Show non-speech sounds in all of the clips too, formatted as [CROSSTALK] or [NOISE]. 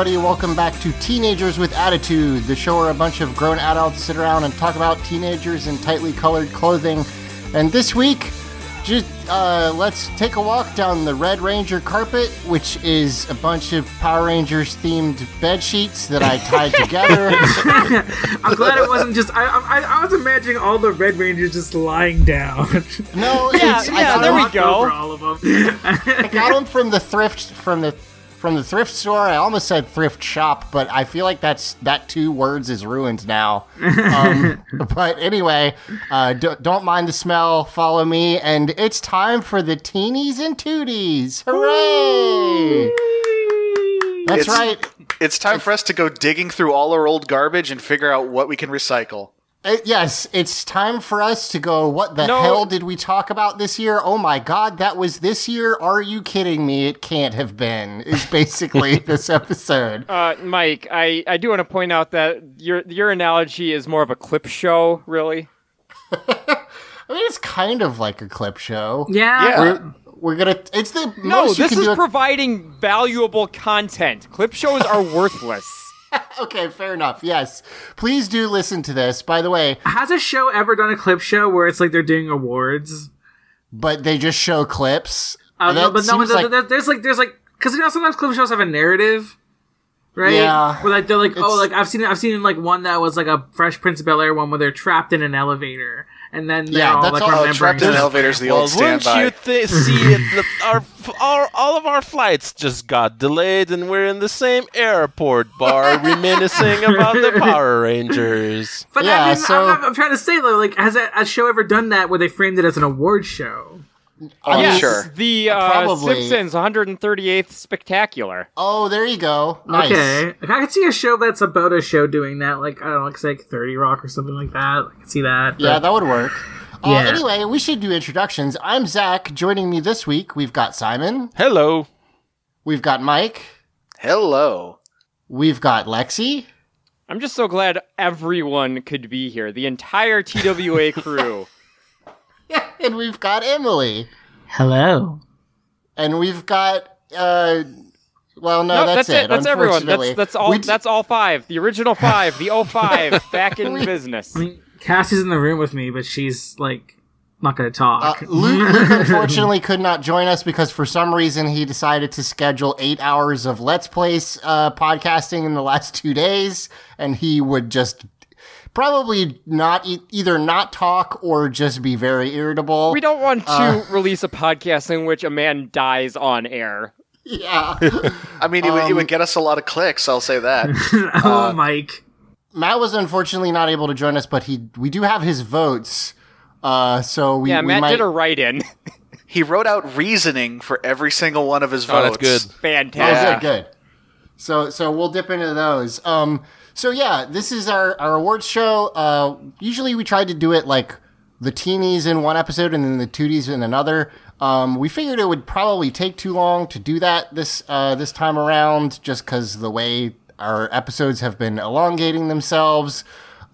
Everybody, welcome back to Teenagers with Attitude, the show where a bunch of grown adults sit around and talk about teenagers in tightly colored clothing. And this week, just uh, let's take a walk down the Red Ranger carpet, which is a bunch of Power Rangers themed bed sheets that I tied together. [LAUGHS] I'm glad it wasn't just. I, I, I was imagining all the Red Rangers just lying down. No, Yeah, it's, yeah, I, got there we go. Over all of them. I got them from the thrift from the from the thrift store. I almost said thrift shop, but I feel like that's that two words is ruined now. Um, [LAUGHS] [LAUGHS] but anyway, uh, d- don't mind the smell. Follow me, and it's time for the teenies and tooties. Hooray! That's It's- right. It's time for us to go digging through all our old garbage and figure out what we can recycle. Uh, yes, it's time for us to go. What the No. hell did we talk about this year? Oh my god, that was this year. Are you kidding me? It can't have been. Is basically [LAUGHS] this episode. Uh, Mike, I, I do want to point out that your your analogy is more of a clip show, really. [LAUGHS] I mean, it's kind of like a clip show. Yeah. Yeah. We're, we're gonna. It's the No, most you this can is do. providing valuable content. Clip shows are worthless. [LAUGHS] okay, fair enough. Yes, please do listen to this. By the way, Has a show ever done a clip show where it's like they're doing awards? but they just show clips. Uh, no, but no, like- there- there's like there's like because you know sometimes clip shows have a narrative, right? Yeah. Where like they're like oh like I've seen I've seen like one that was like a Fresh Prince of Bel Air one where they're trapped in an elevator and then they're Yeah, all that's like all- remembering. trapped in an stuff. elevator is the Well, old wouldn't you th- see it? The, our, our, all of our flights just got delayed, and we're in the same airport bar [LAUGHS] reminiscing about the Power Rangers. But Yeah, I mean, so- I'm, I'm trying to say though, like, has a, a show ever done that where they framed it as an award show? Oh, Yes, sure. The uh, Simpsons 138th Spectacular. Oh, there you go. Nice. Okay, like, I could see a show that's about a show doing that, like I don't know, like say like Thirty Rock or something like that. I could see that. Yeah, that would work. Uh, Anyway, we should do introductions. I'm Zach. Joining me this week, we've got Simon. Hello. We've got Mike. Hello. We've got Lexi. I'm just so glad everyone could be here. The entire TWA crew. [LAUGHS] [LAUGHS] And we've got Emily. Hello. And we've got uh well no, no, that's, that's, it. That's everyone. That's that's all. D- that's all five. The original five. The 05 [LAUGHS] back in business. I mean, Cassie's in the room with me, but she's like not gonna talk. Uh, Luke, Luke unfortunately [LAUGHS] could not join us because for some reason he decided to schedule eight hours of Let's Plays uh, podcasting in the last two days, and he would just probably not e- either not talk or just be very irritable. We don't want to Uh. [LAUGHS] release a podcast in which a man dies on air. Yeah, [LAUGHS] I mean, it, would, it Um, would get us a lot of clicks. I'll say that. [LAUGHS] oh, Mike. Matt was unfortunately not able to join us, but he we do have his votes. Uh, so we, Yeah, we Matt might, did a write-in. he wrote out reasoning for every single one of his Oh, votes. that's good. Oh, Fantastic. good, good. So, so we'll dip into those. Um, so yeah, this is our, our awards show. Uh, usually we try to do it like the teenies in one episode and then the tooties in another. Um, we figured it would probably take too long to do that this, uh, this time around just cause the way our episodes have been elongating themselves.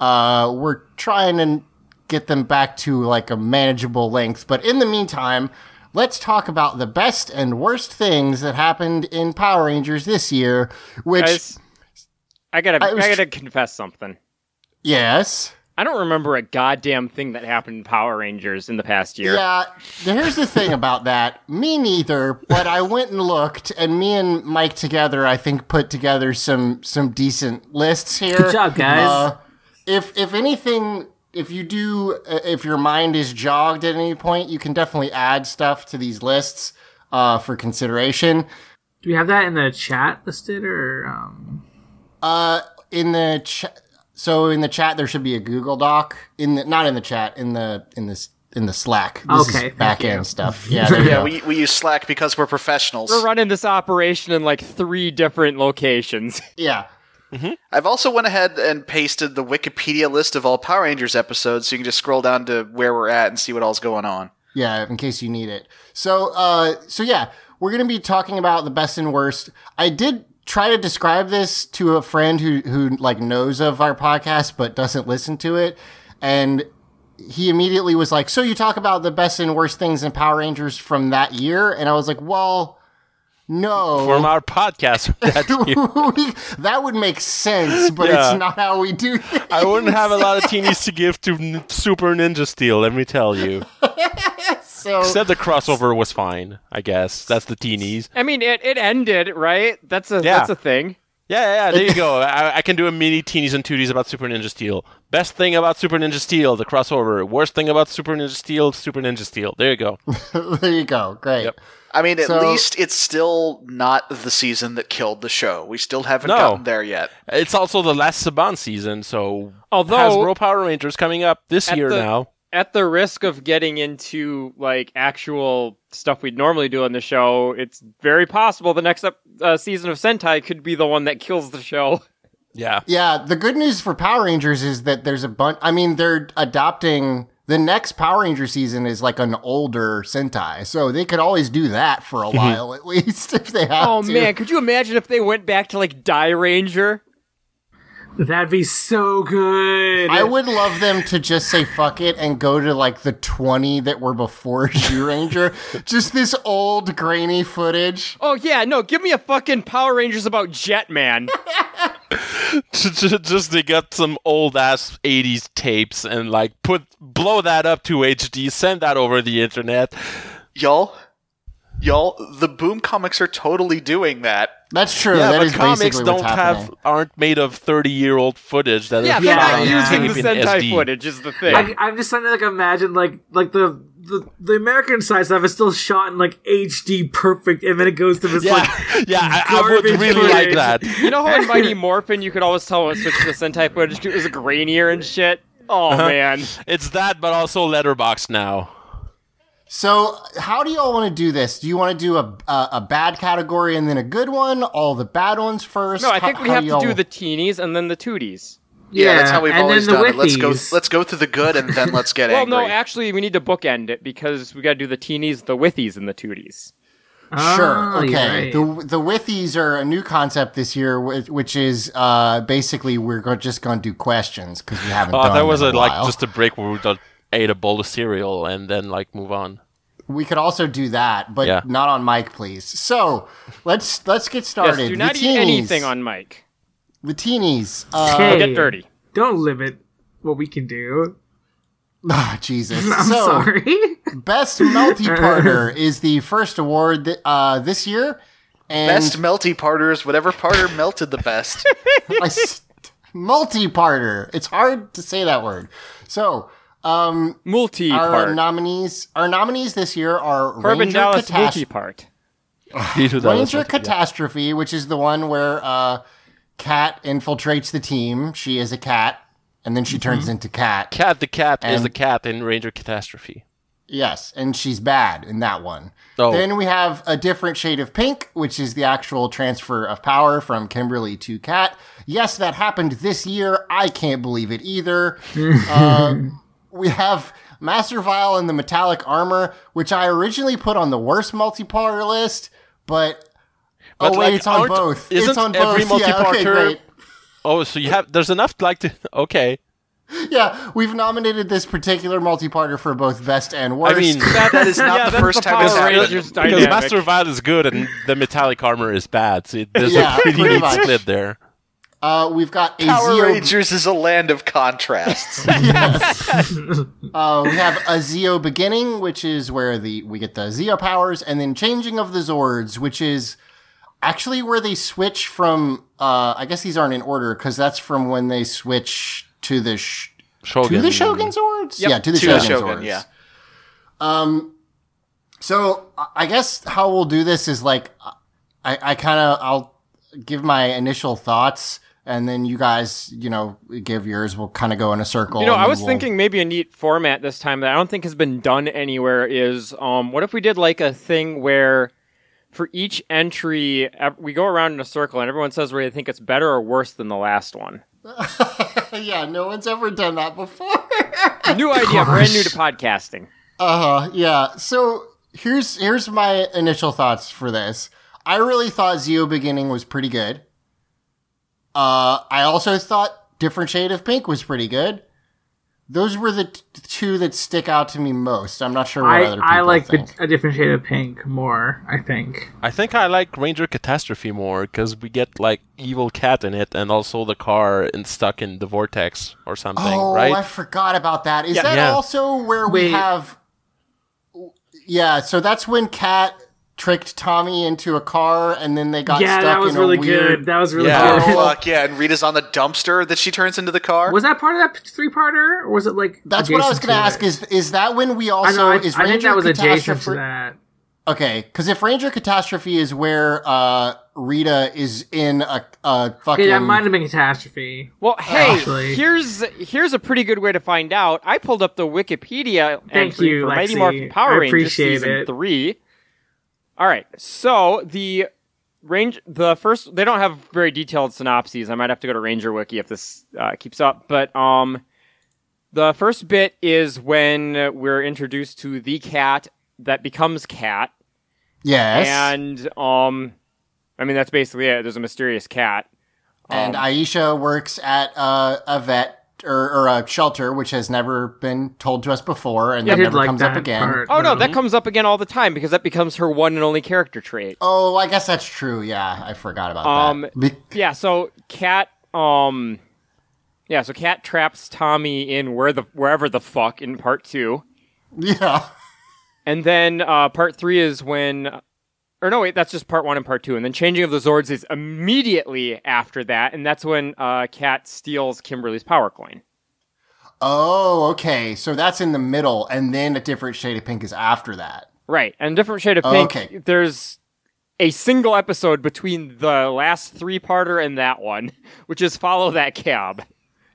Uh, we're trying to get them back to like a manageable length. But in the meantime, let's talk about the best and worst things that happened in Power Rangers this year. Which, Guys, I gotta, I I, gotta confess something. yes. I don't remember a goddamn thing that happened in Power Rangers in the past year. Yeah, here's the thing about that. Me neither, but I went and looked, and me and Mike together, I think, put together some some decent lists here. Good job, guys. Uh, if if anything, if you do, uh, if your mind is jogged at any point, you can definitely add stuff to these lists uh, for consideration. Do we have that in the chat listed or um Uh, in the chat, so in the chat there should be a Google Doc in the not in the chat in the in this in the Slack. This Okay, is thank back you. end stuff. [LAUGHS] Yeah, there Yeah, we, we use Slack because we're professionals. We're running this operation in like three different locations. [LAUGHS] yeah. I've also went ahead and pasted the Wikipedia list of all Power Rangers episodes, so you can just scroll down to where we're at and see what all's going on. Yeah, in case you need it. So, uh, so yeah, we're gonna be talking about the best and worst. I did try to describe this to a friend who who like knows of our podcast but doesn't listen to it, and he immediately was like, "So you talk about the best and worst things in Power Rangers from that year?" And I was like, "Well, no." From our podcast that [LAUGHS] that would make sense, but Yeah. it's not how we do things. I wouldn't have a lot of teenies to give to Super Ninja Steel, let me tell you. [LAUGHS] So, Said the crossover was fine, I guess. That's the teenies. I mean, it, it ended, right? That's a Yeah. that's a thing. Yeah, yeah, yeah, there you [LAUGHS] go. I, I can do a mini teenies and tooties about Super Ninja Steel. Best thing about Super Ninja Steel, the crossover. Worst thing about Super Ninja Steel, Super Ninja Steel. There you go. [LAUGHS] there you go. Great. Yep. I mean, at So- least it's still not the season that killed the show. We still haven't No. gotten there yet. It's also the last Saban season, so Although Hasbro Power Rangers coming up this year the- now. At the risk of getting into like actual stuff we'd normally do on the show, it's very possible the next ep- uh, season of Sentai could be the one that kills the show. [LAUGHS] Yeah. Yeah, the good news for Power Rangers is that there's a bunch. I mean, they're adopting the next Power Ranger season is like an older Sentai, so they could always do that for a while at least [LAUGHS] if they have Oh to. man, could you imagine if they went back to like Dairanger? That'd be so good. I would love them to just say fuck it and go to like the 20 that were before [LAUGHS] Zyuranger. just this old grainy footage. Oh yeah, no, give me a fucking Power Rangers about Jetman. [LAUGHS] just they got some old ass 80s tapes and like put blow that up to HD, send that over the internet. Y'all, y'all, the Boom comics are totally doing that. That's true. yeah, that but is comics basically don't what's have happening. aren't made of 30 year old footage that yeah, is they're not yeah. using the tape Sentai SD. footage is the thing. I, I'm just trying to like imagine like like the the, the American side stuff is still shot in like HD perfect, and then it goes to this Yeah, like [LAUGHS] yeah, I, I would garbage really like that. You know how in [LAUGHS] Mighty Morphin you could always tell when it switched to the Sentai footage 'cause it was grainier and shit? Oh Uh-huh. man. It's that, but also letterbox now. So, how do y'all want to do this? Do you want to do a, a a bad category and then a good one? All the bad ones first? No, I How- think we have to do the teenies and then the tooties. Yeah, that's how we've always then the done it. Let's go. Let's go through the good and then let's get Well, [LAUGHS] angry. Well, no, actually, we need to bookend it because we got to do the teenies, the withies, and the tooties. Sure. Oh, you're Okay. right. The the withies are a new concept this year, whi- which is uh, basically we're go- just going to do questions because we haven't Oh, done. that was in a, a like just a break where we got, ate a bowl of cereal and then like move on. We could also do that, but Yeah. not on mic, please. So let's let's get Yes, started. do not the eat teenies. anything on mic. the teenies. Uh, Hey. Get dirty. Don't limit what we can do. ah, [LAUGHS] Jesus. [LAUGHS] I'm so sorry. [LAUGHS] best multi-parter is the first award th- uh, this year, and best melty parters, whatever parter melted the best. I s- multi-parter. It's hard to say that word. So. Um, Multi our part. nominees, our nominees this year are Corbin Ranger, Dallas Catas- multi part. These were the ones Ranger that- yeah. Catastrophe, which is the one where uh, Cat infiltrates the team. She is a cat, and then she turns into Cat. Cat the cat is the cat in Ranger Catastrophe. Yes, and she's bad in that one. Oh. Then we have a different shade of pink, which is the actual transfer of power from Kimberly to Cat. Yes, that happened this year. I can't believe it either. [LAUGHS] uh, we have Master Vile in the metallic armor, which I originally put on the worst multi-parter list, but Oh wait, like, it's on both. isn't it's on every both. [LAUGHS] Yeah, okay, multi-parter- great. Oh, so you have there's enough like to okay. Yeah, we've nominated this particular multi-parter for both best and worst. I mean, [LAUGHS] That is not yeah, the first the time it's Power happened. Rangers because. Master Vile is good and the metallic armor is bad. So there's Yeah, a pretty pretty neat much. split there. Uh, we've got a Power Zeo. Rangers is a land of contrasts. [LAUGHS] [LAUGHS] Uh, we have a Zeo beginning, which is where the we get the Zeo powers, and then changing of the Zords, which is actually where they switch from. Uh, I guess these aren't in order because that's from when they switch to the sh- Shogun. to the Shogun Zords. Yep, Yeah, to the to the Shogun, Shogun, Zords. yeah. Um. So I- I guess how we'll do this is like I, I kind of I'll give my initial thoughts, and then you guys, you know, give yours. We'll kind of go in a circle. You know, I was we'll- thinking maybe a neat format this time that I don't think has been done anywhere is um, what if we did like a thing where for each entry we go around in a circle and everyone says where they think it's better or worse than the last one. [LAUGHS] yeah, no one's ever done that before. [LAUGHS] New idea, brand new to podcasting. Uh huh. Yeah. So here's here's my initial thoughts for this. I really thought Zeo Beginning was pretty good. Uh, I also thought Different Shade of Pink was pretty good. Those were the t- two that stick out to me most. I'm not sure what I, other people I like the, a different shade of pink more. I think. I think I like Ranger Catastrophe more because we get like evil cat in it, and also the car and stuck in the vortex or something, oh, right? I forgot about that. Is Yeah. that Yeah. also where we Wait. have? Yeah. So that's when Kat tricked Tommy into a car, and then they got yeah, stuck that was in really a weird. good. That was really Yeah. Oh [LAUGHS] fuck yeah! And Rita's on the dumpster that she turns into the car. Was that part of that three parter, or was it like? That's what I was going to to ask. it? Is is that when we I also know. I, is I Ranger think that was adjacent Catastrophe? to that. Okay, because if Ranger Catastrophe is where uh, Rita is in a, a fucking Okay, that might have been catastrophe. Well, hey, Actually. here's here's a pretty good way to find out. I pulled up the Wikipedia Thank entry you, for Mighty Lexi. Morphin Power I Rangers season it. three. All right, so the range, the first, they don't have very detailed synopses. I might have to go to Ranger Wiki if this uh, keeps up. But um, the first bit is when we're introduced to the cat that becomes cat, yes, and um, I mean that's basically it. There's a mysterious cat. and um, Aisha works at uh, a vet or, or a shelter, which has never been told to us before, and I that never like comes that up again. part. Oh no, but- that comes up again all the time because that becomes her one and only character trait. Oh, I guess that's true. Yeah, I forgot about Um, that. Be- Yeah, so Cat um Yeah, so Cat traps Tommy in where the wherever the fuck in part 2. [LAUGHS] yeah, And then uh part 3 is when or no, wait, that's just part 1 and part 2. And then changing of the Zords is immediately after that, and that's when uh Cat steals Kimberly's power coin. Oh, okay. So that's in the middle, and then a different shade of pink is after that. Right. And different shade of pink. Okay. There's a single episode between the last three-parter and that one, [LAUGHS] which is follow that cab.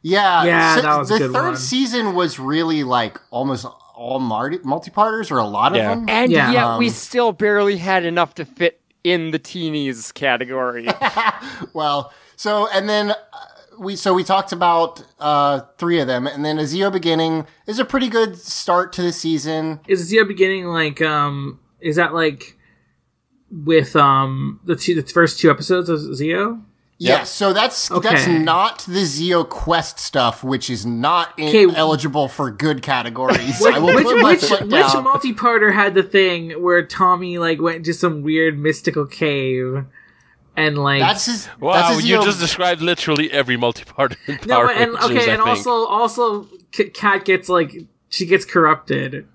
Yeah, Yeah, so that was a the good third one. season was really like almost all mar- multi-parters or a lot of them. And Yeah. yet we Um, still barely had enough to fit in the teenies category. [LAUGHS] Well, so and then uh, we so we talked about uh three of them, and then a Zeo Beginning is a pretty good start to the season. Is Zeo beginning like um? Is that like with um the two the first two episodes of Zeo? Yes, so that's that's not the Zeo Quest stuff, which is not in- eligible for good categories. Which I will which, put my which, foot which multi-parter had the thing where Tommy like went to some weird mystical cave and like that's his. Wow, that's his you Zio- just described literally every multi-parter. in no Power and Rangers, okay I and think. also also Cat gets like she gets corrupted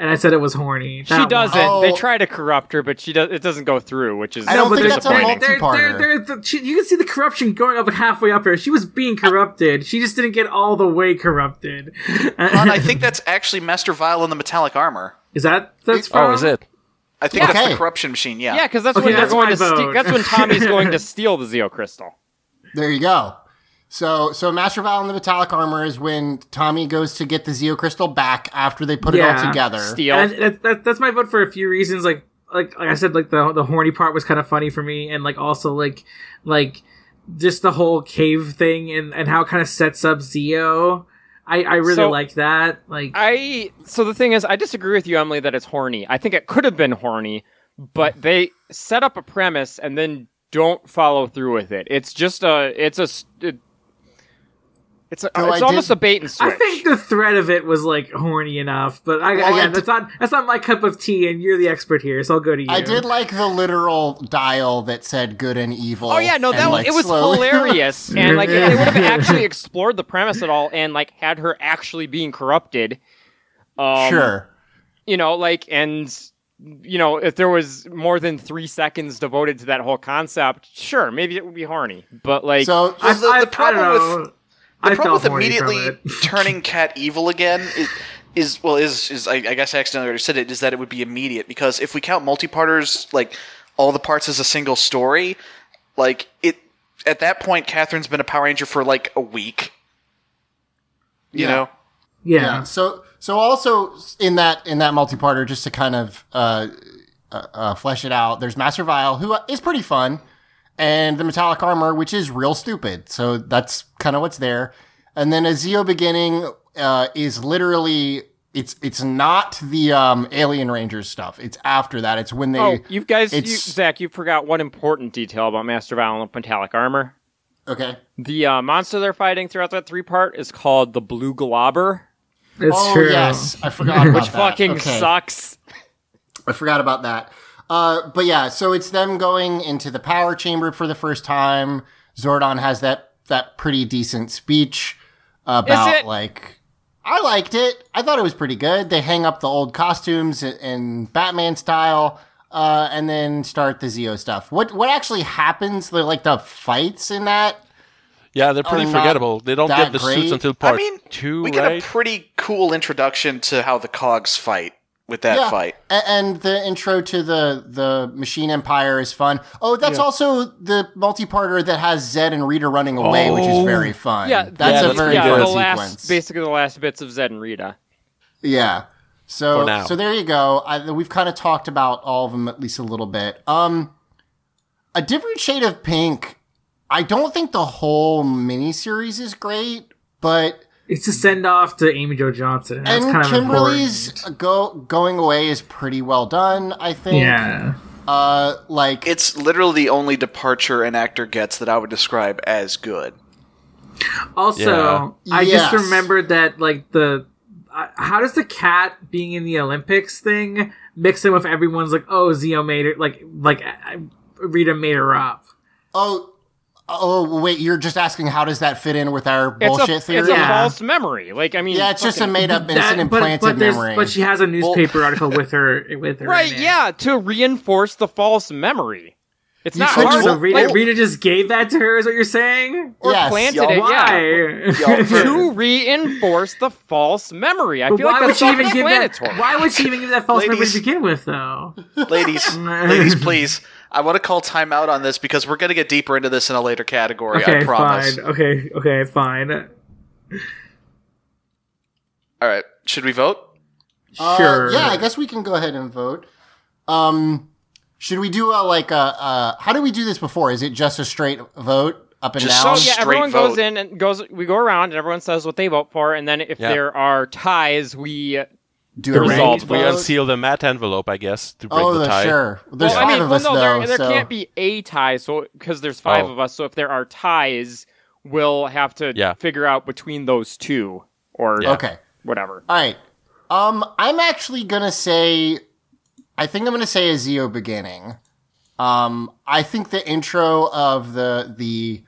and I said it was horny. she doesn't. Oh. They try to corrupt her, but she does. It doesn't go through, which is I don't think that's a there- disappointing. there- multi-parter. there- there- the- she- you can see the corruption going up halfway up her. She was being corrupted. She just didn't get all the way corrupted. And I [LAUGHS] think that's actually Master Vile in the metallic armor. is that that's Oh, from? is it? I think that's Okay. the corruption machine. Yeah. Yeah, because that's Okay, when they're that's going to. Ste- that's when [LAUGHS] Tommy's going to steal the Zeo crystal. There you go. So, so Master Vile in the metallic armor is when Tommy goes to get the Zeo crystal back after they put it all together. Steal. And that, that, that's my vote for a few reasons. Like, like, like I said, like the the horny part was kind of funny for me, and like also like, like just the whole cave thing and and how it kind of sets up Zeo. I I really So- like that. Like, I so the thing is, I disagree with you, Emily, that it's horny. I think it could have been horny, but they set up a premise and then don't follow through with it. It's just a, it's a it, it's a, Though it's I almost did- a bait and switch. I think the threat of it was like horny enough, but I, Well, I again, d- that's not that's not my cup of tea, and you're the expert here, so I'll go to you. I did like the literal dial that said good and evil. Oh yeah, no, and, that was like, it was slowly- hilarious, [LAUGHS] and like if they would have actually explored the premise at all, and like had her actually being corrupted. Um, sure. you know, like, and you know, if there was more than three seconds devoted to that whole concept, sure, maybe it would be horny, but like, So I, the- the problem I don't with- know. The I problem with immediately [LAUGHS] turning Cat evil again is, is well is is I, I guess I accidentally already said it is that it would be immediate because if we count multi-parters like all the parts as a single story, like it at that point Catherine's been a Power Ranger for like a week. You Yeah. know, Yeah. yeah. So so also in that in that multi-parter, just to kind of uh, uh, uh, flesh it out, there's Master Vile, who is pretty fun, and the metallic armor, which is real stupid. So that's kind of what's there. And then a Zeo beginning uh, is literally it's it's not the um, Alien Rangers stuff. It's after that. It's when they oh, you guys, you, it's- Zach, you forgot one important detail about Master Violent Metallic Armor. okay. The uh, monster they're fighting throughout that three part is called the Blue Globber, It's oh true. yes, I forgot about which that. fucking Okay. sucks. I forgot about that. Uh, but yeah, so it's them going into the power chamber for the first time. Zordon has that that pretty decent speech about it? like I liked it. I thought it was pretty good. They hang up the old costumes in, in Batman style, uh, and then start the Zeo stuff. What what actually happens? The, like the fights in that. Yeah, they're pretty Are forgettable. They don't get the great. suits until part I mean, two, we get right? a pretty cool introduction to how the Cogs fight with that yeah, fight. And the intro to the the Machine Empire is fun. Oh, that's also the multi-parter that has Zedd and Rita running away, which is very fun. Yeah, that's yeah, a that's very yeah, fun the sequence. last, basically the last bits of Zedd and Rita. Yeah. So so there you go. I, we've kind of talked about all of them at least a little bit. Um, a different shade of pink. I don't think the whole miniseries is great, but It's a send off to Amy Jo Johnson. and That's and kind of Kimberly's important. go going away is pretty well done. I think. Yeah. Uh, like It's literally the only departure an actor gets that I would describe as good. Also, Yeah. I Yes. just remembered that like the uh, how does the cat being in the Olympics thing mix in with everyone's like oh Zio made it like like uh, Rita made her up. Oh, oh, wait! You're just asking how does that fit in with our It's bullshit a, theory? it's a Yeah. false memory. Like I mean, yeah, it's just a made up, it's That- an but- implanted but, there's- memory. But she has a newspaper article with her with her. right. in. Yeah, to reinforce the false memory. It's You not could hard. So Rita, like, Rita just gave that to her. Is what you're saying? or Yes. planted it. Why? Yeah. [LAUGHS] to reinforce the false memory. I But feel why like would that's she even give that? self-explanatory. Why would she even give that false memory Ladies. to begin with, though? Ladies, [LAUGHS] ladies, please. I want to call timeout on this because we're going to get deeper into this in a later category. Okay, I promise. fine. Okay, okay, fine. All right. Should we vote? Uh, Sure. yeah, I guess we can go ahead and vote. Um, should we do a like a uh, how do we do this before? Is it just a straight vote up and Just down? so- Yeah, Straight everyone vote. goes in and goes. We go around and everyone says what they vote for, and then if Yeah. there are ties, we. Do the a result, we unseal the mat envelope, I guess, to break Oh, the the, tie. sure. There's well, five I mean, of well, us no, though. there, there so. can't be a tie, so because there's five Oh. of us. So if there are ties, we'll have to Yeah. figure out between those two or Yeah. Okay. whatever. All right. Um, I'm actually gonna say, I think I'm gonna say a Zeo beginning. Um, I think the intro of the the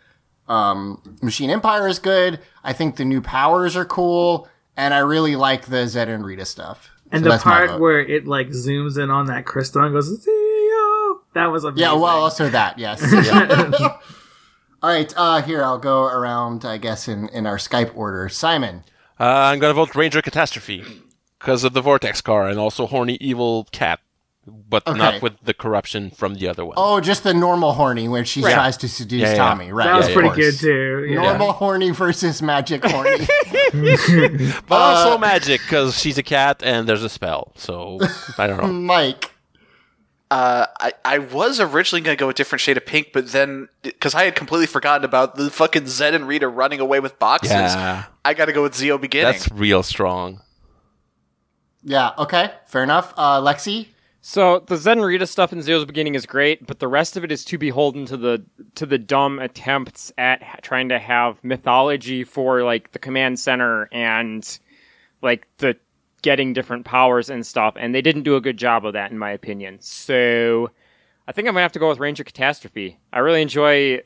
um, Machine Empire is good. I think the new powers are cool, and I really like the Zedd and Rita stuff. And So the part where it like zooms in on that crystal and goes, "Zeo!" That was amazing. yeah, well, also that, yes. [LAUGHS] All right, uh, here I'll go around, I guess, in in our Skype order. Simon, Uh, I'm gonna vote Ranger Catastrophe because of the Vortex car and also Horny Evil Cat, but Okay. not with the corruption from the other one. oh, just the normal horny when she Right. tries to seduce Yeah, yeah. Tommy, right? that was of pretty good too. Yeah. Normal horny versus magic horny. [LAUGHS] [LAUGHS] but uh, also magic because she's a cat and there's a spell. So I don't know. [LAUGHS] Mike. Uh, I, I was originally going to go a different shade of pink, but then, because I had completely forgotten about the fucking Zedd and Rita running away with boxes, Yeah, I got to go with Zeo beginning. that's real strong. Yeah, okay, fair enough. Uh, Lexi? So the Zen Rita stuff in Zeo's beginning is great, but the rest of it is too beholden to the to the dumb attempts at trying to have mythology for like the command center and like the getting different powers and stuff, and they didn't do a good job of that in my opinion. So I think I'm gonna have to go with Ranger Catastrophe. I really enjoy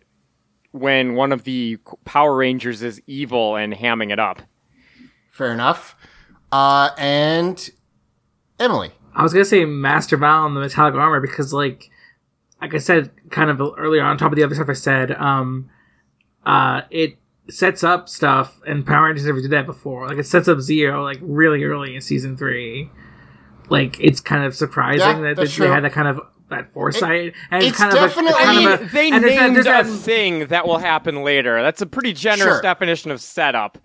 when one of the Power Rangers is evil and hamming it up. Fair enough. Uh, and Emily. I was gonna say Master Vile and the metallic armor because, like, like I said, kind of earlier on top of the other stuff I said, um, uh, it sets up stuff, and Power Rangers never did that before. Like, it sets up Zeo like really early in season three. Like, it's kind of surprising Yeah, that that's they had that kind of that foresight, and it's kind of definitely- a, I kind mean, of a, they and there's that- named there's a that- thing that will happen later. That's a pretty generous Sure. definition of setup.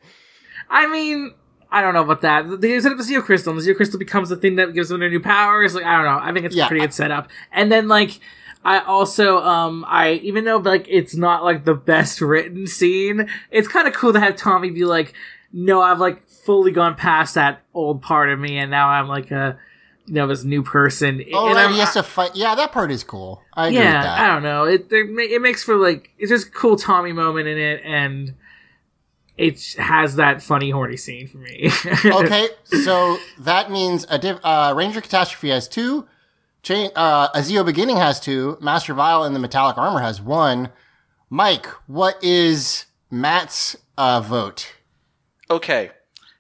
I mean, I don't know about that. They set up the Zeo Crystal, and the Zeo Crystal becomes the thing that gives them their new powers. Like, I don't know. I think it's Yeah, a pretty good setup. And then, like, I also, um, I, even though, like, it's not, like, the best written scene, it's kind of cool to have Tommy be like, no, I've, like, fully gone past that old part of me, and now I'm, like, a, you know, this new person. Oh, and right, he has to fight. Yeah, that part is cool. I agree yeah, with that. I don't know. It it it makes for like it's just a cool Tommy moment in it, and it has that funny horny scene for me. [LAUGHS] okay, so that means a div- uh, Ranger Catastrophe has two. Chain uh, a Zeo Beginning has two. Master Vile and the Metallic Armor has one. Mike, what is Matt's uh, vote? Okay.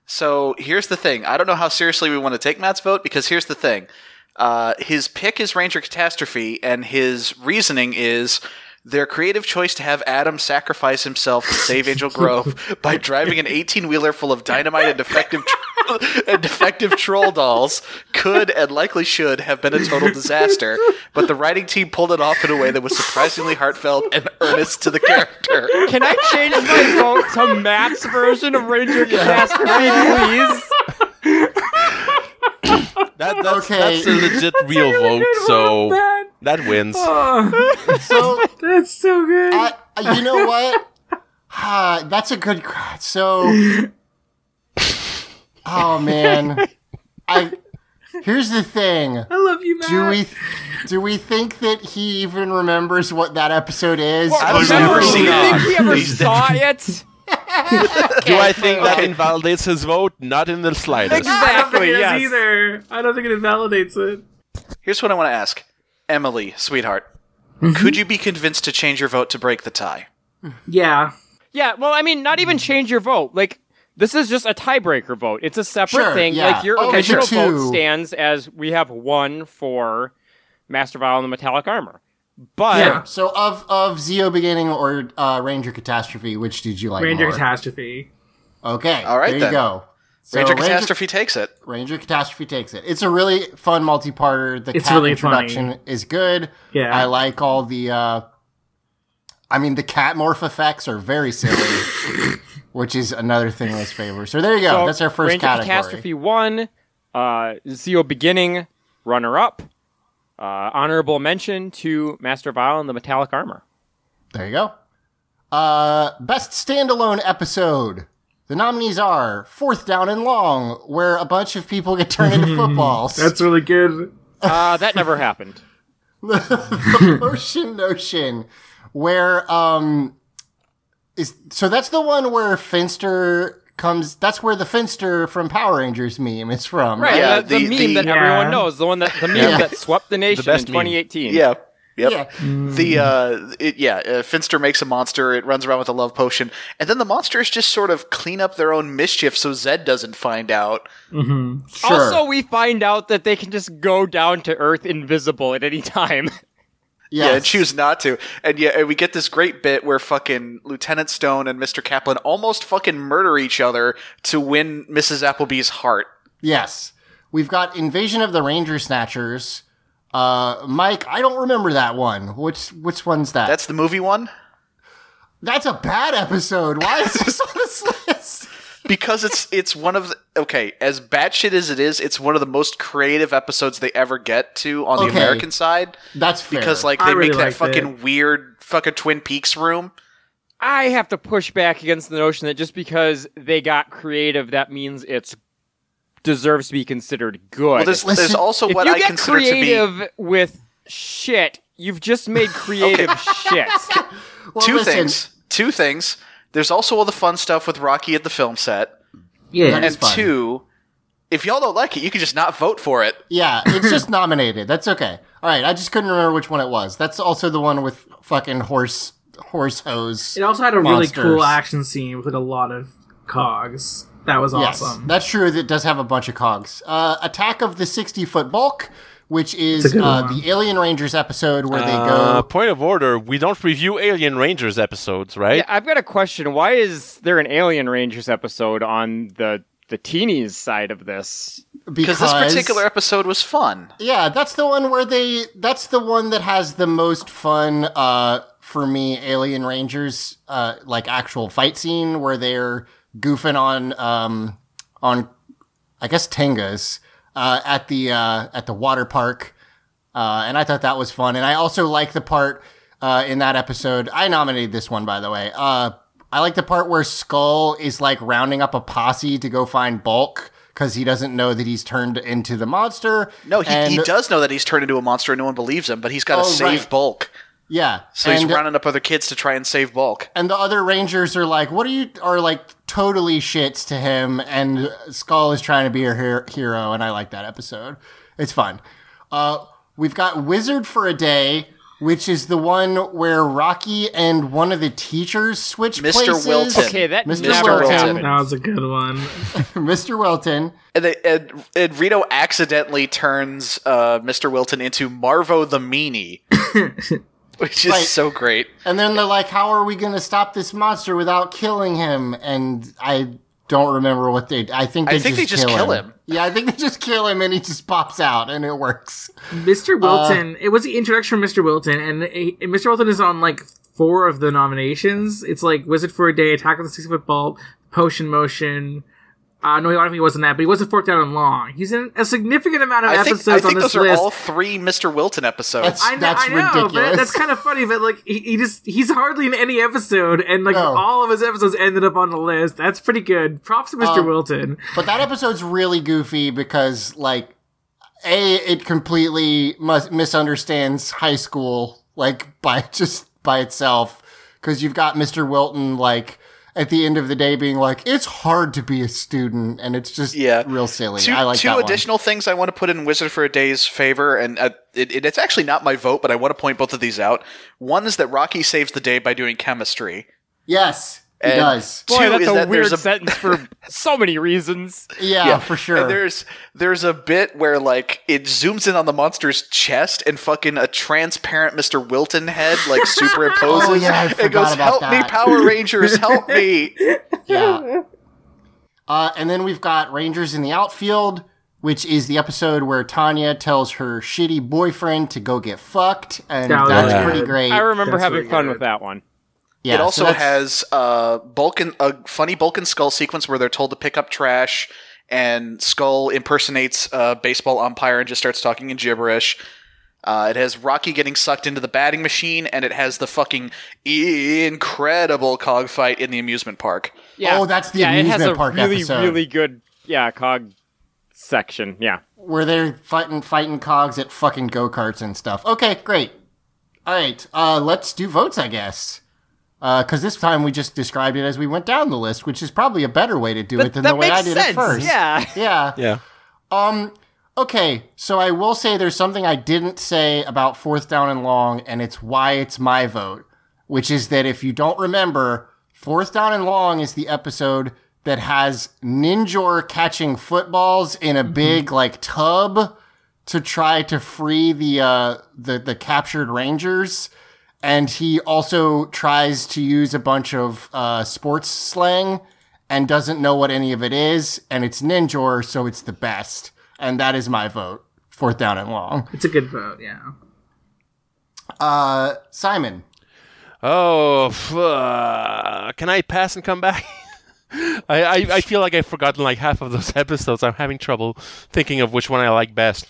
So here's the thing. I don't know how seriously we want to take Matt's vote because here's the thing. Uh, his pick is Ranger Catastrophe, and his reasoning is their creative choice to have Adam sacrifice himself to save Angel [LAUGHS] Grove by driving an 18 wheeler full of dynamite and defective [LAUGHS] and defective troll dolls could and likely should have been a total disaster. But the writing team pulled it off in a way that was surprisingly heartfelt and earnest to the character. Can I change my vote to Matt's version of Ranger Catastrophe, please? [LAUGHS] That, that's, Okay. that's a legit real vote, so Man. that wins. Oh, [LAUGHS] So, that's so good. uh, you know what? Ah, that's a good. cr- So, oh man, I. Here's the thing. I love you, Matt. Do we do we think that he even remembers what that episode is? I I've don't never know. seen Do you think he ever He's saw it? [LAUGHS] Do I think that Okay. invalidates his vote? Not in the slightest. I don't think Exactly, it yes. either. I don't think it invalidates it. Here's what I want to ask Emily, sweetheart. Mm-hmm. Could you be convinced to change your vote to break the tie? Yeah. Yeah, well, I mean, not even change your vote. Like, this is just a tiebreaker vote. It's a separate Sure, thing. yeah. Like, your Oh, original sure, vote stands as we have one for Master Vile and the Metallic Armor. But Yeah. So of of Zeo Beginning or uh, Ranger Catastrophe, which did you like Ranger more? Catastrophe. Okay, All right, there then. you go. So Ranger Catastrophe takes it. Ranger Catastrophe takes it. It's a really fun multi-parter. The It's cat really introduction is good. Yeah. I like all the. uh I mean, the cat morph effects are very silly, [LAUGHS] which is another thing in his favor. So there you go. so That's our first Ranger category. Catastrophe one, uh, Zeo Beginning, runner up. Uh, honorable mention to Master Vile and the Metallic Armor. There you go. Uh, best standalone episode. The nominees are Fourth Down and Long, where a bunch of people get turned into [LAUGHS] footballs. That's really good. Uh, that never happened. [LAUGHS] the Potion Notion, where um is so that's the one where Finster comes. That's where the Finster from Power Rangers meme is from. Right, Yeah, the, the, the- meme the- that everyone knows, the one that the meme Yeah. that swept the nation best in meme. 2018. Yeah. Yep. Yeah. The uh, it, yeah, uh, Finster makes a monster. It runs around with a love potion, and then the monsters just sort of clean up their own mischief, so Zedd doesn't find out. Sure. Also, we find out that they can just go down to Earth invisible at any time. [LAUGHS] yes. Yeah, and choose not to. And yeah, and we get this great bit where fucking Lieutenant Stone and Mr. Caplan almost fucking murder each other to win Mrs. Appleby's heart. Yes. We've got Invasion of the Ranger Snatchers. Uh, Mike, I don't remember that one. Which which one's that? That's the movie one. That's a bad episode. Why is this on list? Because it's it's one of the, okay as batshit as it is, it's one of the most creative episodes they ever get to on the American side That's fair. because like I they really make that fucking it. weird fucking Twin Peaks room. I have to push back against the notion that just because they got creative, that means it's deserves to be considered good. Well, there's, there's also if what you I get consider to be. creative with shit, you've just made [LAUGHS] creative shit. Well, two listen, things. Two things. There's also all the fun stuff with Rocky at the film set. Yeah. And fun. two, if y'all don't like it, you can just not vote for it. Yeah, it's just [LAUGHS] nominated. That's okay. All right, I just couldn't remember which one it was. That's also the one with fucking horse horse hose. It also had a really cool action scene with a lot of cogs. That was Yes, awesome. that's true. It does have a bunch of cogs. Uh, Attack of the sixty foot bulk, which is It's a good uh, the Alien Rangers episode where they Uh, go. point of order: We don't review Alien Rangers episodes, right? Yeah, I've got a question. Why is there an Alien Rangers episode on the the teenies side of this? Because this particular episode was fun. Yeah, that's the one where they. That's the one that has the most fun uh, for me. Alien Rangers, uh, like actual fight scene where they're goofing on um, on, I guess Tengas uh, at the uh, at the water park, uh, and I thought that was fun. And I also like the part uh, in that episode. I nominated this one by the way. Uh, I like the part where Skull is like rounding up a posse to go find Bulk. Because he doesn't know that he's turned into the monster. No, he, And- he does know that he's turned into a monster and no one believes him, but he's got to Oh, save right. Bulk. Yeah. So he's rounding up other kids to try and save Bulk. and the other Rangers are like, what are you, are like totally shits to him. And Skull is trying to be a her- hero. And I like that episode. It's fun. Uh, we've got Wizard for a Day, which is the one where Rocky and one of the teachers switch Mr. places. Wilton. Okay, that Mr. never Wilton. happened. That was a good one. [LAUGHS] Mr. Wilton. And, they, and, and Rito accidentally turns uh, Mr. Wilton into Marvo the Meanie, [LAUGHS] which is Right. so great. And then they're like, how are we going to stop this monster without killing him? And I don't remember what they, I think they I think just they just kill him. Yeah, I think they just kill him and he just pops out and it works. Mr. Uh, Wilton. it was the introduction of Mr. Wilton, and, he- and Mr. Wilton is on like four of the nominations. It's like Wizard for a Day, Attack of the Six Foot Ball, Potion Motion. Uh, no, I don't he wasn't that, but he wasn't fourth down and long. He's in a significant amount of I think, episodes I on think this those are all three Mr. Wilton episodes. That's- I know, I know, ridiculous. but that's kind of funny. But like, he, he just he's hardly in any episode, and like No. all of his episodes ended up on the list. That's pretty good. Props to Mr. Um, Wilton. But that episode's really goofy because, like, A, it completely mus- misunderstands high school, like, by [LAUGHS] just by itself. Because you've got Mr. Wilton, like, at the end of the day being like, it's hard to be a student, and it's just Yeah. real silly. two I like two that one. additional things I want to put in Wizard for a Day's favor, and uh, it, it, it's actually not my vote, but I want to point both of these out. One is that Rocky saves the day by doing chemistry. Yes, he does. Boy, Two that's is a that weird a- sentence for [LAUGHS] so many reasons. Yeah, for sure. And there's there's a bit where like it zooms in on the monster's chest and fucking a transparent Mr. Wilton head like [LAUGHS] superimposes. Oh, yeah, I it goes, about "Help me. Power Rangers, help me!" [LAUGHS] Yeah. Uh, and then we've got Rangers in the outfield, which is the episode where Tanya tells her shitty boyfriend to go get fucked, and That that's good. pretty great. I remember That's having really fun good. with that one. Yeah, it also that's- has uh, Bulk and, a funny Bulk and Skull sequence where they're told to pick up trash, and Skull impersonates a baseball umpire and just starts talking in gibberish. Uh, it has Rocky getting sucked into the batting machine, and it has the fucking incredible cog fight in the amusement park. Yeah. Oh, that's the yeah, it has amusement a park really, episode. really good yeah cog section. Yeah. where they're fighting fighting cogs at fucking go karts and stuff. Okay, great. All right, uh, let's do votes, I guess. Because this time we just described it as we went down the list, which is probably a better way to do it than the way I did sense. it first. Yeah. Yeah. [LAUGHS] Yeah. Um. Okay, so I will say there's something I didn't say about fourth down and long, and it's why it's my vote, which is that if you don't remember, fourth down and long is the episode that has Ninjor catching footballs in a big like tub to try to free the uh the the captured Rangers. And he also tries to use a bunch of uh, sports slang and doesn't know what any of it is, and it's Ninjor, so it's the best. And that is my vote. Fourth down and long. It's a good vote. Yeah. Uh, Simon. Oh, f- uh, can I pass and come back? [LAUGHS] I, I, I feel like I've forgotten like half of those [LAUGHS] episodes. I'm having trouble thinking of which one I like best.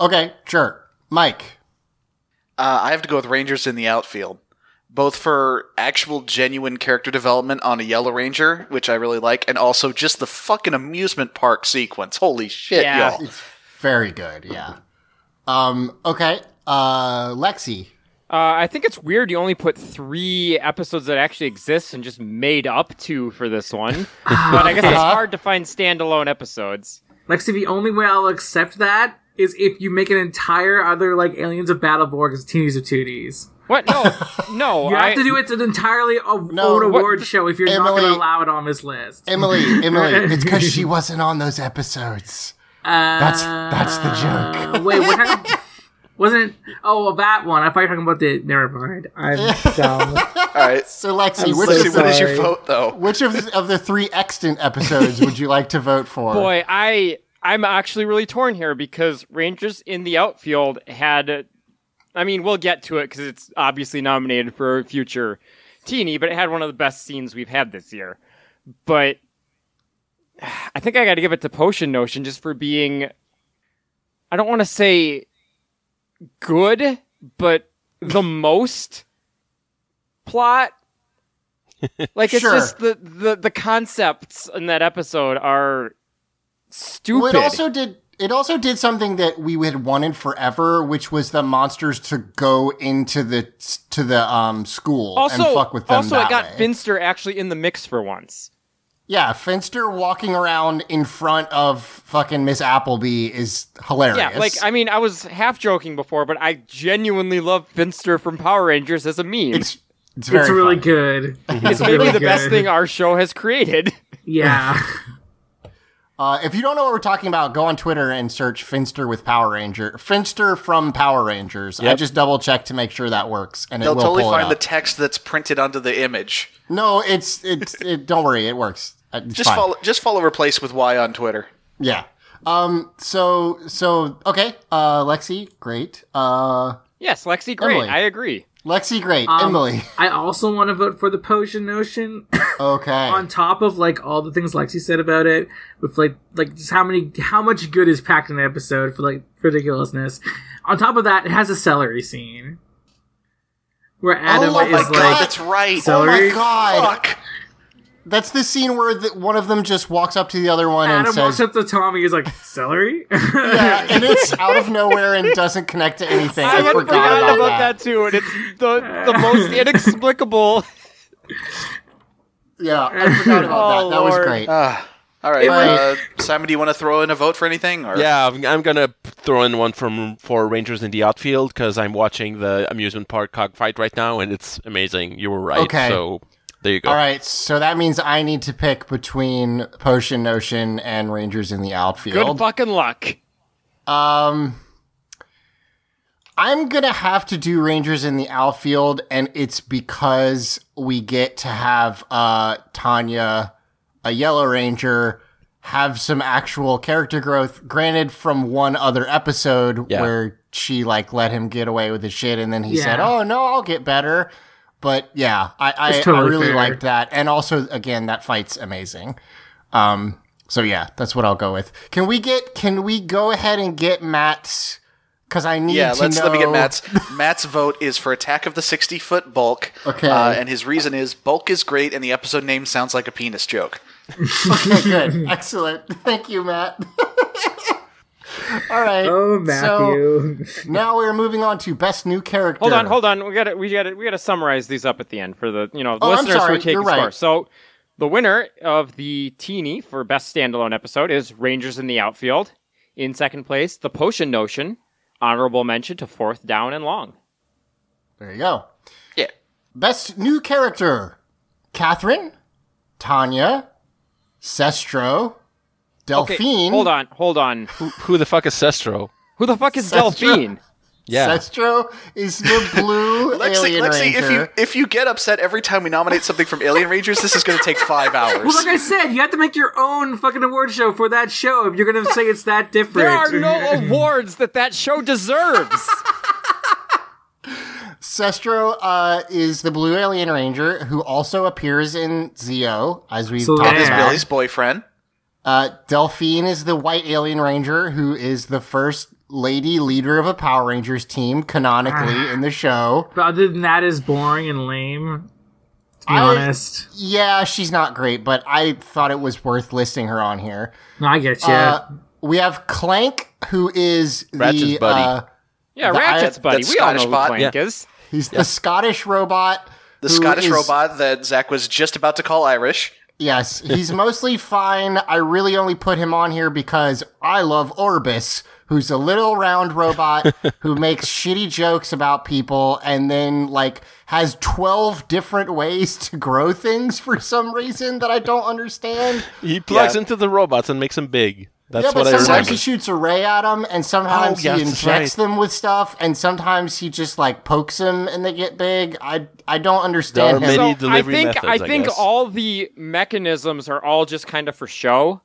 Okay, sure. Mike. Uh, I have to go with Rangers in the outfield both for actual genuine character development on a Yellow Ranger, which I really like, and also just the fucking amusement park sequence. Holy shit, Yeah. y'all. Very good, yeah. Um, okay. Uh, Lexi. Uh, I think it's weird you only put three episodes that actually exist and just made up two for this one. [LAUGHS] but I guess it's hard to find standalone episodes. Lexi, the only way I'll accept that is if you make an entire other like Aliens of Battleborg as Teenies of Tooties. What? No, [LAUGHS] no. You I, have to do it an entirely a- No, own what- award show if you're not going Emily- to allow it on this list. Emily, [LAUGHS] Emily, it's because she [LAUGHS] wasn't on those episodes. That's that's the joke. Uh, wait, what talking? Wasn't oh well, that one? I thought you were talking about the. Never mind. I'm dumb. All right. So Lexi, I'm which so Let's see, of what the, is your vote, though? which of the, of the three extant episodes would you like to vote for? boy, I I'm actually really torn here because Rangers in the outfield had. I mean, we'll get to it because it's obviously nominated for a future teeny, but it had one of the best scenes we've had this year. But I think I got to give it to Potion Notion just for being. I don't want to say good, but the most plot. [LAUGHS] Like it's Sure. just the, the the concepts in that episode are stupid. Well, it also did. It also did something that we had wanted forever, which was the monsters to go into the to the um school also, and fuck with them. also that it got way. Finster actually in the mix for once. Yeah, Finster walking around in front of fucking Miss Appleby is hilarious. Yeah, like I mean, I was half joking before, but I genuinely love Finster from Power Rangers as a meme. it's it's very it's really funny. good. It's maybe the best thing our show has created. Yeah. [LAUGHS] Uh, if you don't know what we're talking about, go on Twitter and search Finster with Power Ranger. Finster from Power Rangers. I just double checked to make sure that works, and it They'll will totally find the text that's printed onto the image. no, it's it's. It, don't worry, it works. Uh, It's Just fine. follow, just follow replace with Y on Twitter. Yeah. Um. So so okay. Uh. Lexi, great. Uh. yes, Lexi, great. Emily. I agree. Lexi, great. Um, Emily. I also want to vote for the potion notion. [LAUGHS] Okay. on top of like all the things Lexi said about it, with like like just how many how much good is packed in an episode for like ridiculousness. On top of that, it has a celery scene where Adam Oh my is God, like that's right. oh my celery. god. Fuck. That's the scene where the, one of them just walks up to the other one and Adam walks says, up to Tommy. He's like celery. "Yeah," and it's out of nowhere and doesn't connect to anything. I, I had forgot forgotten about, about that. too, and it's the the most [LAUGHS] inexplicable. Yeah, I forgot about Oh, that. That was Lord. great. Ah. all right, Right. uh, Simon, do you want to throw in a vote for anything? Or? Yeah, I'm, I'm gonna throw in one from for Rangers in the outfield because I'm watching the amusement park cockfight right now, and it's amazing. You were right. Okay. So there you go. All right, so that means I need to pick between Potion Notion and Rangers in the outfield. Good fucking luck. Um, I'm gonna have to do Rangers in the outfield, and it's because we get to have uh Tanya, a Yellow Ranger, have some actual character growth. Granted, from one other episode Yeah. where she like let him get away with his shit, and then he said, "Oh no, I'll get better." But yeah, I I, totally I really fair. liked that, and also again that fight's amazing. Um, so yeah, that's what I'll go with. Can we get? Can we go ahead and get Matt's? Because I need Yeah, to let's know. let me get Matt's. [LAUGHS] Matt's vote is for Attack of the 60 Foot Bulk. Okay. Uh, and his reason is Bulk is great and the episode name sounds like a penis joke. [LAUGHS] Okay, good, excellent. Thank you, Matt. [LAUGHS] All right. oh, So now we're moving on to best new character. Hold on, hold on. We got to we got to we got to summarize these up at the end for the you know Oh, I'm listeners sorry. who are taking You're right. score. So the winner of the teeny for best standalone episode is Rangers in the outfield. In second place, the Potion Notion. Honorable mention to Fourth Down and Long. There you go. Yeah. Best new character: Catherine, Tanya, Cestro, Okay, Delphine. hold on, hold on. Who the fuck is Cestro? Who the fuck is Sestra. Delphine? Yeah. Cestro is the blue [LAUGHS] Lexi, alien Lexi ranger. if you if you get upset every time we nominate something from Alien Rangers, this is going to take five [LAUGHS] hours. Well, like I said, you have to make your own fucking award show for that show if you're gonna say it's that different. There are no [LAUGHS] awards that that show deserves. Cestro uh, is the blue alien ranger who also appears in Zeo, as we've So talked there- Is about. Billy's boyfriend. Uh, Delphine is the white alien ranger who is the first lady leader of a Power Rangers team canonically in the show. But other than that, is boring and lame. To be I- honest, Yeah, she's not great, but I thought it was worth listing her on here. no, I get you. Uh, we have Clank, who is the Ratchet's buddy. uh, Yeah, Ratchet's I- buddy. that We all know who bot? Clank Yeah. is. he's the Scottish robot. The Scottish is- robot that Zach was just about to call Irish. Yes, he's [LAUGHS] mostly fine. I really only put him on here because I love Orbus, who's a little round robot who [LAUGHS] makes shitty jokes about people and then like has 12 different ways to grow things for some reason that I don't understand. He plugs Yeah. into the robots and makes them big. That's yeah, but what sometimes remember. he shoots a ray at them and sometimes Oh, yes, he injects right. them with stuff and sometimes he just like pokes them and they get big. I I don't understand There are him. many So I think methods, I I think guess. all the mechanisms are all just kind of for show.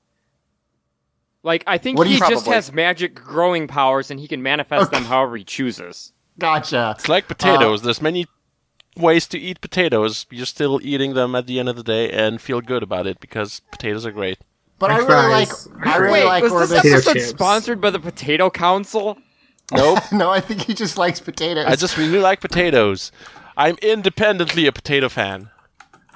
Like I think What he just Probably. has magic growing powers and he can manifest Okay. them however he chooses. Gotcha. It's like potatoes. Uh, There's many ways to eat potatoes. You're still eating them at the end of the day and feel good about it because potatoes are great. But I French really like. I really Wait, like was Orbus. this Potato episode chips. sponsored by the Potato Council? [LAUGHS] Nope. no, I think he just likes potatoes. I just really like potatoes. I'm independently a potato fan.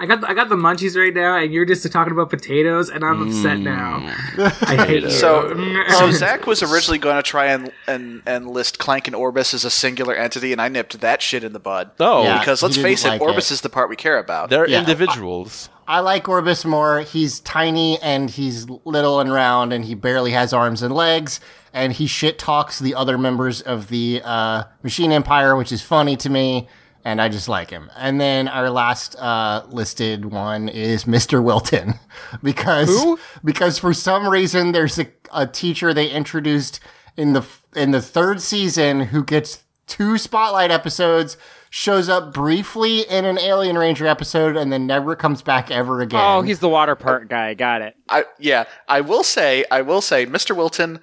I got the, I got the munchies right now, and you're just talking about potatoes, and I'm upset mm. now. [LAUGHS] I hate you. So, [LAUGHS] so Zach was originally going to try and, and and list Clank and Orbus as a singular entity, and I nipped that shit in the bud. No, Yeah. because let's he didn't face it, Orbus it. is the part we care about. they're Yeah. individuals. I like Orbus more. He's tiny and he's little and round and he barely has arms and legs and he shit talks the other members of the uh, Machine Empire, which is funny to me. And I just like him. And then our last uh, listed one is Mr. Wilton, [LAUGHS] because Who? because for some reason there's a, a teacher they introduced in the in the third season who gets two spotlight episodes, shows up briefly in an Alien Ranger episode, and then never comes back ever again. Oh, he's the water park guy. Got it. I yeah, I will say, I will say, Mr. Wilton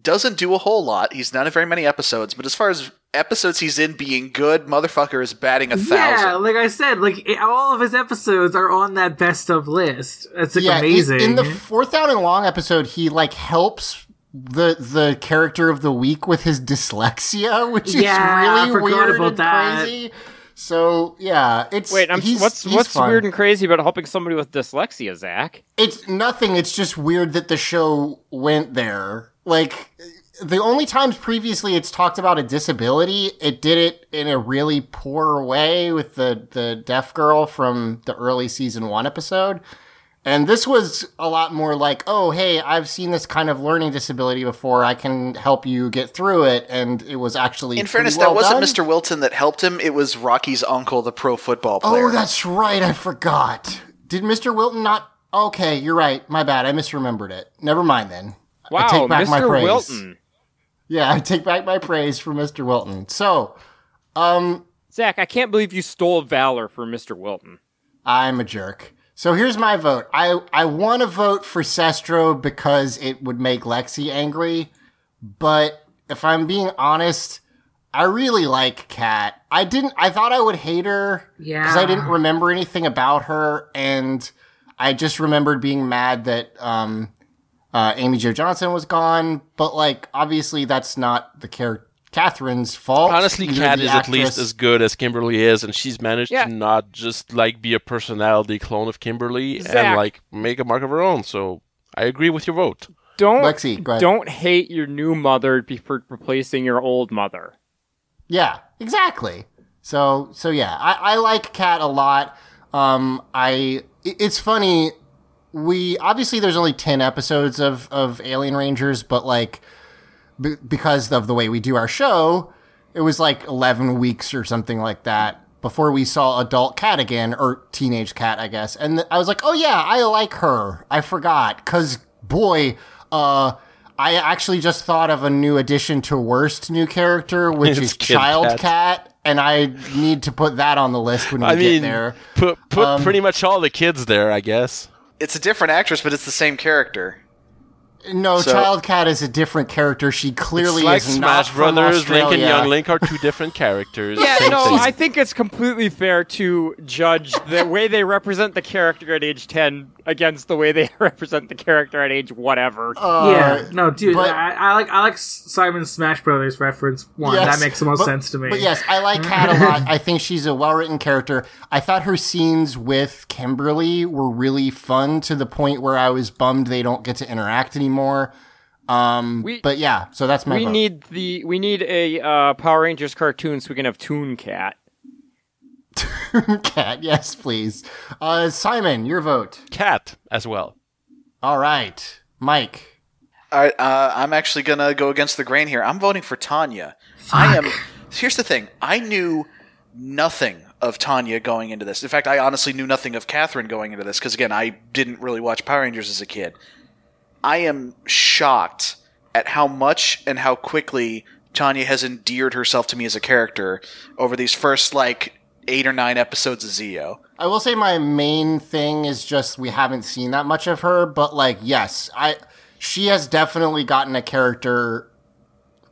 doesn't do a whole lot. He's not in very many episodes, but as far as episodes he's in being good, motherfucker is batting a yeah, thousand. like I said, like it- all of his episodes are on that best of list. That's like yeah, amazing. In, the fourth down and long episode, he like helps the the character of the week with his dyslexia, [LAUGHS] which Yeah, is really weird about and that. crazy. So yeah, it's Wait, I'm, he's, what's he's what's fun. weird and crazy about helping somebody with dyslexia, Zach? It's nothing. It's just weird that the show went there. Like the only times previously it's talked about a disability, it did it in a really poor way with the the deaf girl from the early season 1 episode. And this was a lot more like, "Oh, hey, I've seen this kind of learning disability before. I can help you get through it." And it was actually In fairness, well that wasn't done. Mr. Wilton that helped him. It was Rocky's uncle, the pro football player. Oh, that's right. I forgot. Did Mr. Wilton not? Okay, you're right. My bad. I misremembered it. Never mind then. I Wow, take back my Mr. praise. Wilton. Yeah, I take back my praise for Mr. Wilton. So, um, Zach, I can't believe you stole valor for Mr. Wilton. I'm a jerk. So here's my vote. I I want to vote for Cestro because it would make Lexi angry, but if I'm being honest, I really like Kat. I didn't. I thought I would hate her Yeah. because I didn't remember anything about her, and I just remembered being mad that um, uh, Amy Jo Johnson was gone. But like, obviously, that's not the character. Catherine's fault. Honestly, Either Kat the is at least as good as Kimberly is, and she's managed Yeah. to not just like be a personality clone of Kimberly Zach. and like make a mark of her own. So I agree with your vote. Don't Lexi, go ahead. don't hate your new mother before replacing your old mother. Yeah, exactly. So so yeah, I, I like Cat a lot. Um, I it's funny. We obviously there's only ten episodes of of Alien Rangers, but like b- because of the way we do our show, it was like eleven weeks or something like that before we saw adult Cat again or teenage Cat, I guess. And th- I was like, oh yeah, I like her. I forgot because boy, uh. I actually just thought of a new addition to worst new character, [LAUGHS] which It's is Kid Child Cat. Cat, and I need to put that on the list when we I get mean, there. put put Um, pretty much all the kids there, I guess. It's a different actress, but it's the same character. No, So- Child Cat is a different character. She clearly It's like is not Smash from Brothers, Link and Young Link are two different characters. Yeah, Same no, thing. I think it's completely fair to judge the way they represent the character at age 10 against the way they [LAUGHS] represent the character at age whatever. Uh, yeah, no, dude, but- I, I like I like Simon's Smash Brothers reference one. Yes, that makes the most but- sense to me. But yes, I like Cat a lot. I think she's a well written character. I thought her scenes with Kimberly were really fun to the point where I was bummed they don't get to interact anymore. Um, We- but yeah, so that's my we vote. need the we need a uh, Power Rangers cartoon so we can have Toon Cat. Cat. Yes, please. Uh, Simon, your vote. Cat as well. All right, Mike. All right, uh, I'm actually gonna go against the grain here. I'm voting for Tanya. I am. Here's the thing. I knew nothing of Tanya going into this. In fact, I honestly knew nothing of Catherine going into this because again, I didn't really watch Power Rangers as a kid. I am shocked at how much and how quickly Tanya has endeared herself to me as a character over these first like eight or nine episodes of Zeo. I will say my main thing is just we haven't seen that much of her, but like yes, I she has definitely gotten a character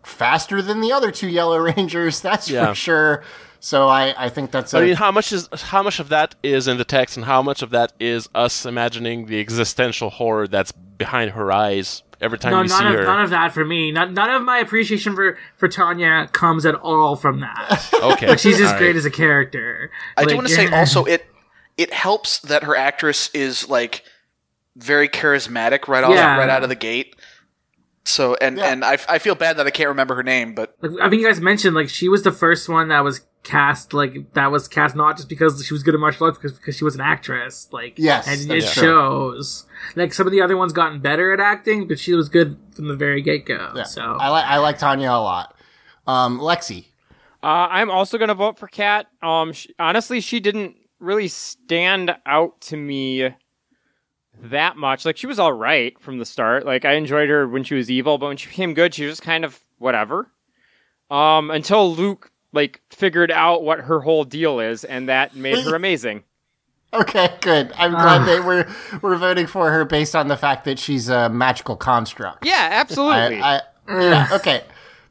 faster than the other two Yellow Rangers, [LAUGHS] that's Yeah. for sure. So I I think that's a I mean, how much is how much of that is in the text, and how much of that is us imagining the existential horror that's behind her eyes every time no, we none see of her? none of that for me. None, none of my appreciation for for Tanya comes at all from that. [LAUGHS] okay, Like she's just all great right. as a character. I do want to say [LAUGHS] also it it helps that her actress is like very charismatic right off Yeah. right out of the gate. So and Yeah. and I, I feel bad that I can't remember her name, but like I think you guys mentioned like she was the first one that was cast like that was cast not just because she was good at martial arts because because she was an actress like Yes, and it true. shows like some of the other ones gotten better at acting but she was good from the very get go Yeah. so I like I like Tanya a lot. Um, Lexi. Uh, I'm also going to vote for Cat. Um, sh honestly, she didn't really stand out to me that much. Like she was all right from the start. Like I enjoyed her when she was evil, but when she became good, she was just kind of whatever. Um, until Luke like figured out what her whole deal is, and that made her [LAUGHS] amazing. Okay, good. I'm ah. glad that we're we're voting for her based on the fact that she's a magical construct. Yeah, absolutely. I, I yeah, okay,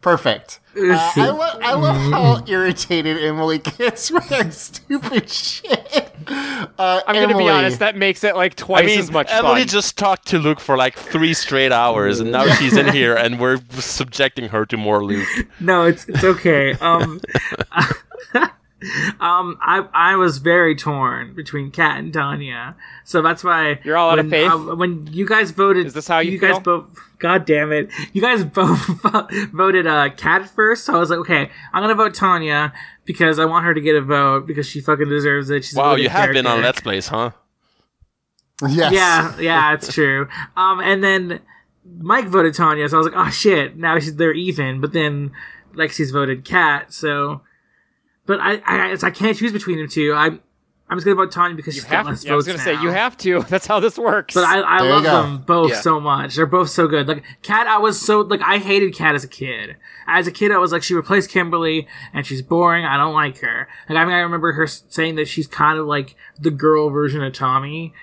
perfect. Uh, [LAUGHS] I, lo- I love how irritated Emily gets [LAUGHS] with her stupid shit. Uh, I'm gonna be Emily, honest. That makes it like I twice mean, as much Emily fun. just talked to Luke for like three straight hours, and now she's in [LAUGHS] here, and we're subjecting her to more Luke. no it's it's okay um um I I was very torn between Kat and Tanya so that's why You're all out of when, faith? uh, when you guys voted Is this how you you guys both God damn it you guys both [LAUGHS] voted uh Kat first so I was like okay I'm gonna vote Tanya because I want her to get a vote because she fucking deserves it she's Wow, really you good have been on. Let's Plays, huh? [LAUGHS] Yes. Yeah, yeah, it's true. Um, and then Mike voted Tanya, so I was like, oh shit, now she's, they're even. But then Lexi's voted Kat, so. But I, I, I can't choose between them two. I'm, I'm just gonna vote Tanya because you she's got have. less Yeah, I was gonna now. say you have to. [LAUGHS] That's how this works. But I, I There love them both Yeah. so much. They're both so good. Like Kat, I was so like I hated Kat as a kid. As a kid, I was like she replaced Kimberly and she's boring. I don't like her. Like I mean, I remember her saying that she's kind of like the girl version of Tommy.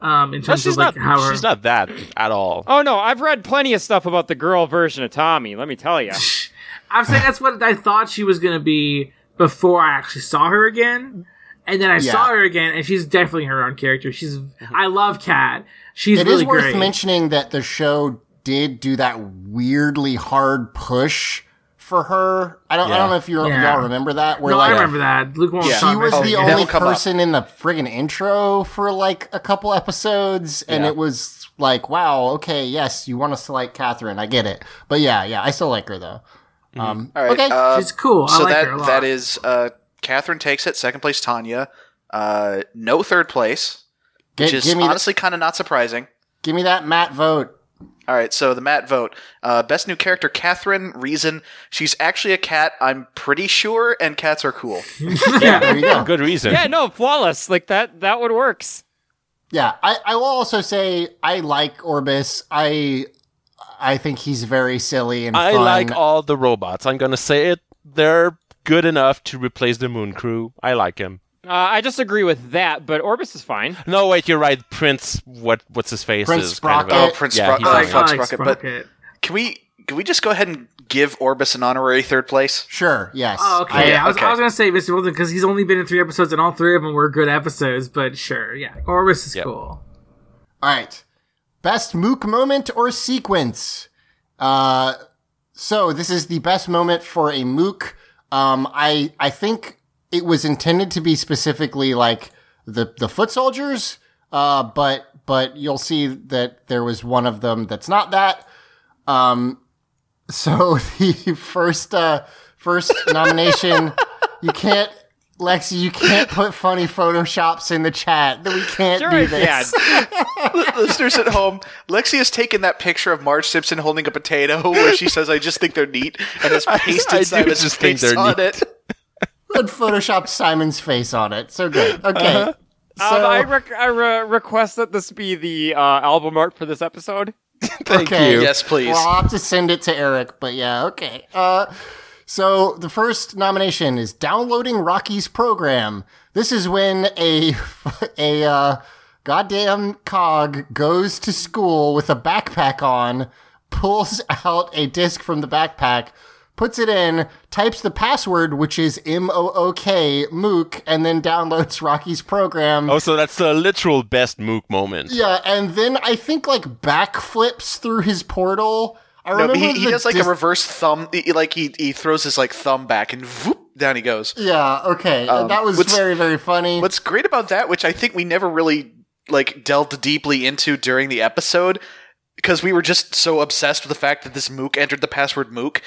Um, in No, terms she's of like not. how her, She's not that at all. Oh no, I've read plenty of stuff about the girl version of Tommy. Let me tell you. [LAUGHS] I'm saying that's what I thought she was gonna be before I actually saw her again. And then I Yeah. saw her again, and she's definitely her own character. She's mhm. I love Kat. She's It really is worth great. mentioning that the show did do that weirdly hard push for her. I don't. I don't know if you Yeah. y'all remember that. Where no, like I remember that. Luke won't Yeah. she was about the it. only come up. person in the friggin' intro for like a couple episodes, and Yeah. it was like, wow, okay, yes, you want us to like Catherine, I get it, but yeah, yeah, I still like her though. Um, all right. okay, uh, She's cool. I so like that her a lot. that is uh, Catherine takes it. Second place Tanya. Uh, no third place, Gi- which is give me honestly kind of not surprising. give me that Matt vote. All right, so the Matt vote. Uh, best new character, Catherine. Reason she's actually a cat. I'm pretty sure, and cats are cool. [LAUGHS] Yeah, there you go. Good reason. yeah, no, flawless. Like that. That one works. Yeah, I, I will also say I like Orbus. I I think he's very silly and I fun. like all the robots. I'm gonna say it. They're good enough to replace the Moon Crew. I like him. Uh, I just agree with that, but Orbus is fine. No, wait, you're right. Prince, what what's his face Prince is kind of Sprocket. a, Oh, Prince yeah, Sprocket. he's I Oh, like, fine. Fox I like Sprocket, but- Can we can we just go ahead and give Orbus an honorary third place? Sure. Yes. Oh, okay. I, was, okay. I was gonna say Mr. Wilson because he's only been in three episodes, and all three of them were good episodes. But sure, yeah, Orbus is Yep. cool. All right. Best Mook moment or sequence. Uh, so this is the best moment for a Mook. Um, I I think it was intended to be specifically like the the foot soldiers. Uh, but but you'll see that there was one of them that's not that. Um, so [LAUGHS] the first uh first nomination, you can't. Lexi, you can't put funny photoshops in the chat. We can't Sure, do I this. can. [LAUGHS] [LAUGHS] Listeners at home, Lexi has taken that picture of Marge Simpson holding a potato [LAUGHS] where she says, "I just think they're neat," and has I pasted Simon's just think face they're on neat. it. and photoshopped Simon's face on it. So good. Okay. Um, So I, rec- I re- request that this be the uh, album art for this episode. Thank Okay. you. Yes, please. well, I'll have to send it to Eric, but yeah, okay. Uh, so the first nomination is downloading Rocky's program. This is when a [LAUGHS] a uh, goddamn cog goes to school with a backpack on, pulls [LAUGHS] out a disc from the backpack, puts it in, types the password, which is M O O K Mook, and then downloads Rocky's program. Oh, so that's the literal best Mook moment. Yeah, and then I think like backflips through his portal. I No, remember but he, he the does like dis- a reverse thumb. He, like he he throws his like thumb back and whoop, down he goes. Yeah, okay, Um, that was very very funny. What's great about that, which I think we never really like delved deeply into during the episode, because we were just so obsessed with the fact that this Mook entered the password Mook.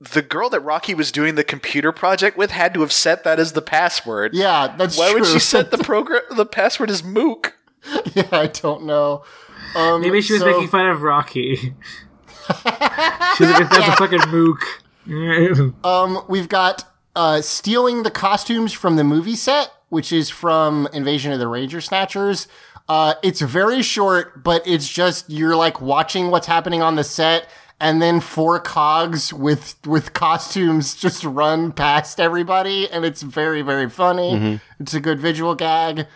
The girl that Rocky was doing the computer project with had to have set that as the password. yeah, that's Why true. would she set the [LAUGHS] program the password as Mook? yeah, I don't know. Um, Maybe she was so- making fun of Rocky. [LAUGHS] She's like, that's a fucking mook. [LAUGHS] Um, we've got uh, stealing the costumes from the movie set, which is from Invasion of the Ranger Snatchers. Uh, it's very short, but it's just you're like watching what's happening on the set, and then four cogs with with costumes [LAUGHS] just run past everybody, and it's very very funny. It's a good visual gag.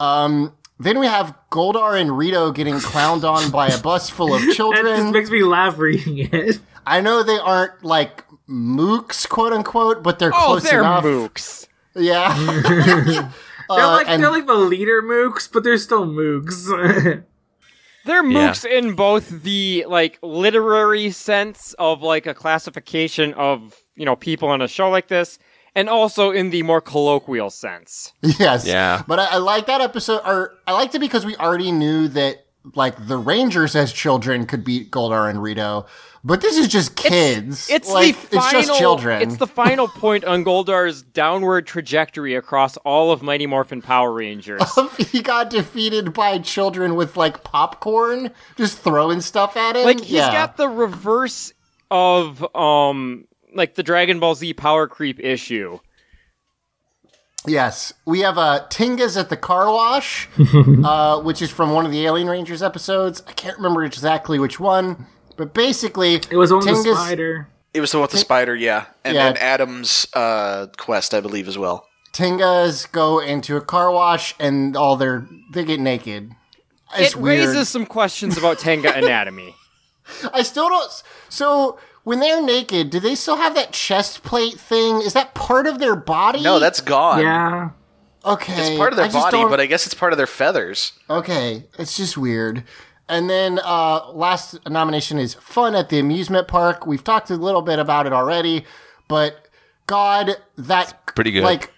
Um, then we have Goldar and Rito getting clowned on by a bus full of [LAUGHS] That children. just makes me laugh reading it. I know they aren't like mooks, quote unquote, but they're Oh, close they're enough. mooks. Yeah. [LAUGHS] They're Uh, like and- they're like the leader mooks, but they're still mooks. [LAUGHS] They're Yeah. mooks in both the like literary sense of like a classification of you know people on a show like this, and also in the more colloquial sense. yes. Yeah. But I, I like that episode, or I liked it because we already knew that like the Rangers as children could beat Goldar and Rito, but this is just kids. It's like, the final. It's just children. It's the final point on Goldar's downward trajectory across all of Mighty Morphin Power Rangers. [LAUGHS] he got defeated by children with like popcorn, just throwing stuff at him. like he's yeah. got the reverse of um like the Dragon Ball Z power creep issue. Yes, we have uh, Tenga's at the car wash, [LAUGHS] uh, which is from one of the Alien Rangers episodes. I can't remember exactly which one, but basically, it was on the spider. It was the one with the spider, yeah, and Yeah. and Adam's uh, quest, I believe, as well. Tengas go into a car wash and all their they get naked. It's it weird. raises some questions about Tenga [LAUGHS] anatomy. I still don't. So when they're naked, do they still have that chest plate thing? Is that part of their body? No, that's gone. Yeah. okay. It's part of their body, don't- but I guess it's part of their feathers. Okay, it's just weird. And then uh, last nomination is fun at the amusement park. We've talked a little bit about it already, but God, that pretty good. Like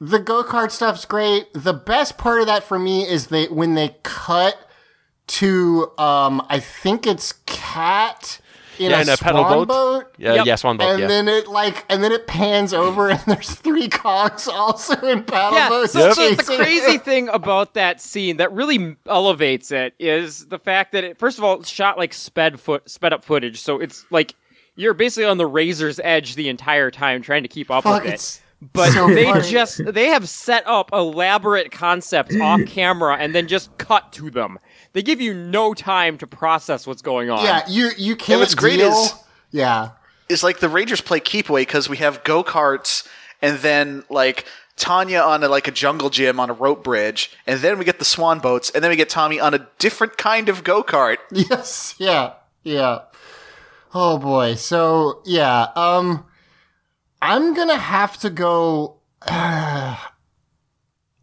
the go kart stuff's great. The best part of that for me is they when they cut to um, I think it's Cat in Yeah, a, in a pedal boat. boat. Yeah, Yep. yeah, swan boat. And yeah. then it like, and then it pans over, and [LAUGHS] there's three cogs also in paddle Yeah, boats. so, so the crazy thing about that scene that really elevates it is the fact that it, first of all, it's shot like sped foot, sped up footage, so it's like you're basically on the razor's edge the entire time trying to keep up Fuck, with it. it's But so they funny. just they have set up elaborate concepts off camera and then just cut to them. They give you no time to process what's going on. Yeah, you you can't. what's great deal. is- yeah, It's like the Rangers play keep away because we have go karts and then like Tanya on a, like a jungle gym on a rope bridge, and then we get the swan boats, and then we get Tommy on a different kind of go kart. [LAUGHS] Yes, yeah, yeah. Oh boy. So yeah, um, I'm gonna have to go. [SIGHS]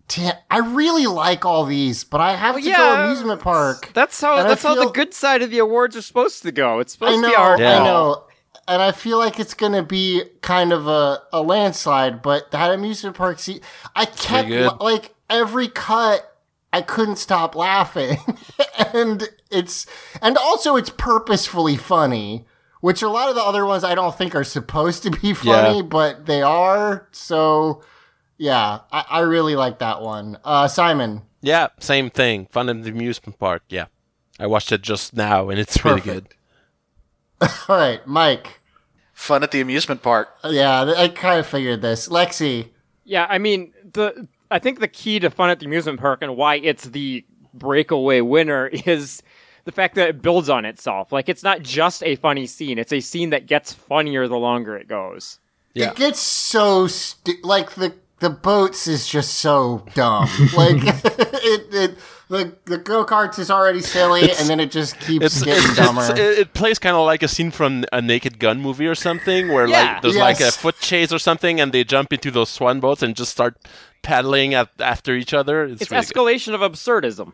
Damn, I really like all these, but I have to go yeah. amusement park. That's how And I that's how the good side of the awards are supposed to go. It's supposed I to be our Yeah. I know, and I feel like it's gonna be kind of a, a landslide. But that amusement park seat, I kept good. like every cut, I couldn't stop laughing, [LAUGHS] and it's and also it's purposefully funny, which a lot of the other ones I don't think are supposed to be funny, Yeah. but they are. So yeah, I, I really like that one. Uh, Simon, Yeah, same thing. Fun in the amusement park. Yeah, I watched it just now, and it's really good. Perfect. [LAUGHS] all right, Mike. Fun at the amusement park. Yeah, I kind of figured this. Lexi. Yeah, I mean the I think the key to fun at the amusement park and why it's the breakaway winner [LAUGHS] is the fact that it builds on itself. Like it's not just a funny scene; it's a scene that gets funnier the longer it goes. Yeah. It gets so stu- like the the boats is just so dumb. [LAUGHS] like [LAUGHS] it, it the the go karts is already silly, and then it just keeps It's, getting it's, dumber. it's- it, it plays kind of like a scene from a Naked Gun movie or something, where Yeah. like there's like a foot chase or something, and they jump into those swan boats and just start paddling at, after each other. It's, It's really good. escalation of absurdism.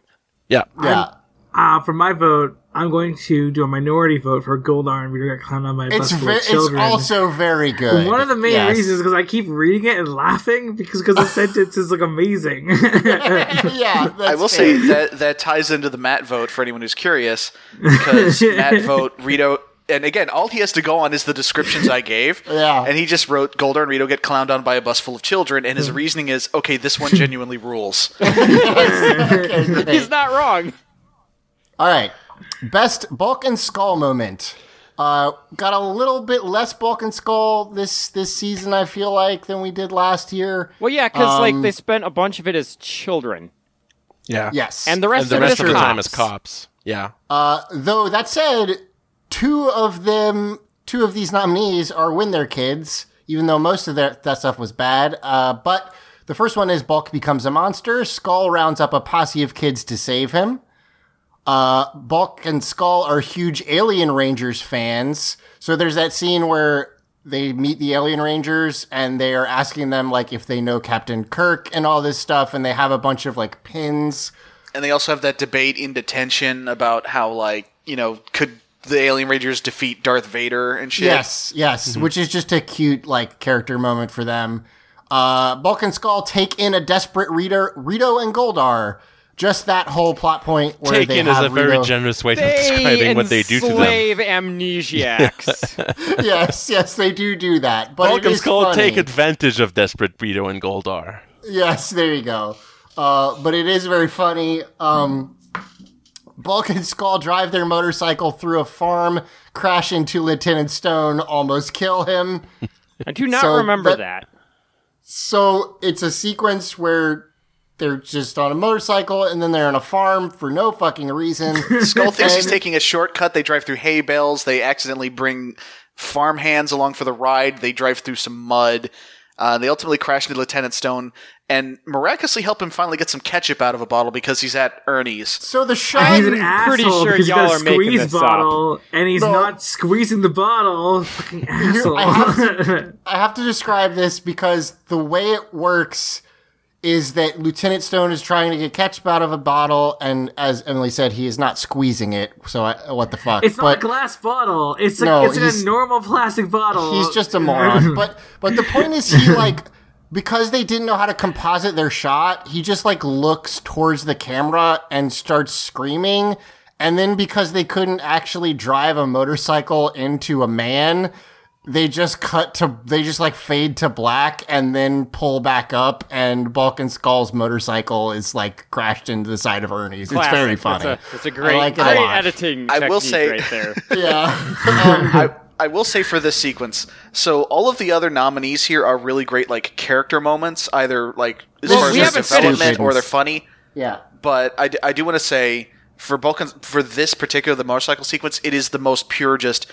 Yeah, yeah, Uh, for my vote, I'm going to do a minority vote for Goldar and Rito Got Clowned on My it's Bus Full ve- of it's Children. also very good. One of the main Yes. reasons is because I keep reading it and laughing because because the [LAUGHS] sentence is like amazing. [LAUGHS] yeah, I will that's say that that ties into the Matt vote for anyone who's curious, because [LAUGHS] Matt vote Rito, and again, all he has to go on is the descriptions I gave. Yeah. and he just wrote Goldar and Rito get clowned on by a bus full of children, and his reasoning is, okay, this one genuinely rules. Okay. He's not wrong. All right. Best bulk and skull moment. Uh, got a little bit less bulk and skull this this season. I feel like than we did last year. Well, yeah, because like Um, they spent a bunch of it as children, yeah, Yes, and the rest And the of rest it of the cops. time is cops. Yeah, Uh, though that said, two of them, two of these nominees are when they're kids, even though most of that that stuff was bad. Uh, but the first one is Bulk becomes a monster. Skull rounds up a posse of kids to save him. Uh, Bulk and Skull are huge Alien Rangers fans, so there's that scene where they meet the Alien Rangers and they are asking them like if they know Captain Kirk and all this stuff, and they have a bunch of like pins. and they also have that debate in detention about how, like, you know, could the Alien Rangers defeat Darth Vader and shit? Yes, yes, which is just a cute like character moment for them. Uh, Bulk and Skull take in a desperate reader, Rito and Goldar. Just that whole plot point where they taken is have a very Rito- generous way of describing what they do to them. enslave amnesiacs. [LAUGHS] [LAUGHS] yes, yes, they do do that. But Bulk it and Skull funny. take advantage of desperate Rito and Goldar. Yes, there you go. Uh, but it is very funny. Um, Bulk and Skull drive their motorcycle through a farm, crash into Lieutenant Stone, almost kill him. I do not So remember that- that. So it's a sequence where they're just on a motorcycle and then they're on a farm for no fucking reason. [LAUGHS] Skull thinks he's taking a shortcut. They drive through hay bales. They accidentally bring farm hands along for the ride. They drive through some mud. Uh, they ultimately crash into Lieutenant Stone and miraculously help him finally get some ketchup out of a bottle because he's at Ernie's. So the shot. he's an pretty sure because he's y'all got a are making squeeze this up. bottle and he's No. not squeezing the bottle. Fucking asshole. [LAUGHS] I have, I have to describe this because the way it works is that Lieutenant Stone is trying to get ketchup out of a bottle, and as Emily said, he is not squeezing it. So I, what the fuck? it's not a glass bottle. It's No, it's in a normal plastic bottle. he's just a moron. [LAUGHS] but but the point is, he like because they didn't know how to composite their shot. He just like looks towards the camera and starts screaming. And then because they couldn't actually drive a motorcycle into a man, they just cut to they just like fade to black and then pull back up and Bulk and Skull's motorcycle is like crashed into the side of Ernie's. It's very funny. It's a, it's a great, I like it a great lot. editing I will say- right there. [LAUGHS] Yeah. Um, I, I will say for this sequence, so all of the other nominees here are really great, like character moments, either like as Well, far as their development finished. or they're funny. yeah. But I, I do want to say for Bulk and, for this particular the motorcycle sequence, it is the most pure just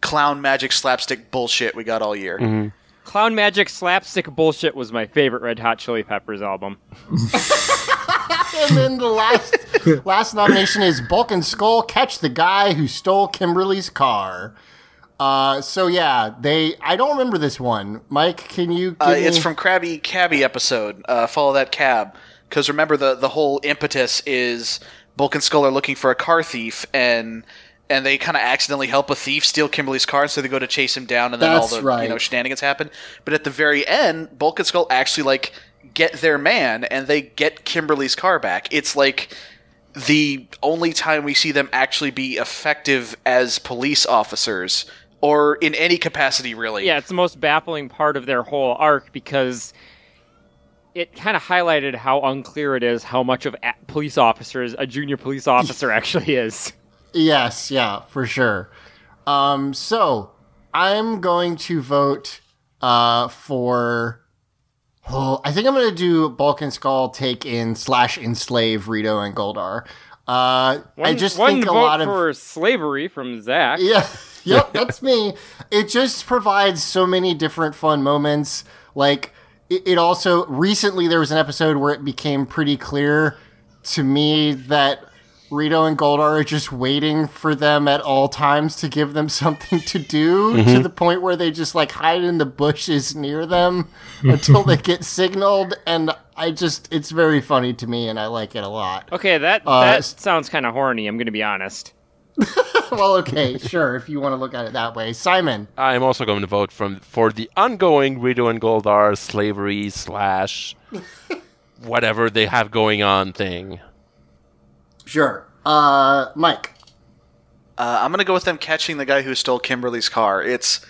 clown magic slapstick bullshit we got all year. Clown Magic Slapstick Bullshit was my favorite Red Hot Chili Peppers album. [LAUGHS] And then the last last nomination is Bulk and Skull catch the guy who stole Kimberly's car. Uh, so yeah, they. I don't remember this one. Mike, can you? Give Uh, me, it's from Krabby Cabby episode. Uh, follow that cab because remember the the whole impetus is Bulk and Skull are looking for a car thief and and they kind of accidentally help a thief steal Kimberly's car, so they go to chase him down, and then That's all the right. you know shenanigans happen. But at the very end, Bulk and Skull actually like get their man and they get Kimberly's car back. It's like the only time we see them actually be effective as police officers or in any capacity really. Yeah, it's the most baffling part of their whole arc because it kind of highlighted how unclear it is how much of a police officers a junior police officer [LAUGHS] actually is. Yes, yeah, for sure. Um, so I'm going to vote uh, for. Oh, I think I'm going to do Bulk and Skull take in slash enslave Rito and Goldar. Uh, I just one think a vote lot of for slavery from Zach. Yeah. [LAUGHS] Yep, that's me. It just provides so many different fun moments. Like it, it also recently there was an episode where it became pretty clear to me that Rito and Goldar are just waiting for them at all times to give them [LAUGHS] something to do to the point where they just like hide in the bushes near them [LAUGHS] until they get signaled and I just it's very funny to me and I like it a lot. Okay, that Uh, that sounds kind of horny. I'm going to be honest. [LAUGHS] well, okay, sure, if you want to look at it that way. Simon. I'm also going to vote from for the ongoing Rito and Goldar slavery slash whatever they have going on thing. Sure. Uh, Mike. Uh, I'm gonna go with them catching the guy who stole Kimberly's car. It's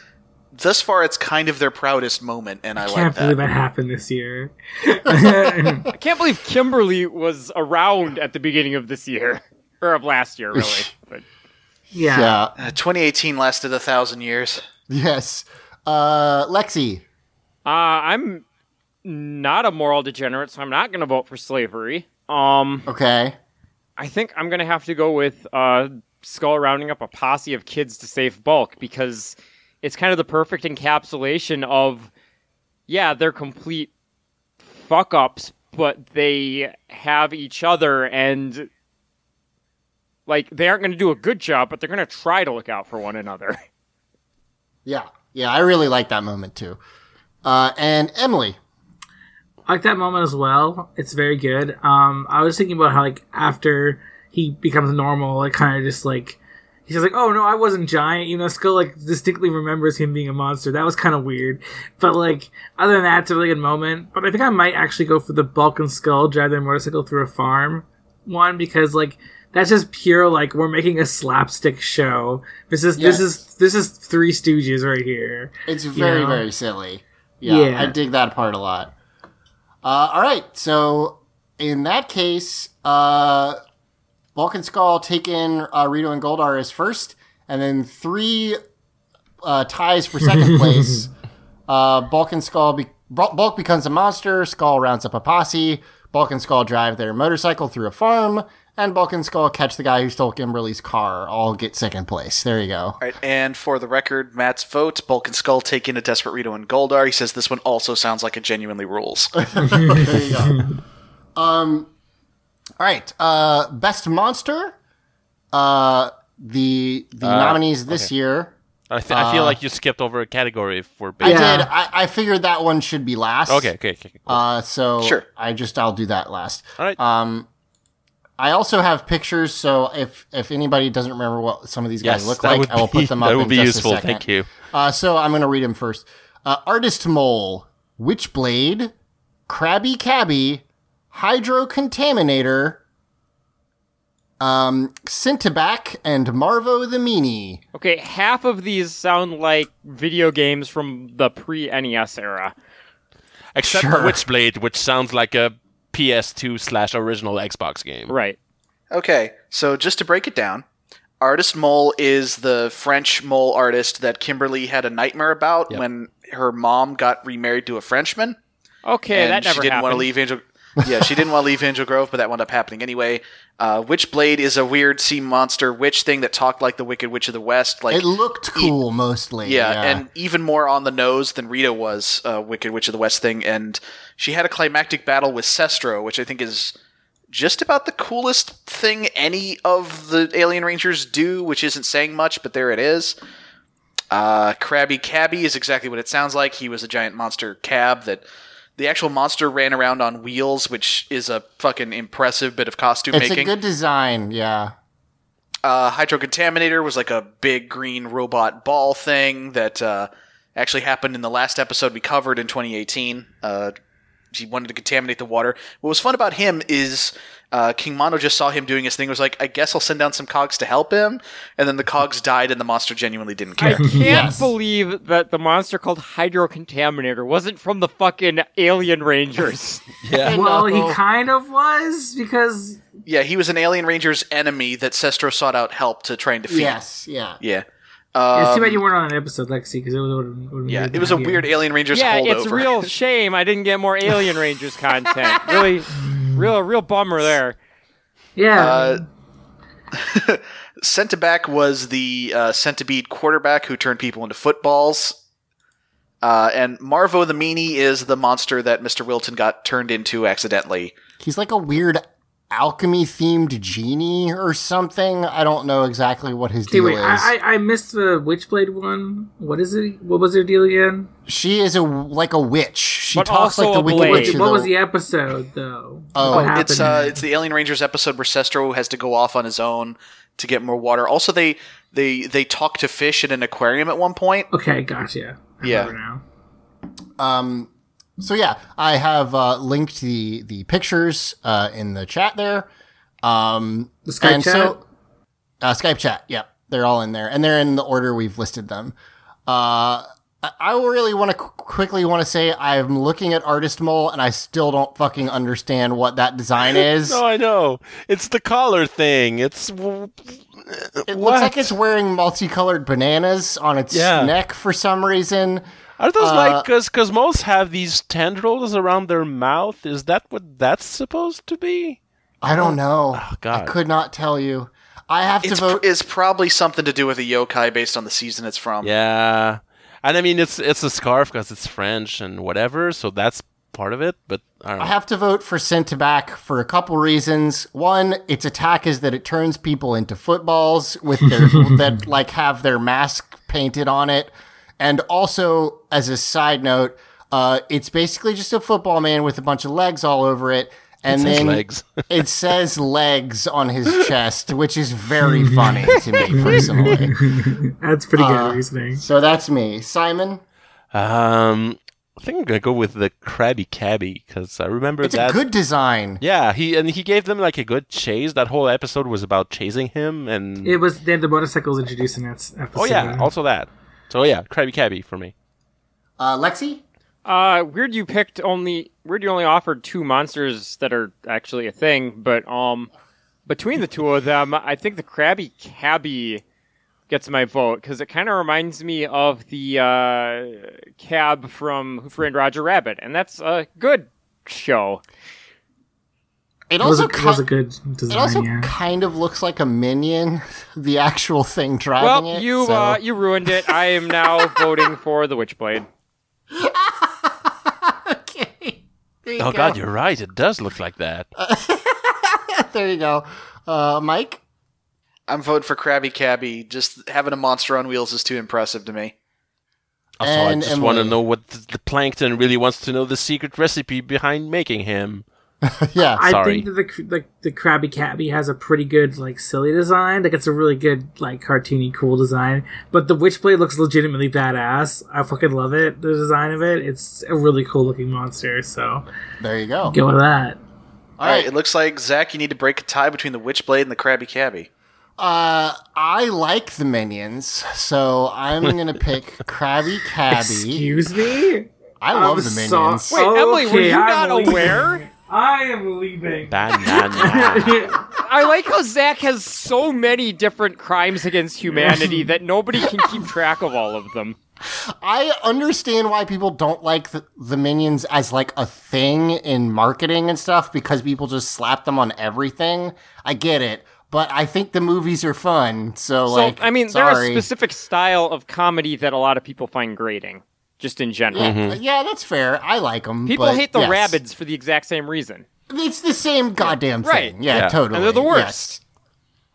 thus far, it's kind of their proudest moment, and I, Can't like believe that. that happened this year. [LAUGHS] [LAUGHS] I can't believe Kimberly was around at the beginning of this year [LAUGHS] or of last year, really. but Yeah. Yeah. Uh, 2018 lasted a thousand years. Yes. Uh, Lexi. uh, I'm not a moral degenerate, so I'm not going to vote for slavery. Um, Okay. I think I'm to have to go with uh, Skull rounding up a posse of kids to save Bulk because it's kind of the perfect encapsulation of, yeah, they're complete fuck ups, but they have each other and. Like, they aren't going to do a good job, but they're going to try to look out for one another. [LAUGHS] Yeah. Yeah, I really like that moment too. Uh, and Emily. I like that moment as well. It's very good. Um, I was thinking about how like after he becomes normal, like kind of just like he's just like, oh no, I wasn't giant. You know, Skull like distinctly remembers him being a monster. That was kind of weird. But like other than that, it's a really good moment. But I think I might actually go for the Bulk and Skull drive their motorcycle through a farm one because like that's just pure like we're making a slapstick show. This is this is this is Three Stooges right here. It's very, know? very silly. Yeah, Yeah. I dig that part a lot. Uh, all right. So in that case, uh, Bulk and Skull take in uh, Rito and Goldar as first, and then three uh, ties for second [LAUGHS] place. Uh, Bulk and Skull be- Bulk becomes a monster. Skull rounds up a posse. Bulk and Skull drive their motorcycle through a farm, and Bulk and Skull catch the guy who stole Kimberly's car. All get second place. There you go. All right, and for the record, Matt's vote: Bulk and Skull take in a Desperate Rito and Goldar. He says this one also sounds like it genuinely rules. [LAUGHS] there you go. Um, all right. Uh, best monster. Uh, the the Uh, nominees this year. I, th- I feel like you skipped over a category for. I Yeah. did. I, I figured that one should be last. Okay, okay, okay. cool. Uh, so Sure. I just I'll do that last. All right. Um, I also have pictures, so if if anybody doesn't remember what some of these guys yes, look like, would I will be, put them up [LAUGHS] that would in be just useful. Thank you. Uh, so I'm going to read them first. Uh, Artist Mole, Witchblade, Krabby Cabby, Hydro Contaminator, um, Cintabac, and Marvo the Meanie. Okay, half of these sound like video games from the pre NES era. Except Sure. for Witchblade, which sounds like a PS2 slash original Xbox game. Right. Okay, so just to break it down, Artist Mole is the French mole artist that Kimberly had a nightmare about Yep. when her mom got remarried to a Frenchman. Okay, and that never she didn't happened. want to leave Angel. [LAUGHS] yeah, she didn't want to leave Angel Grove, but that wound up happening anyway. Uh, Witchblade is a weird sea monster witch thing that talked like the Wicked Witch of the West. Like it looked cool mostly. yeah, and even more on the nose than Rita was uh, Wicked Witch of the West thing. And she had a climactic battle with Cestro, which I think is just about the coolest thing any of the Alien Rangers do, which isn't saying much, but there it is. Uh, Krabby Cabby is exactly what it sounds like. He was a giant monster cab that the actual monster ran around on wheels, which is a fucking impressive bit of costume it's making. a good design. Yeah, Uh, Hydro Contaminator was like a big green robot ball thing that uh, actually happened in the last episode we covered in 2018. Uh, he wanted to contaminate the water. What was fun about him is uh, King Mondo just saw him doing his thing. Was like, I guess I'll send down some cogs to help him, and then the cogs died, and the monster genuinely didn't care. I care. can't Yes. believe that the monster called Hydro Contaminator wasn't from the fucking Alien Rangers. [LAUGHS] [LAUGHS] Yeah. Well, he kind of was because yeah, he was an Alien Ranger's enemy that Cestro sought out help to try and defeat. yes, yeah. Yeah. It's too Um, bad you weren't on an episode, Lexi, because it would have. yeah, it was a weird Alien Rangers yeah, holdover. it's a real [LAUGHS] shame I didn't get more Alien Rangers content. [LAUGHS] Really, real, real bummer there. Yeah, Uh, [LAUGHS] Centiback was the uh, centipede quarterback who turned people into footballs. Uh, and Marvo the Meanie is the monster that Mr. Wilton got turned into accidentally. He's like a weird alchemy themed genie or something. I don't know exactly what his See, deal wait, is. I, I I missed the Witchblade one. What is it? What was their deal again? she is a like a witch. She But talks like the a wicked witch. of what the- was the episode though? Oh. It's uh, it's the Alien Rangers episode where Cestro has to go off on his own to get more water. Also, they they they talk to fish in an aquarium at one point. okay, gotcha. I Yeah. remember Now. Um, so yeah, I have uh, linked the the pictures uh, in the chat there. Um, The Skype chat. So, uh, Skype chat. Yep, they're all in there, and they're in the order we've listed them. Uh, I- really want to qu- quickly want to say I'm looking at Artist Mole, and I still don't fucking understand what that design [LAUGHS] is. No, I know. It's the collar thing. It's it looks like it's wearing multicolored bananas on its Yeah. neck for some reason. Are those Uh, like because because most have these tendrils around their mouth? Is that what that's supposed to be? I don't know. I Oh, God. could not tell you. I have to It's, vote. it's probably something to do with a yokai based on the season it's from. Yeah, and I mean it's it's a scarf because it's French and whatever, so that's part of it. But I don't know. I have to vote for Centiback for a couple reasons. One, its attack is that it turns people into footballs with their [LAUGHS] that like have their mask painted on it, and also as a side note, uh, it's basically just a football man with a bunch of legs all over it, and says then legs. [LAUGHS] it says legs on his chest, which is very funny to me [LAUGHS] personally. That's pretty good Uh, reasoning. So that's me, Simon. Um, I think I'm gonna go with the Krabby Cabby because I remember It's that. a good design. yeah, he and he gave them like a good chase. That whole episode was about chasing him, and It was they had the motorcycles introduced in that episode. oh yeah, also that. So yeah, Krabby Cabby for me. Uh, Lexi. Uh, weird you picked only weird you only offered two monsters that are actually a thing, but um, between the two of them, I think the Krabby Cabby gets my vote because it kind of reminds me of the uh, cab from Who Framed Roger Rabbit, and that's a good show. It It was, also a, it ki- was a good design. It also yeah. kind of looks like a minion, [LAUGHS] the actual thing driving Well, it. you so- uh, you ruined it. I am now [LAUGHS] voting for the Witchblade. [LAUGHS] okay. Oh go. God, you're right. It does look like that. there you go. Uh, Mike. I'm voting for Krabby Cabby. Just having a monster on wheels is too impressive to me. Also, And I just want to know what the, the plankton really wants to know the secret recipe behind making him. [LAUGHS] Yeah. I Sorry. think that the cr- like the Krabby Cabby has a pretty good like silly design. Like it's a really good like cartoony cool design. But the Witchblade looks legitimately badass. I fucking love it. The design of it. It's a really cool looking monster. So there you go. go with that. All right. it looks like Zach, you need to break a tie between the Witchblade and the Krabby Cabby. Uh, I like the minions, so I'm [LAUGHS] gonna pick Krabby Cabby. Excuse me. I love I'm the so- minions. Wait, Emily, were Okay, you I'm not leaving. aware? [LAUGHS] I am leaving. Banana. [LAUGHS] I like how Zach has so many different crimes against humanity that nobody can keep track of all of them. I understand why people don't like the, the minions as like a thing in marketing and stuff because people just slap them on everything. I get it, but I think the movies are fun. So, So like, I mean, they're a specific style of comedy that a lot of people find grating, just in general. Yeah, yeah, that's fair. I like them. People hate the yes. rabbits for the exact same reason. It's the same goddamn Right. thing. Yeah, Yeah. totally. And they're the worst. Yes.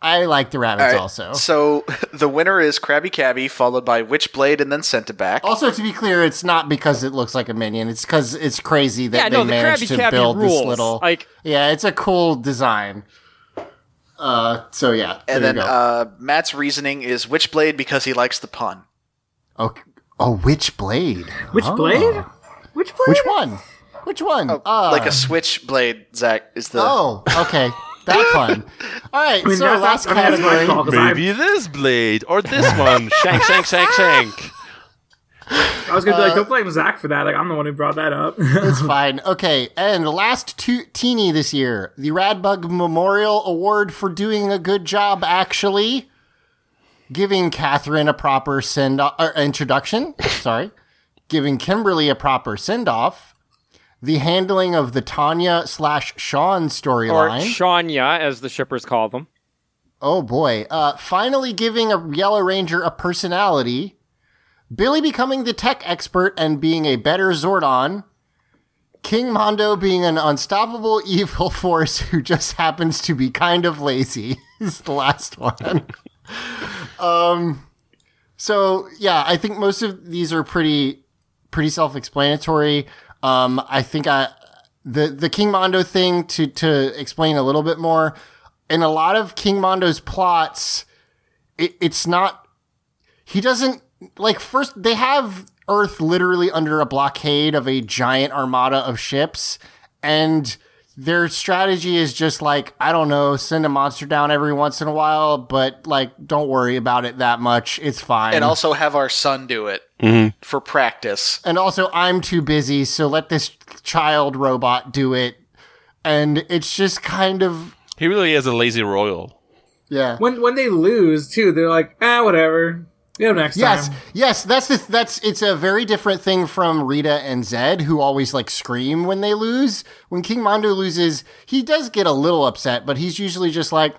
I like the rabbits All right, also. So [LAUGHS] the winner is Krabby Cabby, followed by Witchblade, and then Centiback. Also, to be clear, it's not because it looks like a minion. It's because it's crazy that Yeah, they no, the managed Krabby to Cabby build this little. Like- yeah, it's a cool design. Uh, so yeah, and there then you go. uh, Matt's reasoning is Witchblade because he likes the pun. oh, oh, which blade? Which Oh. blade? Which blade? Which one? Which one? uh, like a switchblade, Zach is the. oh, okay, that [LAUGHS] one. All right, I mean, so that's, last that's, I mean, that's my category. fault 'cause I, Maybe this blade or this one. [LAUGHS] shank, shank, shank, shank. I was gonna be Uh, like, don't blame Zach for that. Like, I'm the one who brought that up. It's [LAUGHS] fine. Okay, and the last two teeny this year, the Radbug Memorial Award for doing a good job, actually giving Katherine a proper send uh, introduction. Sorry, giving Kimberly a proper send off. The handling of the Tanya slash Sean storyline, Or. Shania, as the shippers call them. Oh boy. Uh, finally giving a Yellow Ranger a personality. Billy becoming the tech expert and being a better Zordon. King Mondo being an unstoppable [LAUGHS] evil force who just happens to be kind of lazy [LAUGHS] is the last one. [LAUGHS] um, so yeah, I think most of these are pretty, pretty self-explanatory. Um, I think I, the, the King Mondo thing to, to explain a little bit more in a lot of King Mondo's plots, it, it's not. He doesn't like first. They have Earth literally under a blockade of a giant armada of ships, and their strategy is just like I don't know, send a monster down every once in a while, but like don't worry about it that much. It's fine. and also have our son do it for practice. and also I'm too busy, so let this child robot do it. And it's just kind of He really is a lazy royal. yeah. when when they lose too, they're like, ah, whatever. Get him next Yes, time. yes, that's the that's it's a very different thing from Rita and Zedd, who always like scream when they lose. When King Mondo loses, he does get a little upset, but he's usually just like,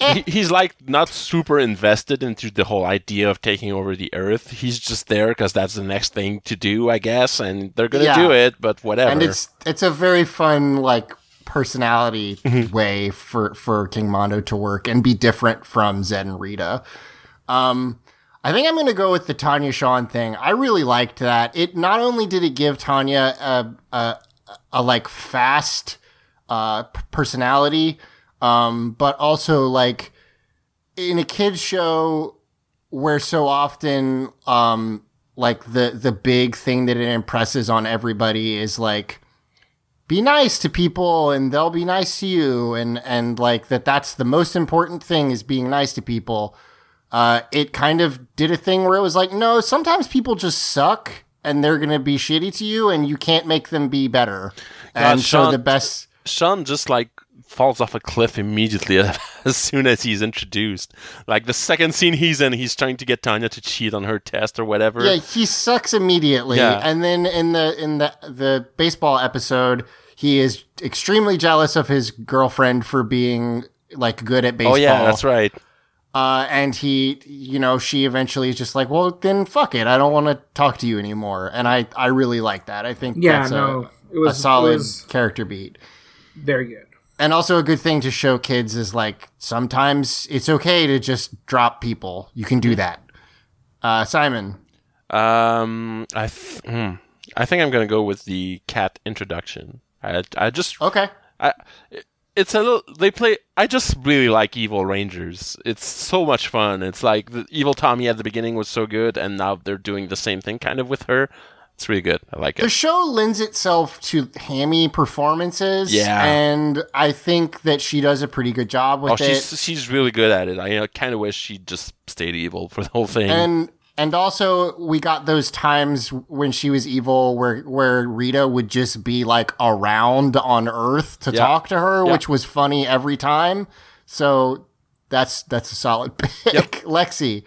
He, he's like not super invested into the whole idea of taking over the Earth. He's just there because that's the next thing to do, I guess, and they're gonna Yeah. do it. But whatever. and it's it's a very fun like personality Mm-hmm. way for for King Mondo to work and be different from Zedd and Rita. Um, I think I'm going to go with the Tanya Sean thing. I really liked that. It not only did it give Tanya a a, a like fast uh, personality, um, but also like in a kids show where so often um, like the the big thing that it impresses on everybody is like be nice to people and they'll be nice to you and and like that that's the most important thing is being nice to people uh it kind of did a thing where it was like no sometimes people just suck and they're gonna be shitty to you and you can't make them be better and so Sean- the best Sean just like falls off a cliff immediately [LAUGHS] as soon as he's introduced. Like the second scene he's in, he's trying to get Tanya to cheat on her test or whatever. yeah he sucks immediately Yeah. and then in the in the the baseball episode he is extremely jealous of his girlfriend for being like good at baseball oh yeah, that's right. Uh, and he, you know, she eventually is just like, well, then fuck it. I don't want to talk to you anymore. And I, I really like that. I think Yeah, that's no, a, it was a solid It was character beat. very good. And also a good thing to show kids is like, sometimes it's okay to just drop people. You can do that. Uh, Simon. Um, I th- hmm. I think I'm gonna go with the cat introduction. I I just Okay. I it's a little they play I just really like Evil Rangers. It's so much fun. It's like the Evil Tommy at the beginning was so good and now they're doing the same thing kind of with her. It's really good. I like it. The show lends itself to hammy performances. Yeah. And I think that she does a pretty good job with Oh, it. she's she's really good at it. I kind of wish she just stayed evil for the whole thing. and and also we got those times when she was evil where where Rita would just be like around on Earth to Yeah. talk to her, Yeah. which was funny every time. So that's that's a solid [LAUGHS] pick. Lexi.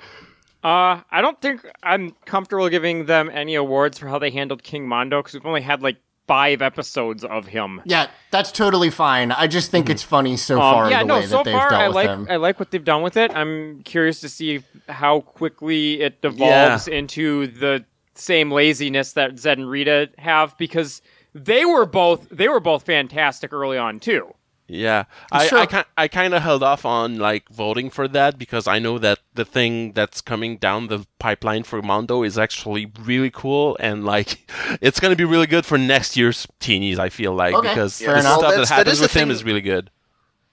Uh, I don't think I'm comfortable giving them any awards for how they handled King Mondo because we've only had like five episodes of him. Yeah, that's totally fine. I just think it's funny so Um, far yeah, the no. way So that far, I like him. I like what they've done with it. I'm curious to see how quickly it devolves into the same laziness that Zedd and Rita have because they were both they were both fantastic early on too. Yeah, I Sure. I, ki- I kind of held off on like voting for that because I know that the thing that's coming down the pipeline for Mondo is actually really cool and like [LAUGHS] it's gonna be really good for next year's teenies. I feel like Okay, because fair the enough. stuff that that's- that happens is with him is really good.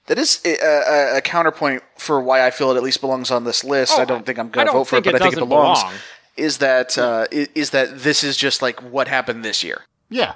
That is a, a, a counterpoint for why I feel it at least belongs on this list. Oh, I don't think I'm going to vote for it, think but it I think it belongs. belong. Is that uh, i- is that this is just like what happened this year? yeah,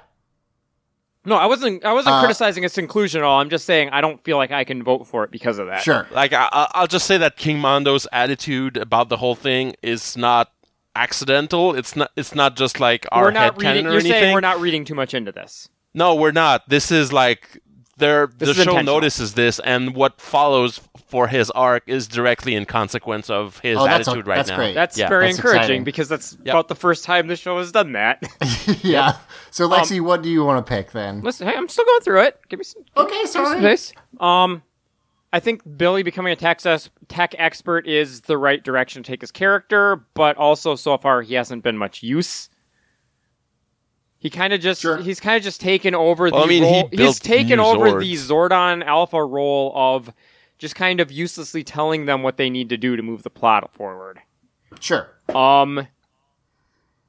No, I wasn't. I wasn't Uh, criticizing its inclusion at all. I'm just saying I don't feel like I can vote for it because of that. sure. Like I, I- I'll just say that King Mondo's attitude about the whole thing is not accidental. It's not. It's not just like our we're not headcanon reading. or You're anything. saying we're not reading too much into this. No, we're not. This is like there. This the show notices this, and what follows for his arc is directly in consequence of his Oh, that's attitude right that's now. great. That's Yeah. very That's encouraging exciting. because that's Yep. about the first time the show has done that. [LAUGHS] yeah. So Um, Lexi, what do you want to pick then? Listen, hey, I'm still going through it. Give me some. give Okay, me some sorry. space. Um, I think Billy becoming a tech, es- tech expert is the right direction to take his character, but also so far he hasn't been much use. He kind of just Sure. he's kind of just taken over Well, the I mean, he role. he's taken new over Zords. the Zordon Alpha role of just kind of uselessly telling them what they need to do to move the plot forward. Sure. Um,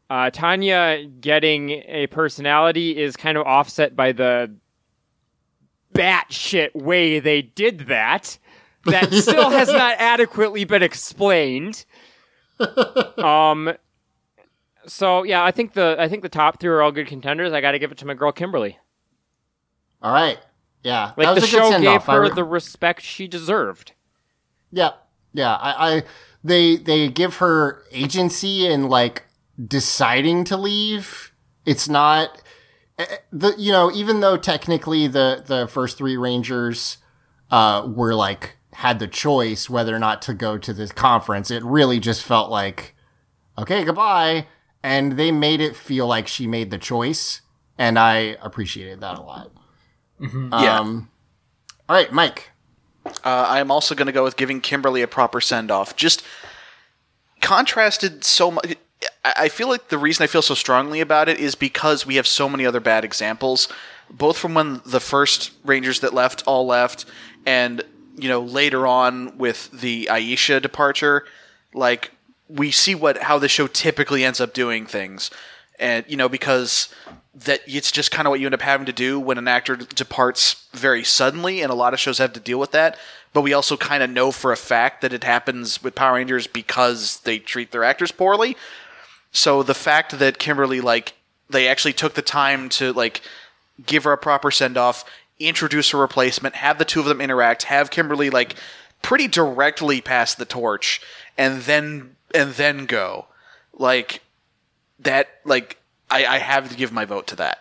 uh, Tanya getting a personality is kind of offset by the batshit way they did that. That [LAUGHS] still has not adequately been explained. [LAUGHS] Um. So yeah, I think the I think the top three are all good contenders. I got to give it to my girl Kimberly. All right. Yeah. Like that was the a show gave off. Her re- the respect she deserved. Yeah, yeah. I, I they they give her agency in like deciding to leave. It's not eh, eh, the you know even though technically the the first three rangers uh were like had the choice whether or not to go to this conference. It really just felt like okay goodbye, and they made it feel like she made the choice, and I appreciated that a lot. Yeah. Um, all right, Mike. Uh, I am also going to go with giving Kimberly a proper send off. Just contrasted so much. I I feel like the reason I feel so strongly about it is because we have so many other bad examples, both from when the first Rangers that left all left, and you know later on with the Aisha departure. Like we see what how the show typically ends up doing things, and you know because that it's just kind of what you end up having to do when an actor departs very suddenly, and a lot of shows have to deal with that. But we also kind of know for a fact that it happens with Power Rangers because they treat their actors poorly. So the fact that Kimberly like they actually took the time to like give her a proper send off, introduce a replacement, have the two of them interact, have Kimberly like pretty directly pass the torch, and then and then go like that. Like I, I have to give my vote to that.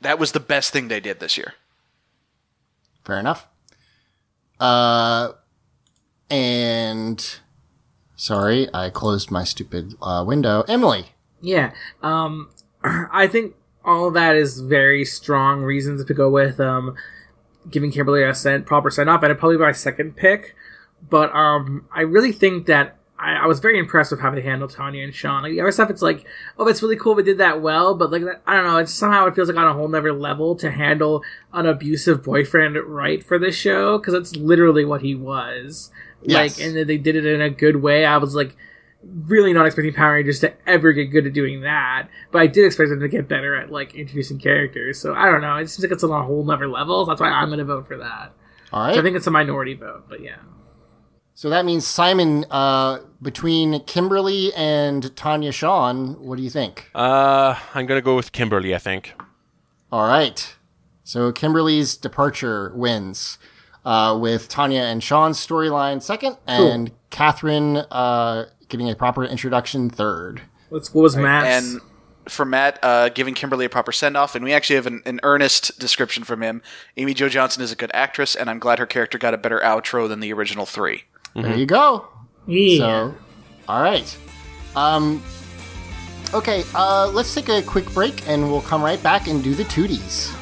That was the best thing they did this year. Fair enough. Uh, and sorry, I closed my stupid uh, window. Emily. Yeah. Um, [CLEARS THROAT] I think all of that is very strong reasons to go with um, giving Kimberly a send, proper sign off, and it'd probably be my second pick. But um, I really think that I, I was very impressed with how they handled Tanya and Sean. Like the other stuff, it's like, oh, that's really cool. We did that well, but like that, I don't know. It's somehow it feels like on a whole nother level to handle an abusive boyfriend right for this show because that's literally what he was. Yes. Like, and they did it in a good way. I was like, really not expecting Power Rangers to ever get good at doing that, but I did expect them to get better at like introducing characters. So I don't know. It seems like it's on a whole nother level. That's why I'm going to vote for that. All So. I think it's a minority vote, but yeah. So that means Simon, uh, between Kimberly and Tanya Sean, what do you think? Uh, I'm gonna go with Kimberly. I think. All right. So Kimberly's departure wins, uh, with Tanya and Sean's storyline second, and Katherine uh, getting a proper introduction third. What's what was Matt's? And for Matt, uh, giving Kimberly a proper send off, and we actually have an, an earnest description from him. Amy Jo Johnson is a good actress, and I'm glad her character got a better outro than the original three. There you go. yeah. So All right. Um, okay, uh, let's take a quick break and we'll come right back and do the tooties.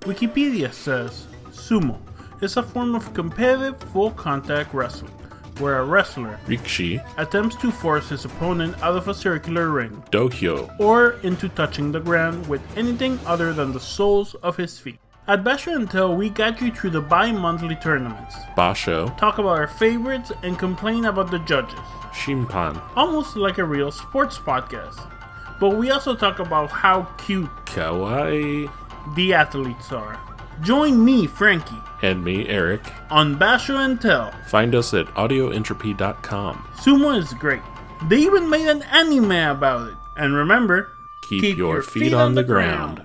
Wikipedia says sumo is a form of competitive full contact wrestling where a wrestler Rikishi, attempts to force his opponent out of a circular ring Dohyo, or into touching the ground with anything other than the soles of his feet. At Basho and Tell, we guide you through the bi monthly tournaments, Basho, talk about our favorites, and complain about the judges. Shimpan, Almost like a real sports podcast. But we also talk about how cute Kawaii, the athletes are. Join me, Frankie, and me, Eric. on Basho and Tell. Find us at audioentropy.com. Sumo is great. They even made an anime about it. And remember, Keep, your, feet, on the ground.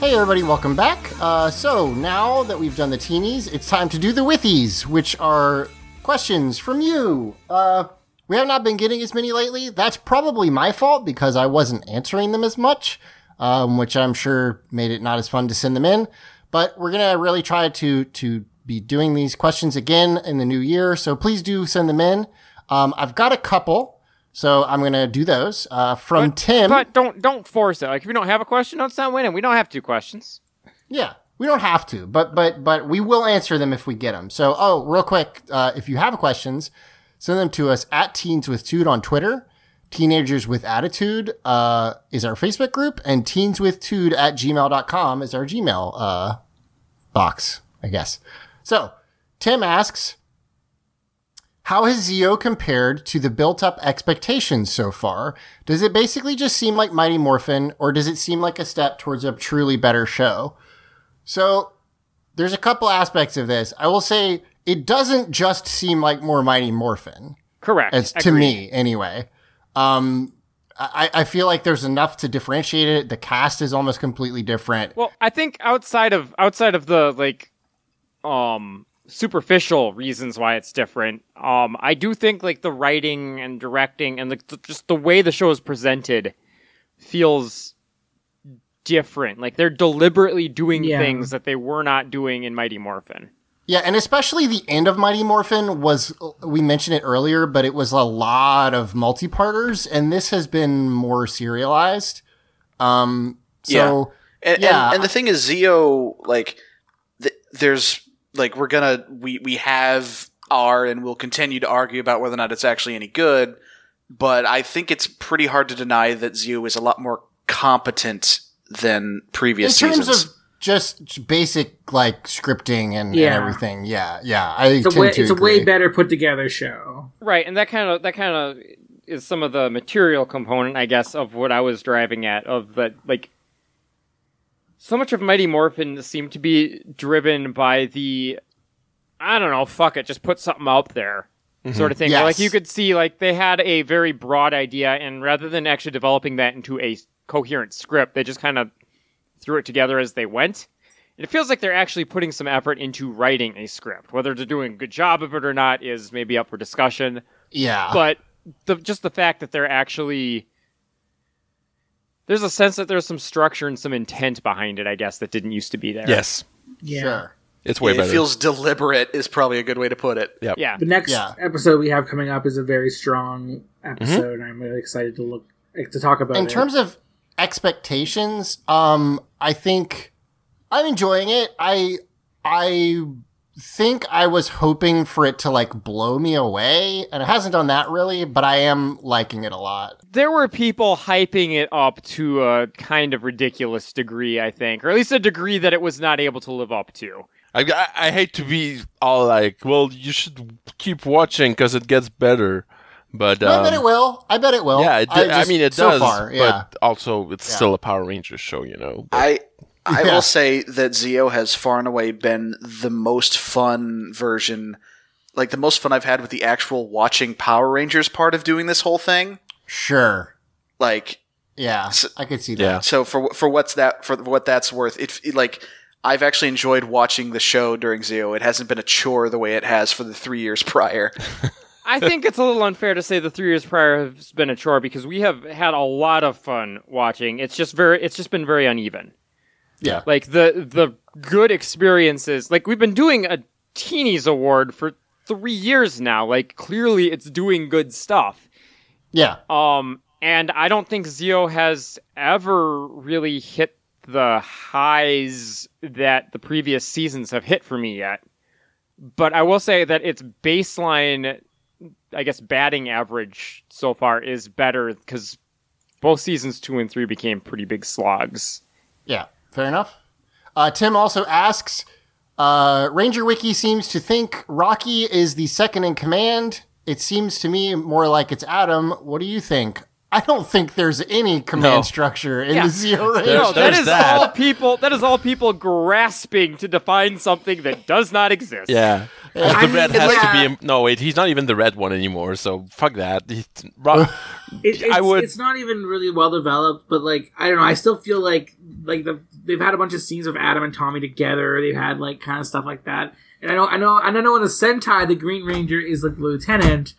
Hey everybody, welcome back. Uh, so now that we've done the teenies, it's time to do the withies, which are questions from you. Uh, we have not been getting as many lately. That's probably my fault because I wasn't answering them as much, um, which I'm sure made it not as fun to send them in. But we're gonna really try to to be doing these questions again in the new year. So please do send them in. Um, I've got a couple, so I'm gonna do those. Uh, from Tim. But don't don't force it. Like if you don't have a question, don't stop winning. We don't have two questions. Yeah, we don't have to, but but but we will answer them if we get them. So, oh, real quick, uh, if you have questions, send them to us at Teens with Tude on Twitter. Teenagers with Attitude uh, is our Facebook group, and teens with Tude at gmail.com is our Gmail uh, box, I guess. So, Tim asks, how has Zeo compared to the built up expectations so far? Does it basically just seem like Mighty Morphin, or does it seem like a step towards a truly better show? So there's a couple aspects of this. I will say it doesn't just seem like more Mighty Morphin. Correct. It's to Agreed. me anyway. Um, I, I feel like there's enough to differentiate it. The cast is almost completely different. Well, I think outside of outside of the like um superficial reasons why it's different, um I do think like the writing and directing and like the, just the way the show is presented feels different. Like they're deliberately doing Yeah. things that they were not doing in Mighty Morphin. Yeah, and especially the end of Mighty Morphin was we mentioned it earlier, but it was a lot of multi-parters, and this has been more serialized. Um, so And, Yeah. and, and the thing is, Zeo, like, th- there's like we're gonna we we have are and we'll continue to argue about whether or not it's actually any good. But I think it's pretty hard to deny that Zeo is a lot more competent than in previous terms seasons. of just basic like scripting and, and everything, yeah, yeah, I It's a way, to it's a way better put together show. Right, and that kind of that kind of is some of the material component, I guess, of what I was driving at. Of that, like, so much of Mighty Morphin seemed to be driven by the, I don't know, fuck it, just put something out there, mm-hmm. sort of thing. Yes. Like you could see, like they had a very broad idea, and rather than actually developing that into a coherent script, they just kind of threw it together as they went. And it feels like they're actually putting some effort into writing a script. Whether they're doing a good job of it or not is maybe up for discussion Yeah, but the just the fact that they're actually there's a sense that there's some structure and some intent behind it, I guess, that didn't used to be there. Yes, Yeah. sure. it's way it better. It feels deliberate is probably a good way to put it. Yep. Yeah. The next Yeah. episode we have coming up is a very strong mm-hmm. episode, and I'm really excited to look to talk about in it. terms of expectations, um, I think I'm enjoying it. I I think I was hoping for it to like blow me away, and it hasn't done that really, but I am liking it a lot. There were people hyping it up to a kind of ridiculous degree, I think, or at least a degree that it was not able to live up to. I, I, I hate to be all like, well, you should keep watching because it gets better. But I um, bet it will. I bet it will. yeah, it, I, just- mean, it so does. far, yeah. But also, it's Yeah. still a Power Rangers show, you know. But- I I Yeah. will say that Zeo has far and away been the most fun version, like the most fun I've had with the actual watching Power Rangers part of doing this whole thing. Sure. Like Yeah, I could see that. Yeah. so for for what's that for what that's worth, it, it like I've actually enjoyed watching the show during Zeo. It hasn't been a chore the way it has for the three years [LAUGHS] prior. I think it's a little unfair to say the three years prior has been a chore because we have had a lot of fun watching. It's just very, it's just been very uneven. Yeah. Like the the good experiences, like we've been doing a Teenies Award for three years now. Like clearly, it's doing good stuff. Yeah. Um, and I don't think Zeo has ever really hit the highs that the previous seasons have hit for me yet. But I will say that its baseline, I guess, batting average so far is better because both seasons two and three became pretty big slogs. Yeah, fair enough. Uh, Tim also asks uh, Ranger Wiki seems to think Rocky is the second in command. It seems to me more like it's Adam. What do you think? I don't think there's any command No. structure in Yeah. the Zero Ranger. No, that there's is that. all people. That is all people grasping to define something that does not exist. Yeah. The I red mean, has yeah. to be. Uh, a, no, wait, he's not even the red one anymore. So fuck that. He's, Ro- [LAUGHS] It, it's, I would- It's not even really well developed, but like I don't know. I still feel like like the they've had a bunch of scenes of Adam and Tommy together. They've had like kind of stuff like that. And I know, I know, and I know in the Sentai, the Green Ranger is like the lieutenant.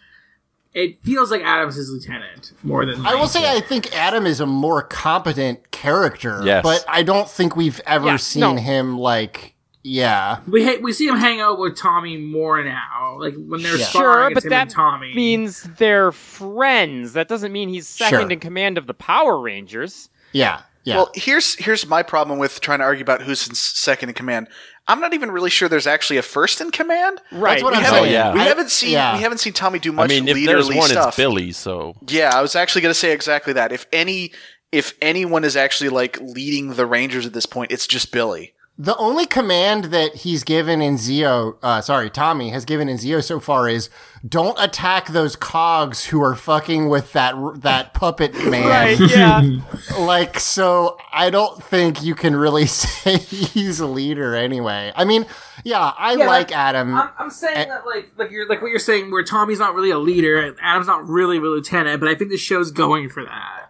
It feels like Adam's his lieutenant more than. I will say I think Adam is a more competent character, Yes. but I don't think we've ever Yeah, seen no. him like yeah. we ha- we see him hang out with Tommy more now. Like when they're Yeah. sparring, Sure, it's but him that and Tommy. means they're friends. That doesn't mean he's second Sure. in command of the Power Rangers. Yeah. Yeah. Well, here's here's my problem with trying to argue about who's in second in command. I'm not even really sure there's actually a first in command. Right. That's what We I'm haven't, saying. yeah. we I- haven't seen yeah. we haven't seen Tommy do much I much mean, if there's leaderly one, stuff. it's Billy. So Yeah, I was actually going to say exactly that. If any if anyone is actually like leading the Rangers at this point, it's just Billy. The only command that he's given in Zeo, uh, sorry, Tommy has given in Zeo so far is don't attack those cogs who are fucking with that that puppet [LAUGHS] man. Right, yeah. [LAUGHS] Like, so I don't think you can really [LAUGHS] say he's a leader anyway. I mean, yeah, I Yeah, like like, Adam. I'm, I'm saying that like like you're like what you're saying where Tommy's not really a leader, and Adam's not really a lieutenant, but I think the show's going for that.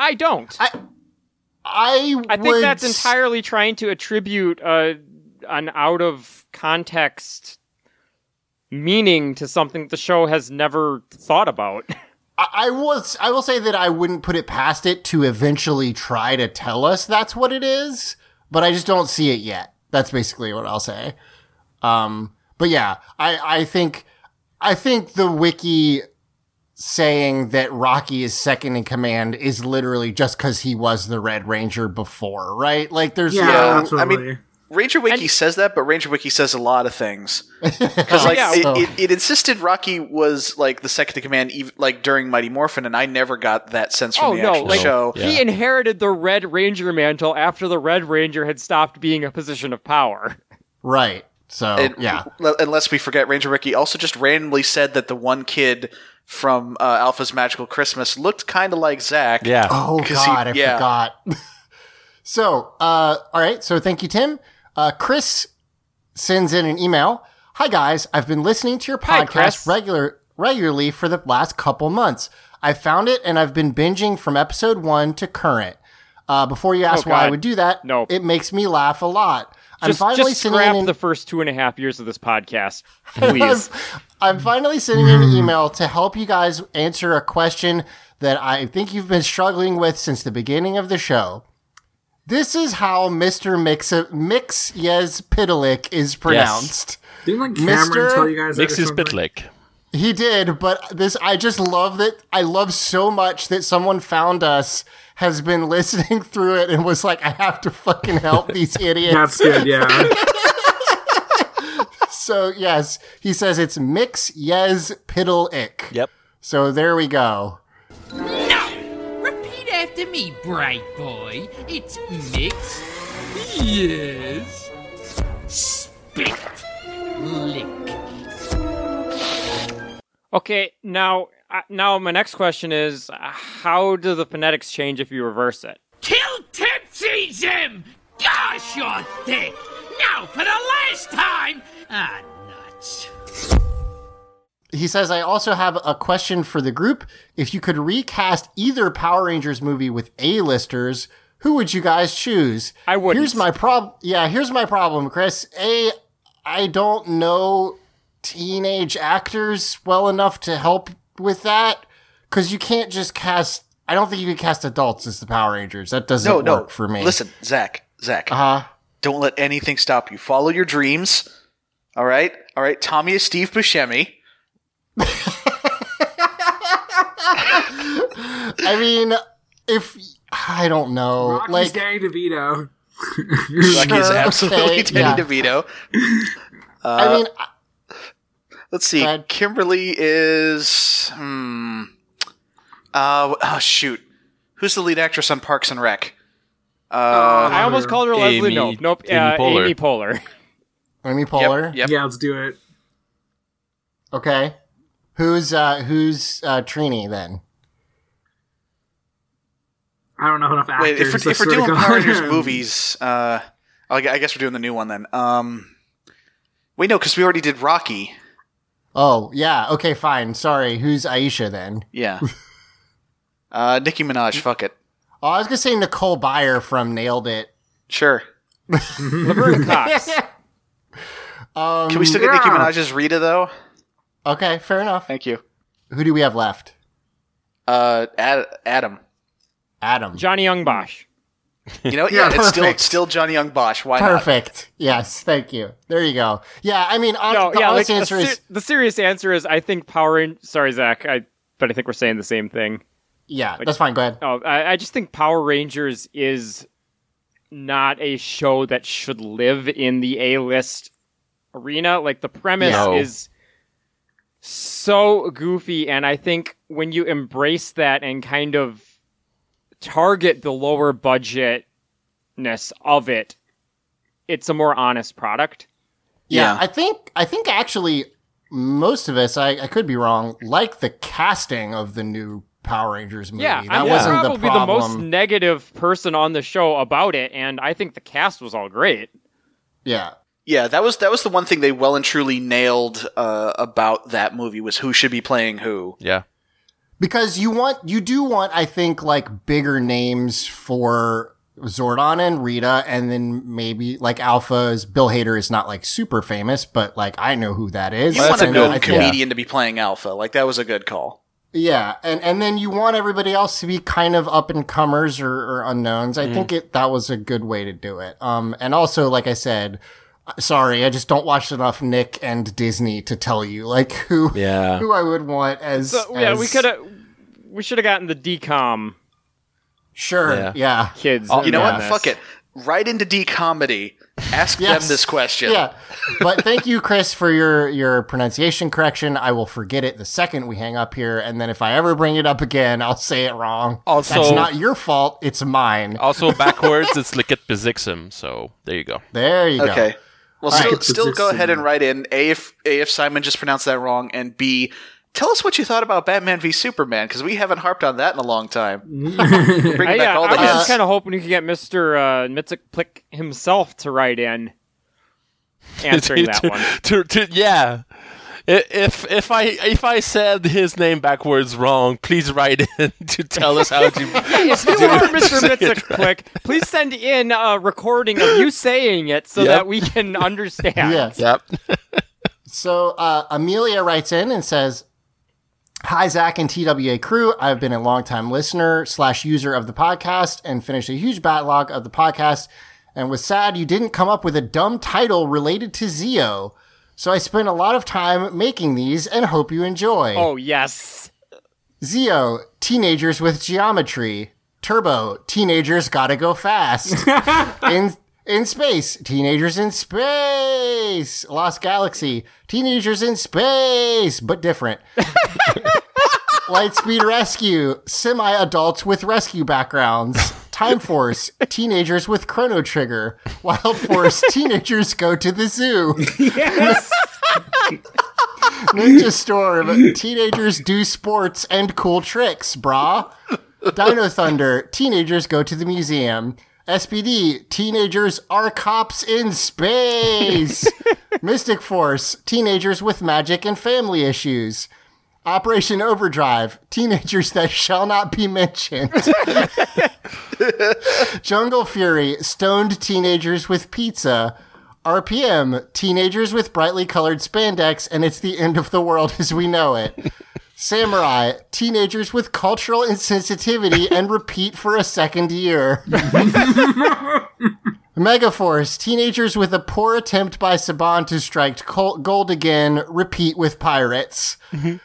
I don't. I, I I think that's entirely trying to attribute uh, an out of context meaning to something the show has never thought about. [LAUGHS] I I was I will say that I wouldn't put it past it to eventually try to tell us that's what it is, but I just don't see it yet. That's basically what I'll say. Um, but yeah, I I think I think the wiki saying that Rocky is second in command is literally just because he was the Red Ranger before, right? Like there's Yeah, no I mean, Ranger Wiki says that, but Ranger Wiki says a lot of things. [LAUGHS] Because like Yeah. it, So- it, it insisted Rocky was like the second in command, ev- like during Mighty Morphin, and I never got that sense from oh the no, actual like show. Yeah. he inherited the Red Ranger mantle after the Red Ranger had stopped being a position of power. right. So And, yeah, l- Unless we forget, Ranger Wiki also just randomly said that the one kid from uh, Alpha's Magical Christmas looked kind of like Zach. yeah. Oh 'Cause he- God, I yeah. forgot. [LAUGHS] so, uh, all right. So thank you, Tim. Uh, Chris sends in an email. Hi guys, I've been listening to your podcast Chris. regular regularly for the last couple months. I found it and I've been binging from episode one to current. Uh, before you ask Oh, why I would do that, No. it makes me laugh a lot. I'm Just, finally just scrap in the first two and a half years of this podcast, [LAUGHS] please. I'm mm-hmm. finally sending in an mm-hmm. email to help you guys answer a question that I think you've been struggling with since the beginning of the show. This is how Mr. Mix Mix Yezpidalik is pronounced. Didn't like Cameron Mr. tell you guys that or Mixes something? He did, but this I just love that I love so much that someone found us has been [LAUGHS] listening through it and was like, I have to fucking help these [LAUGHS] idiots. That's good, yeah. [LAUGHS] so yes, he says it's Mix Yezpidalik. Yep. So there we go. No! Repeat after me, bright boy. It's mix. Yes. Spit. Lick. Okay, now, uh, now my next question is, uh, how do the phonetics change if you reverse it? Kill Tipsy Jim! Gosh, you're thick! Now, for the last time! Ah, nuts. He says, I also have a question for the group. If you could recast either Power Rangers movie with A-listers, who would you guys choose? I wouldn't. Here's my prob. Yeah, here's my problem, Chris. A, I don't know teenage actors well enough to help with that because you can't just cast. I don't think you can cast adults as the Power Rangers. That doesn't No, no. work for me. Listen, Zach, Zach, Uh huh. don't let anything stop you. Follow your dreams. All right, all right. Tommy is Steve Buscemi. [LAUGHS] I mean, if I don't know, Rocky's like Danny DeVito. [LAUGHS] Rocky is Sure, absolutely okay, Danny yeah. DeVito. I mean, Let's see. Go ahead. Kimberly is. Hmm. Uh, oh shoot. Who's the lead actress on Parks and Rec? Uh, I almost called her Leslie. Amy- Nope. Nope. Amy uh, Poehler. Amy Poehler. Amy Poehler. Yep. yep. Yeah, let's do it. Okay. Who's uh who's uh Trini then? I don't know enough actors. Wait, if we're, if we're doing God. Power Rangers [LAUGHS] movies, uh, I I guess we're doing the new one then. Um, wait, no, because we already did Rocky. Oh yeah. Okay, fine. Sorry. Who's Aisha then? Yeah. [LAUGHS] uh, Nicki Minaj. Fuck it. Oh, I was gonna say Nicole Byer from Nailed It. Sure. [LAUGHS] Laverne Cox. Um, Can we still get Nicki yeah. Minaj as Rita though? Okay, fair enough. Thank you. Who do we have left? Uh, Ad- Adam. Adam. Johnny Yong Bosch. You know, [LAUGHS] yeah, Yeah, it's still perfect. still Johnny Yong Bosch. Why not? Perfect. Yes, thank you. There you go. Yeah, I mean, on, No, the yeah. Like, honest the, answer ser- is the serious answer is I think Power Rangers. Sorry, Zach. I but I think we're saying the same thing. yeah. That's fine. Go ahead. Oh, I, I just think Power Rangers is not a show that should live in the A list arena. Like the premise No. is so goofy, and I think when you embrace that and kind of target the lower budgetness of it, it's a more honest product. Yeah, Yeah. I think I think actually most of us, I, I could be wrong, like the casting of the new Power Rangers movie. Yeah, that I'm wasn't probably the problem. most negative person on the show about it, and I think the cast was all great. yeah, Yeah, that was that was the one thing they well and truly nailed uh, about that movie was who should be playing who. Yeah. because you want you do want I think like bigger names for Zordon and Rita, and then maybe like Alpha's Bill Hader is not like super famous, but like I know who that is. You want a And known I think- comedian to be playing Alpha. Like that was a good call. Yeah, and and then you want everybody else to be kind of up and comers or, or unknowns. I think it that was a good way to do it. Um, and also, like I said, sorry, I just don't watch enough Nick and Disney to tell you like who Yeah. who I would want as. So yeah, we could have we should have gotten the decom sure, Yeah. yeah, kids. Oh, you know in what? Fuck it. Right into D comedy. Ask Yes. them this question. yeah. But thank you, Chris, for your your pronunciation correction. I will forget it the second we hang up here, and then if I ever bring it up again, I'll say it wrong. Also- that's not your fault; it's mine. Also backwards, it's Licket Bezixim. So there you go. There you go. Okay. Well, still, still go ahead and write in A if A if Simon just pronounced that wrong, and B tell us what you thought about Batman v Superman because we haven't harped on that in a long time. [LAUGHS] Bring I, back yeah, all I was hits. just kind of hoping you could get Mister uh, Mitzik himself to write in [LAUGHS] answering that to, one. to- to- yeah. I- If if I if I said his name backwards wrong, please write [LAUGHS] in to tell us how to. [LAUGHS] If you are Mr. Mitzik please send in a recording of you saying it so Yep. that we can [LAUGHS] understand. Yes. Yep. So uh, Amelia writes in and says, "Hi Zach and TWA crew. I've been a longtime listener slash user of the podcast and finished a huge backlog of the podcast, and was sad you didn't come up with a dumb title related to Zeo. So I spent a lot of time making these and hope you enjoy. Oh yes. Zeo, teenagers with geometry. Turbo, teenagers gotta go fast. [LAUGHS] in in space, teenagers in space. Lost Galaxy, teenagers in space, but different. [LAUGHS] Lightspeed Rescue, semi adults with rescue backgrounds. Time Force, teenagers with Chrono Trigger. Wild Force, [LAUGHS] teenagers go to the zoo. [LAUGHS] Ninja Storm, teenagers do sports and cool tricks, brah. Dino Thunder, teenagers go to the museum. SPD, teenagers are cops in space. [LAUGHS] Mystic Force, teenagers with magic and family issues. Operation Overdrive, teenagers that shall not be mentioned. [LAUGHS] Jungle Fury, stoned teenagers with pizza. RPM, teenagers with brightly colored spandex, and it's the end of the world as we know it. Samurai, teenagers with cultural insensitivity and repeat for a second year. [LAUGHS] Megaforce, teenagers with a poor attempt by Saban to strike gold again, repeat with pirates. Mm-hmm.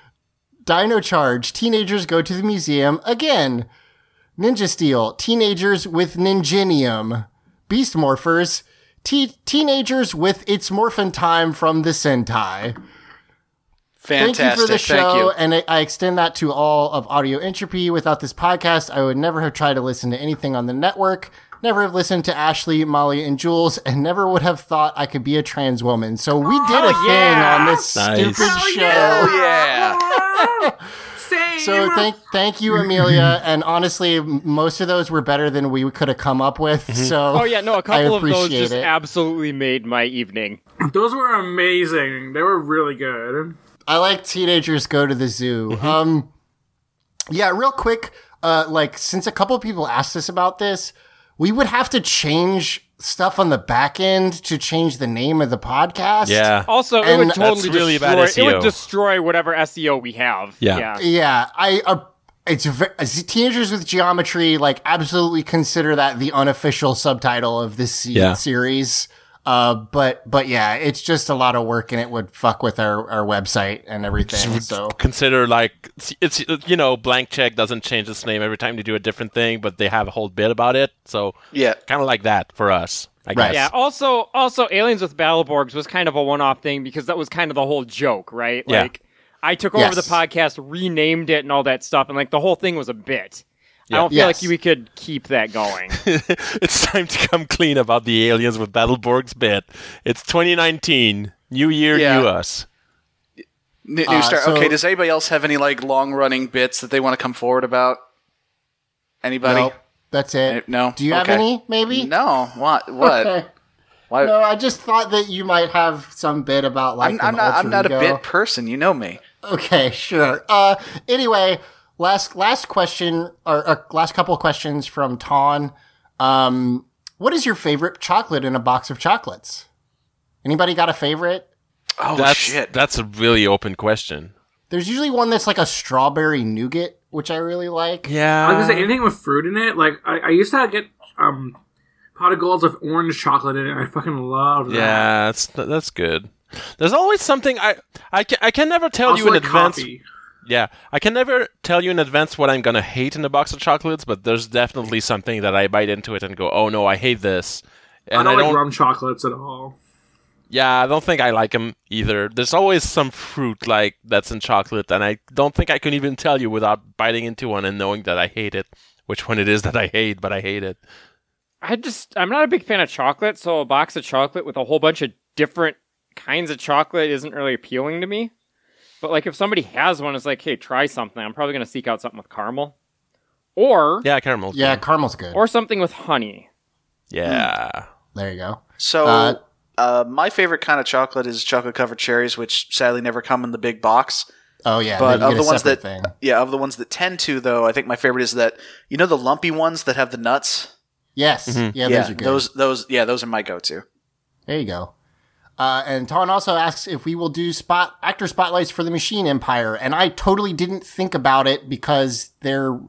Dino Charge, teenagers go to the museum again. Ninja Steel, teenagers with Ninjinium. Beast Morphers, te- teenagers with It's Morphin Time from the Sentai. Fantastic. Thank you for the show, and I, I extend that to all of Audio Entropy. Without this podcast, I would never have tried to listen to anything on the network, never have listened to Ashley, Molly, and Jules, and never would have thought I could be a trans woman. So we did a thing on this Nice. stupid Hell show. yeah. [LAUGHS] [LAUGHS] Same. So thank thank you, Amelia. And honestly, most of those were better than we could have come up with. So Oh yeah, no, a couple of those just it. absolutely made my evening. [CLEARS THROAT] Those were amazing. They were really good. I like teenagers go to the zoo. Mm-hmm. Um, yeah, real quick. Uh, like since a couple people asked us about this, we would have to change stuff on the back end to change the name of the podcast. Yeah. Also, it would totally really destroy, bad It would destroy whatever SEO we have. Yeah. yeah. Yeah, I. Uh, it's as teenagers with geometry. Like, absolutely consider that the unofficial subtitle of this se- Yeah. series. Uh, but but yeah, it's just a lot of work, and it would fuck with our, our website and everything. So consider like it's you know blank check doesn't change its name every time they do a different thing but they have a whole bit about it so Yeah. kind of like that for us i Right. guess Yeah. Also, also, Aliens with Battleborgs was kind of a one-off thing because that was kind of the whole joke, right? Yeah. Like, I took over Yes. the podcast, renamed it, and all that stuff, and like the whole thing was a bit. I don't feel Yes. like we could keep that going. [LAUGHS] it's time to come clean about the aliens with battleborgs bit it's 2019 new year Yeah. new us New, new Uh, start. so- okay, does anybody else have any like long running bits that they want to come forward about? Anybody? nope, that's it. No? Do you have any? Maybe. No. What? What? Okay. Why? No, I just thought that you might have some bit about like. I'm, an I'm not. I'm alter not a bit person. You know me. Okay, sure. Uh, anyway, last last question or, or last couple of questions from Ton. Um, what is your favorite chocolate in a box of chocolates? Anybody got a favorite? Oh that's shit. that's a really open question There's usually one that's like a strawberry nougat, which I really like. yeah I was gonna say anything with fruit in it. Like I, I used to get um pot of golds with orange chocolate in it. I fucking love that. yeah that's that's good there's always something i i can, I can never tell Also you in like advance coffee. Yeah, I can never tell you in advance what I'm gonna hate in a box of chocolates, but there's definitely something that I bite into it and go, "Oh no, I hate this," And I and don't like rum chocolates at all. Yeah, I don't think I like them either. There's always some fruit like that's in chocolate, and I don't think I can even tell you without biting into one and knowing that I hate it, which one it is that I hate, but I hate it. I just, I'm not a big fan of chocolate, so a box of chocolate with a whole bunch of different kinds of chocolate isn't really appealing to me. But like, if somebody has one, it's like, hey, try something. I'm probably gonna seek out something with caramel, or Yeah, caramel. Yeah, caramel's good. or something with honey. Yeah. there you go. So, Uh, uh, my favorite kind of chocolate is chocolate covered cherries, which sadly never come in the big box. Oh yeah, But you of get the ones separate that, thing. yeah, of the ones that tend to though, I think my favorite is that you know the lumpy ones that have the nuts. Yes, Mm-hmm. yeah, yeah, those are good. those, those, yeah, those are my go-to. There you go. Uh, and Ton also asks if we will do spot actor spotlights for the Machine Empire, and I totally didn't think about it because they're,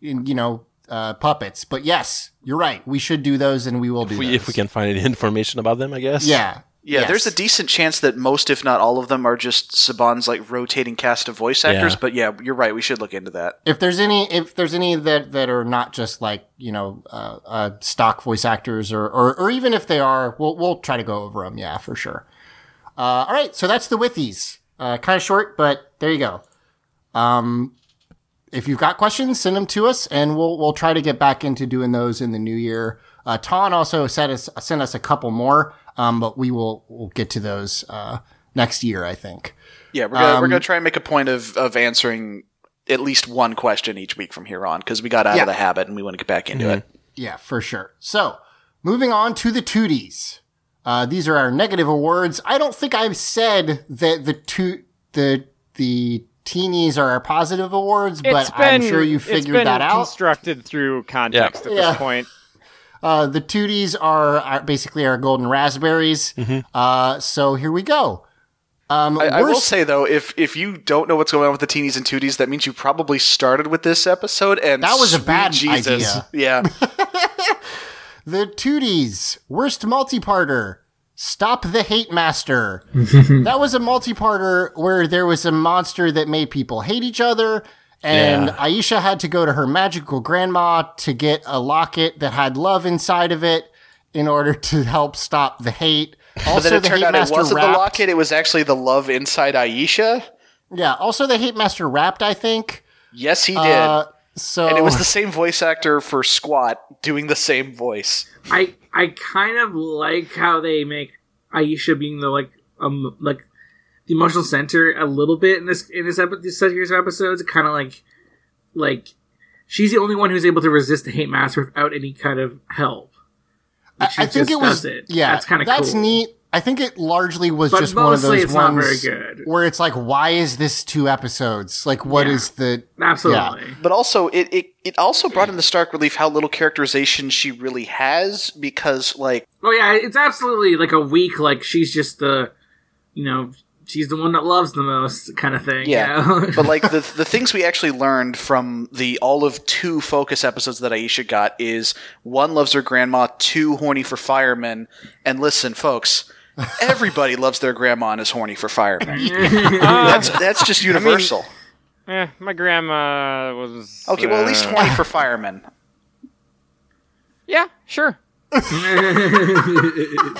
you know, uh, puppets. But yes, you're right. We should do those, and we will do We, those. if we can find any [LAUGHS] information about them, I guess. Yeah. Yeah, Yes. there's a decent chance that most, if not all of them, are just Saban's like rotating cast of voice actors. Yeah. But yeah, you're right. We should look into that. If there's any, if there's any that that are not just like you know uh, uh, stock voice actors, or, or or even if they are, we'll we'll try to go over them. Yeah, for sure. Uh, all right, so that's the withies. Uh, kind of short, but there you go. Um, if you've got questions, send them to us, and we'll we'll try to get back into doing those in the new year. Uh, Ton also sent us sent us a couple more, um, but we will we'll get to those uh, next year, I think. Yeah, we're gonna, we're Um, gonna try and make a point of of answering at least one question each week from here on because we got out Yeah. of the habit and we want to get back into it. Yeah, for sure. So, moving on to the tooties. Uh, these are our negative awards. I don't think I've said that the two the the teenies are our positive awards, but been, I'm sure you it's figured been that out. constructed through context at Yeah. this point. Uh, the Tooties are, are basically our golden raspberries. Uh, so here we go. Um, I, I will say though, if if you don't know what's going on with the teenies and tooties, that means you probably started with this episode, and That was a bad Jesus, idea. Yeah, [LAUGHS] The Tooties, worst multi-parter. Stop the Hate Master. [LAUGHS] that was a multi-parter where there was a monster that made people hate each other, and Yeah. Aisha had to go to her magical grandma to get a locket that had love inside of it in order to help stop the hate. [LAUGHS] but Also, then it the turned Hate out it wasn't rapped. the locket; it was actually the love inside Aisha. Yeah. Also, the Hate Master rapped. I think. Yes, he did, Uh, so and it was the same voice actor for Squat doing the same voice. I I kind of like how they make Aisha being the like um like the emotional center a little bit in this in this episode this series of episodes. Kind of like like she's the only one who's able to resist the hate master without any kind of help. I, She I think just it was. does it. Yeah, that's kind of that's cool. neat. I think it largely was But just one of mostly those it's not ones very good. where it's like, why is this two episodes? Like, what Yeah. is the? Absolutely. But also, it, it it also brought in the stark relief how little characterization she really has because, like, Oh yeah, it's absolutely like a weak like she's just the you know she's the one that loves the most kind of thing. Yeah, you know? but like the [LAUGHS] the things we actually learned from the all of two focus episodes that Aisha got is one loves her grandma, two horny for firemen, and listen, folks, [LAUGHS] everybody loves their grandma and is horny for firemen. [LAUGHS] that's that's just universal. Eh, my grandma was. okay, well at least uh, horny for firemen. Yeah, sure.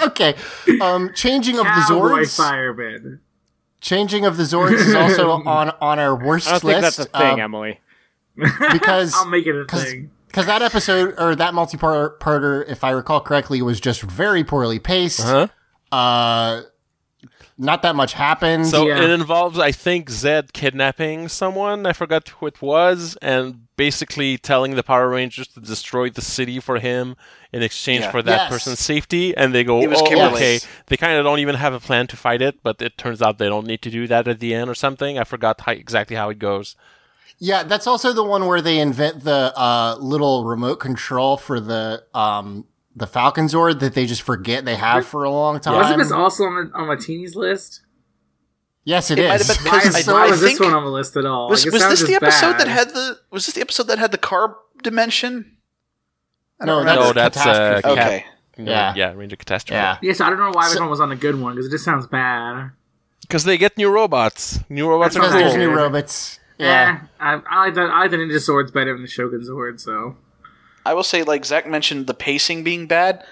Okay, um, changing of the Cowboy Zords. fireman. Changing of the Zords is also [LAUGHS] on on our worst I don't think list that's a thing, uh, Emily. because [LAUGHS] I'll make it a 'cause- thing. because that episode or that multi-parter, if I recall correctly, was just very poorly paced. Huh? Uh, not that much happened. So Yeah. it involves, I think, Zedd kidnapping someone. I forgot who it was, and basically telling the Power Rangers to destroy the city for him in exchange Yeah. for that Yes. person's safety. And they go, "Oh, Kimberly. okay." They kind of don't even have a plan to fight it, but it turns out they don't need to do that at the end or something. I forgot how, exactly how it goes. Yeah, that's also the one where they invent the uh, little remote control for the um, the Falcon Zord that they just forget they have for a long time. Wasn't this also on the on Martini's list? yes, it It might have been Why, is, I- why I was this one on the list at all? Was, Like, was this the episode bad. that had the was this the episode that had the carb dimension? no, remember. that's no, that's uh, Okay. no, Yeah. yeah, Ranger Catastrophe. Yeah. Yes, I don't know why this So- one was on the good one because it just sounds bad. because they get new robots. New robots Because are there's cool. new robots. Yeah, Yeah. I, I like the I like the Ninja Zords better than the Shogun Zord. So I will say, like Zach mentioned, the pacing being bad.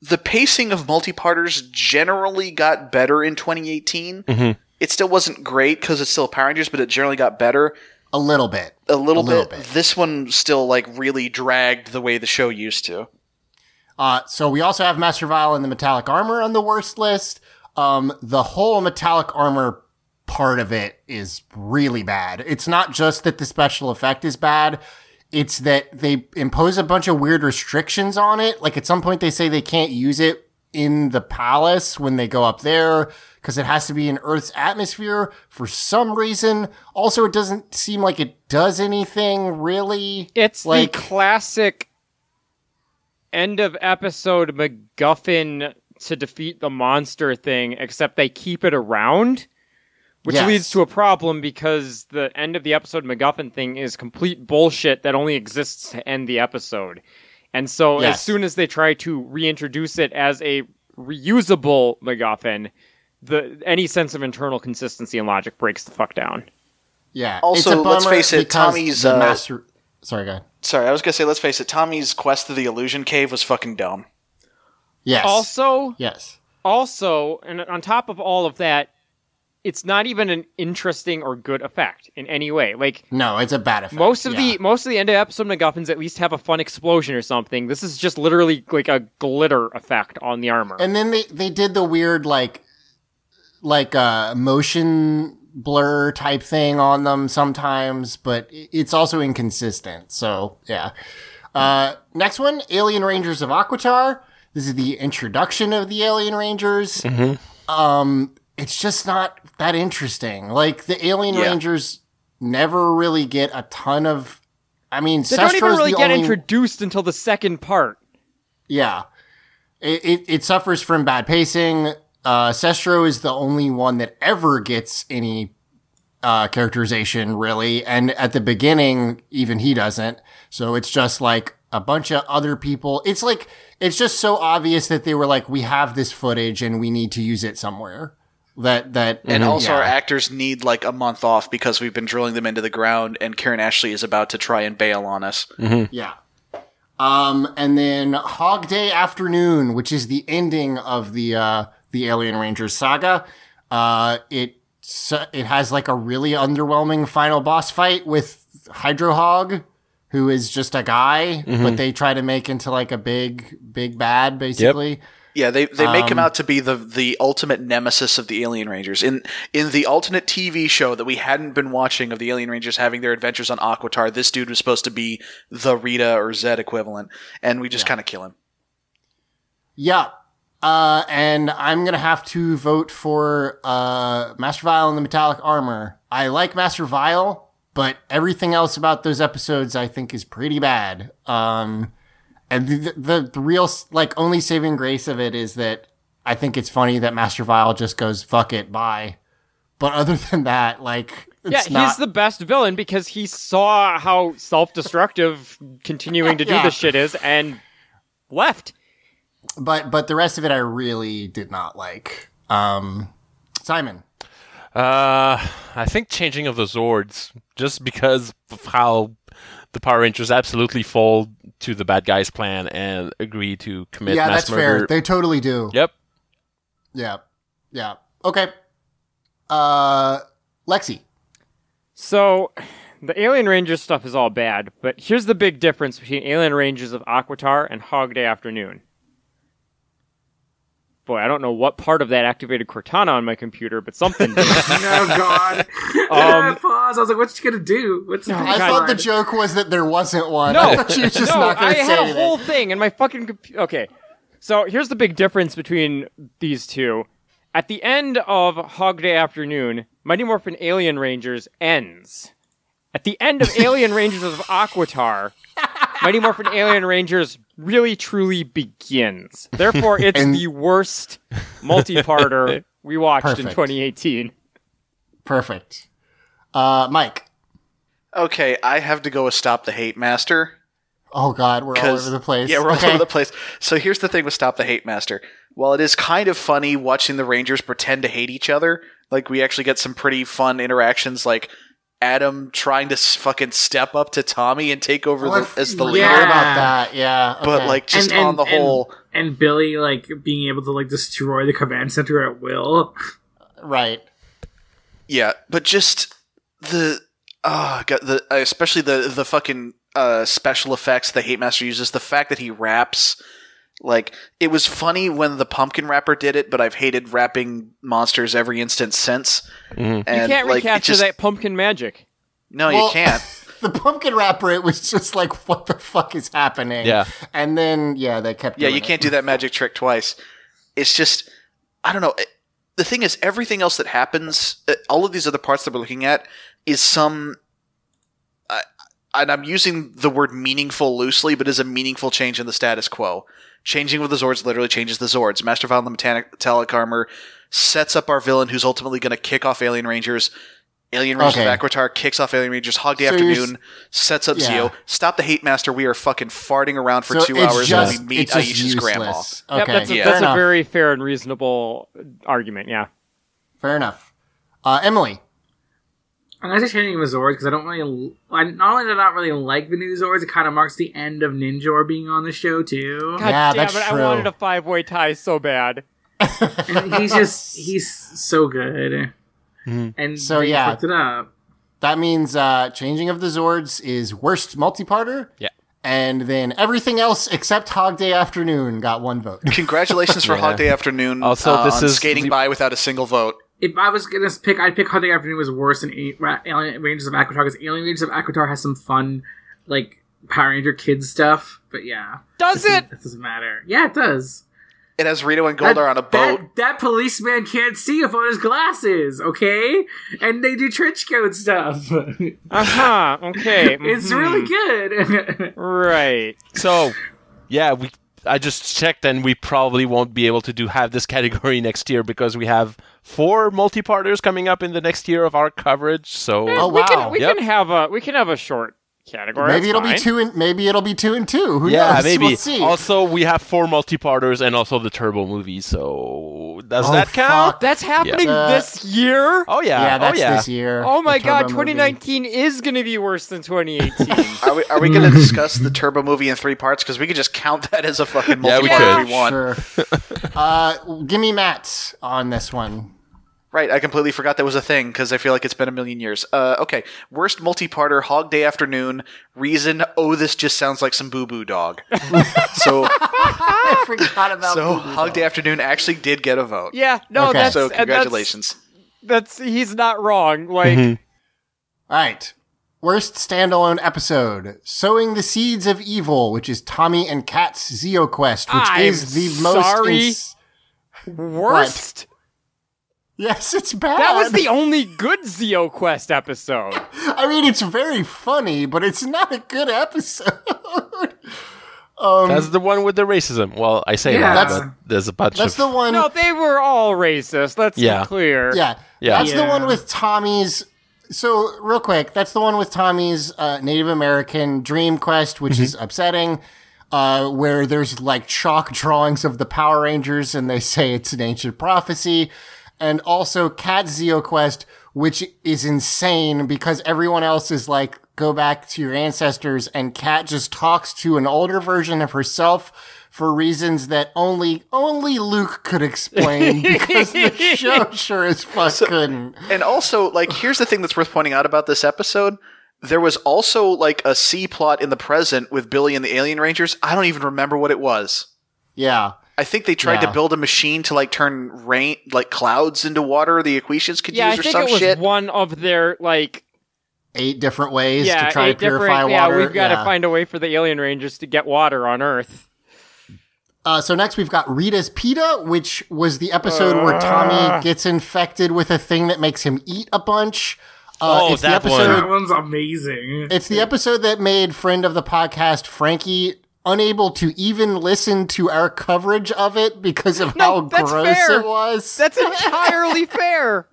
The pacing of multi-parters generally got better in 2018. Mhm. It still wasn't great because it's still Power Rangers, but it generally got better A little bit. a little, A little bit. bit. This one still like really dragged the way the show used to. Uh, so we also have Master Vile and the metallic armor on the worst list. Um, the whole metallic armor part of it is really bad. It's not just that the special effect is bad. It's that they impose a bunch of weird restrictions on it. Like at some point they say they can't use it in the palace when they go up there because it has to be in Earth's atmosphere for some reason. Also, it doesn't seem like it does anything really. It's like the classic end of episode MacGuffin to defeat the monster thing, except they keep it around, which Yes. leads to a problem because the end of the episode MacGuffin thing is complete bullshit that only exists to end the episode. And so as soon as they try to reintroduce it as a reusable MacGuffin, the any sense of internal consistency and logic breaks the fuck down. yeah. Also, it's a let's face it, Tommy's, uh, master. Sorry, go ahead. Sorry, I was gonna say, let's face it, Tommy's quest to the illusion cave was fucking dumb. Yes. Also, yes. also, and on top of all of that, it's not even an interesting or good effect in any way. Like No, it's a bad effect. most of yeah. the most of the end of episode MacGuffins at least have a fun explosion or something. This is just literally like a glitter effect on the armor. and then they they did the weird like like uh motion blur type thing on them sometimes, but it's also inconsistent. So yeah. Uh, next one, Alien Rangers of Aquitar. This is the introduction of the Alien Rangers. Um, it's just not that interesting. Like the Alien Yeah. Rangers never really get a ton of. I mean, they don't even really get only- introduced until the second part. Yeah. It, it, it suffers from bad pacing. Uh, Cestro is the only one that ever gets any uh, characterization, really. And at the beginning, even he doesn't. So it's just like a bunch of other people. It's like, it's just so obvious that they were like, we have this footage and we need to use it somewhere. That, that, And also, yeah. our actors need like a month off because we've been drilling them into the ground, and Karan Ashley is about to try and bail on us. Yeah. Um, and then Hog Day Afternoon, which is the ending of the uh, the Alien Rangers saga. Uh, it it has like a really underwhelming final boss fight with Hydro Hog, who is just a guy, but they try to make into like a big big bad, basically. Yeah, they they make him Um, out to be the the ultimate nemesis of the Alien Rangers. In in the alternate TV show that we hadn't been watching of the Alien Rangers having their adventures on Aquitar, this dude was supposed to be the Rita or Zedd equivalent, and we just kind of kill him. Yeah. Uh, and I'm gonna have to vote for uh, Master Vile and the Metallic Armor. I like Master Vile, but everything else about those episodes I think is pretty bad. Um, and the, the the real like only saving grace of it is that I think it's funny that Master Vile just goes fuck it, bye. But other [LAUGHS] than that, like it's yeah, not. he's the best villain because he saw how self-destructive [LAUGHS] continuing to do Yeah. this shit is and left. but but the rest of it I really did not like. Um, Simon. Uh, I think changing of the Zords, just because of how the Power Rangers absolutely fold to the bad guys' plan and agree to commit yeah, mass that's murder. fair. They totally do. Yep. Yeah. Yeah. Okay. Uh Lexi. So, the Alien Rangers stuff is all bad, but here's the big difference between Alien Rangers of Aquitar and Hog Day Afternoon. Boy, I don't know what part of that activated Cortana on my computer, but something [LAUGHS] did. oh God! [LAUGHS] Um, Pause. I was like, "What's she gonna do?" What's the I thought the joke was that there wasn't one. No, I thought she was just no, not going I to say had a anything. whole thing in my fucking computer. Okay, so here's the big difference between these two. At the end of Hog Day Afternoon, Mighty Morphin Alien Rangers ends. At the end of [LAUGHS] Alien Rangers of Aquitar, Mighty Morphin Alien Rangers really truly begins. Therefore, it's And- the worst multi-parter [LAUGHS] we watched in 2018. Perfect. Uh Mike. Okay, I have to go with Stop the Hate Master. Oh god, we're all over the place. Yeah, we're all over the place. So here's the thing with Stop the Hate Master. While it is kind of funny watching the Rangers pretend to hate each other, like we actually get some pretty fun interactions, like Adam trying to fucking step up to Tommy and take over Oh, the, as the forgot leader. Yeah. about that. Yeah. But okay. like just And- and- on the and- whole, and Billy like being able to like destroy the command center at will. right. yeah. But just the uh, got the especially the the fucking uh, special effects the Hate Master uses. The fact that he raps. Like it was funny when the pumpkin rapper did it, but I've hated rapping monsters every instance since. Mhm. And you can't like, recapture just- that pumpkin magic. No, Well- you can't. [LAUGHS] The pumpkin rapper, it was just like, what the fuck is happening? Yeah. And then, yeah, they kept. Yeah, doing you it. can't do that magic trick twice. It's just, I don't know. It- The thing is, everything else that happens, uh, all of these other parts that we're looking at, is some. I and I'm using the word meaningful loosely, but is a meaningful change in the status quo. Changing with the Zords literally changes the Zords. Master Vile and the Metallic, metallic Armor sets up our villain who's ultimately going to kick off Alien Rangers. Alien Rangers Okay. of Aquitar kicks off Alien Rangers. Hog Day So Afternoon sets up yeah. Zeo. Stop the Hate Master. We are fucking farting around for So two hours just, when we meet it's just Aisha's grandma. useless. Yep, Okay, that's a, Yeah. that's a very fair and reasonable argument. Yeah. fair enough. Uh, Emily. I'm gonna say changing the Zords because I don't really. I not only do I not really like the new Zords, it kind of marks the end of Ninjor being on the show too. God Yeah, damn that's it! true. I wanted a five-way tie so bad. And he's just [LAUGHS] he's so good. And So, they yeah. fucked it up. That means uh, changing of the Zords is worst multi-parter. Yeah. And then everything else except Hog Day Afternoon got one vote. Congratulations for [LAUGHS] Yeah. Hog Day Afternoon. Also, uh, this on is skating the- by without a single vote. If I was gonna pick, I'd pick Hunting Afternoon was worse than A- Ra- Alien Rangers of Aquitar because Alien Rangers of Aquitar has some fun, like Power Ranger kids stuff. But yeah, Does this, it? This doesn't matter. Yeah, it does. It has Rito and Goldar on a boat. That, that policeman can't see if without his glasses, okay? And they do trench coat stuff. [LAUGHS] Uh huh. Okay. [LAUGHS] it's mhm. really good. [LAUGHS] right. So, yeah, we I just checked, and we probably won't be able to do have this [LAUGHS] category next year because we have four multi-parters coming up in the next year of our coverage. So Oh we can we Yep. can have a we can have a short category. maybe it'll fine. be two and maybe it'll be two and two. Who yeah, knows? maybe. We'll see. Also, we have four multi-parters and also the Turbo movie. So does Oh, that count? fuck. That's happening Uh, this year. Oh yeah. yeah, that's oh, yeah. this year. Oh my god, Turbo movie. 2019 is going to be worse than 2018. [LAUGHS] Are we, are we going to discuss the Turbo movie in three parts? Because we could just count that as a fucking Yeah, we multi-part could. we want. Sure. [LAUGHS] uh, give me Matt's on this one. Right, I completely forgot that was a thing because I feel like it's been a million years. Uh, okay, worst multi-parter, Hog Day Afternoon. Reason, oh, this just sounds like some boo boo dog. [LAUGHS] so, I forgot about. so Boo Boo Hog Dog. Day Afternoon actually did get a vote. yeah, no, Okay. that's So and that's- congratulations. That's, he's not wrong. Like All right. Worst standalone episode: "Sowing the Seeds of Evil," which is Tommy and Kat's Zeo Quest, which I'm is the most. sorry. ins- worst. Yes, it's bad. That was the only good Zeo Quest episode. [LAUGHS] I mean, it's very funny, but it's not a good episode. [LAUGHS] um, That's the one with the racism. Well, I say Yeah. that, That's- but there's a bunch that's of the one. No, they were all racist. Let's Yeah. be clear. Yeah, Yeah. That's the one with Tommy's. So real quick, that's the one with Tommy's uh, Native American Dream Quest, which is upsetting. Uh, where there's like chalk drawings of the Power Rangers, and they say it's an ancient prophecy, and also Kat Zeo Quest, which is insane because everyone else is like, go back to your ancestors, and Kat just talks to an older version of herself for reasons that only only Luke could explain [LAUGHS] because the show sure as fuck couldn't. And also, like, here's the thing that's worth pointing out about this episode. There was also like a C plot in the present with Billy and the Alien Rangers. I don't even remember what it was. Yeah. I think they tried Yeah. to build a machine to like turn rain, like clouds into water. The Aquitians could Yeah, I use or think some it was shit. one of their like Eight different ways yeah, to try to purify water. Yeah, we've got to Yeah. find a way for the alien rangers to get water on Earth. Uh, so next we've got Rita's Pita, which was the episode where Uh. Tommy gets infected with a thing that makes him eat a bunch. Uh, Oh, it's the that one. episode. That one's amazing. It's the episode that made friend of the podcast Frankie unable to even listen to our coverage of it because of No, how that's gross fair. it was. That's [LAUGHS] entirely fair.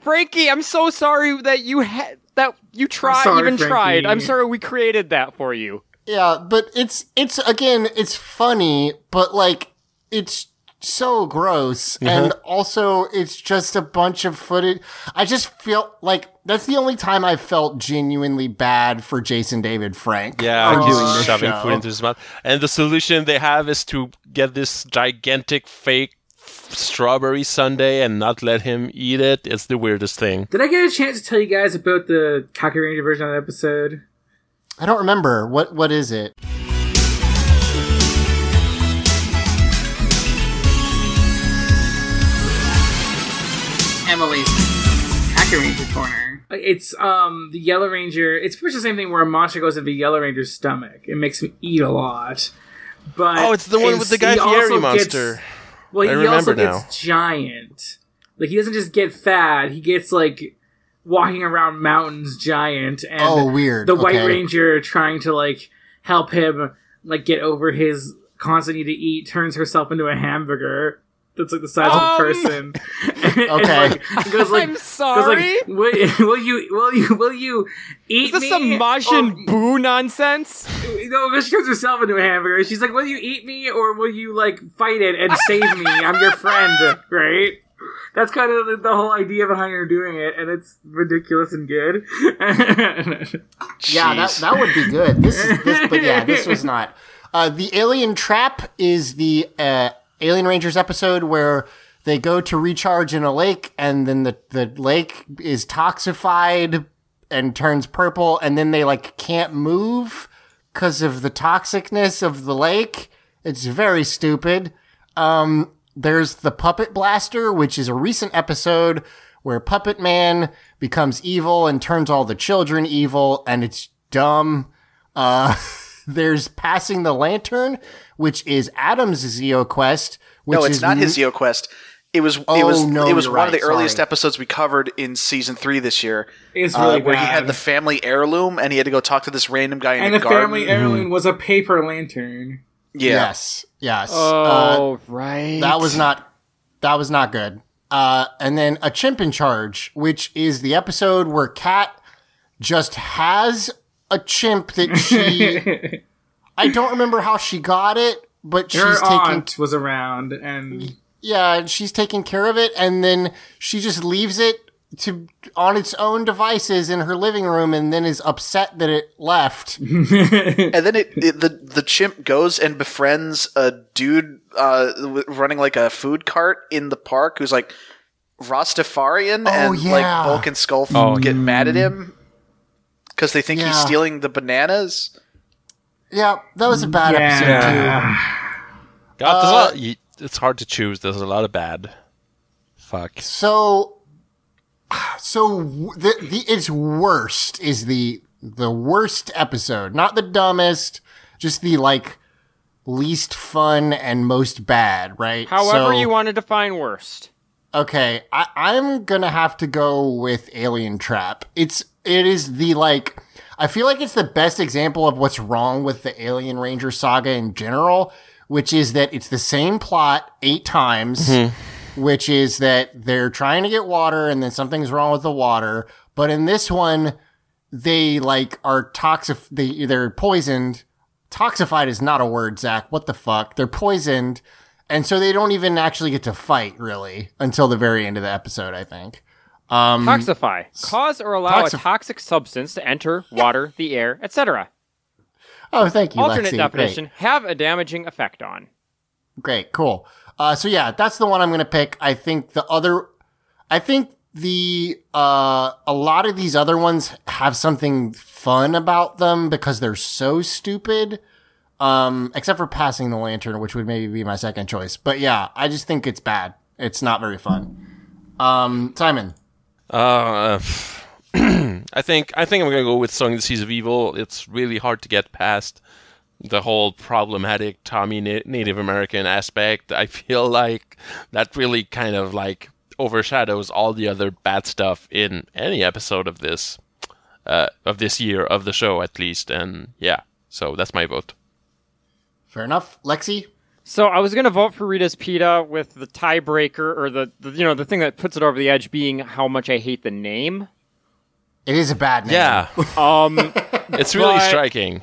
Frankie, I'm so sorry that you had that you tried sorry, even tried. I'm sorry we created that for you. Yeah, but it's it's again, it's funny, but like it's so gross and also it's just a bunch of footage. I just feel like that's the only time I felt genuinely bad for Jason David Frank Yeah, for he's doing this shoving show. food into his mouth. And the solution they have is to get this gigantic fake strawberry sundae and not let him eat it. It's the weirdest thing. Did I get a chance to tell you guys about the Kakuranger version of the episode? I don't remember what what is it. Emily's Kakuranger corner. It's um the Yellow Ranger. It's pretty much the same thing where a monster goes into the Yellow Ranger's stomach. It makes him eat a lot. But Oh, it's the one with the Guy he Fieri monster. Gets, well, I he also remember gets giant. Like he doesn't just get fat. He gets like walking around mountains giant. And Oh, weird. The White Okay. Ranger trying to like help him like get over his constant need to eat turns herself into a hamburger that's like the size of a Um, person. [LAUGHS] And, Okay. like, goes like I'm goes sorry. like will, [LAUGHS] will you will you will you eat Is this me? some Majin or- Buu nonsense? no, because she turns herself into a hamburger. She's like, "Will you eat me, or will you like fight it and save me? I'm your friend, [LAUGHS] right?" That's kind of the, the whole idea behind her doing it, and it's ridiculous and good. Yeah, that, that would be good. This is this, but yeah, this was not. Uh, the Alien Trap is the uh, Alien Rangers episode where they go to recharge in a lake, and then the the lake is toxified and turns purple, and then they like can't move because of the toxicness of the lake. It's very stupid. Um, there's the Puppet Blaster, which is a recent episode where Puppet Man becomes evil and turns all the children evil, and it's dumb. Uh, [LAUGHS] there's Passing the Lantern, which is Adam's Zeo Quest. Which no, it's is not his Zeo Quest. It was. Oh, it was. no, it was you're one of right, the earliest sorry. episodes we covered in season three this year, it's uh, really where he had the family heirloom and he had to go talk to this random guy in the room. and a the garden. family heirloom was a paper lantern. Yeah. Yes. Yes. Uh, Oh, right. that was not that was not good. Uh, and then a chimp in charge, which is the episode where Kat just has a chimp that she. [LAUGHS] I don't remember how she got it, but Her she's taking aunt was around, and yeah, and she's taking care of it, and then she just leaves it to on its own devices in her living room, and then is upset that it left. [LAUGHS] and then it, it the the chimp goes and befriends a dude uh, w- running like a food cart in the park who's like Rastafarian, Oh, and yeah. like Bulk and Skull Oh, get mad at him because they think he's stealing the bananas. yeah, that was a bad episode too. God, there's Uh, lot, y- it's hard to choose. There's a lot of bad. Fuck. So, so the the its worst is the the worst episode, not the dumbest, just the like least fun and most bad, right? However, So- you want to define worst. Okay, I, I'm gonna have to go with Alien Trap. It's it is the like I feel like it's the best example of what's wrong with the Alien Ranger saga in general, which is that it's the same plot eight times, mm-hmm. which is that they're trying to get water and then something's wrong with the water. But in this one, they like are toxic. They they're poisoned. Toxified is not a word, Zach. What the fuck? They're poisoned, and so they don't even actually get to fight really until the very end of the episode. I think. Um, Toxify. Cause or allow toxif- a toxic substance to enter water, the air, etc. oh, thank you. Alternate Lexi. definition: have a damaging effect on. Great, cool. Uh, so yeah, that's the one I'm gonna pick. I think the other, I think the uh, a lot of these other ones have something fun about them because they're so stupid. Um, except for passing the lantern, which would maybe be my second choice. But yeah, I just think it's bad. It's not very fun. Um, Simon. Uh, [CLEARS THROAT] I think I think I'm gonna go with Song of the Seas of Evil. It's really hard to get past the whole problematic Tommy Na- Native American aspect. I feel like that really kind of like overshadows all the other bad stuff in any episode of this uh, of this year of the show at least. And yeah, so that's my vote. Fair enough. Lexi. So I was gonna vote for Rita's Pita with the tiebreaker, or the, the you know the thing that puts it over the edge being how much I hate the name. It is a bad name. Yeah, [LAUGHS] Um, it's really striking.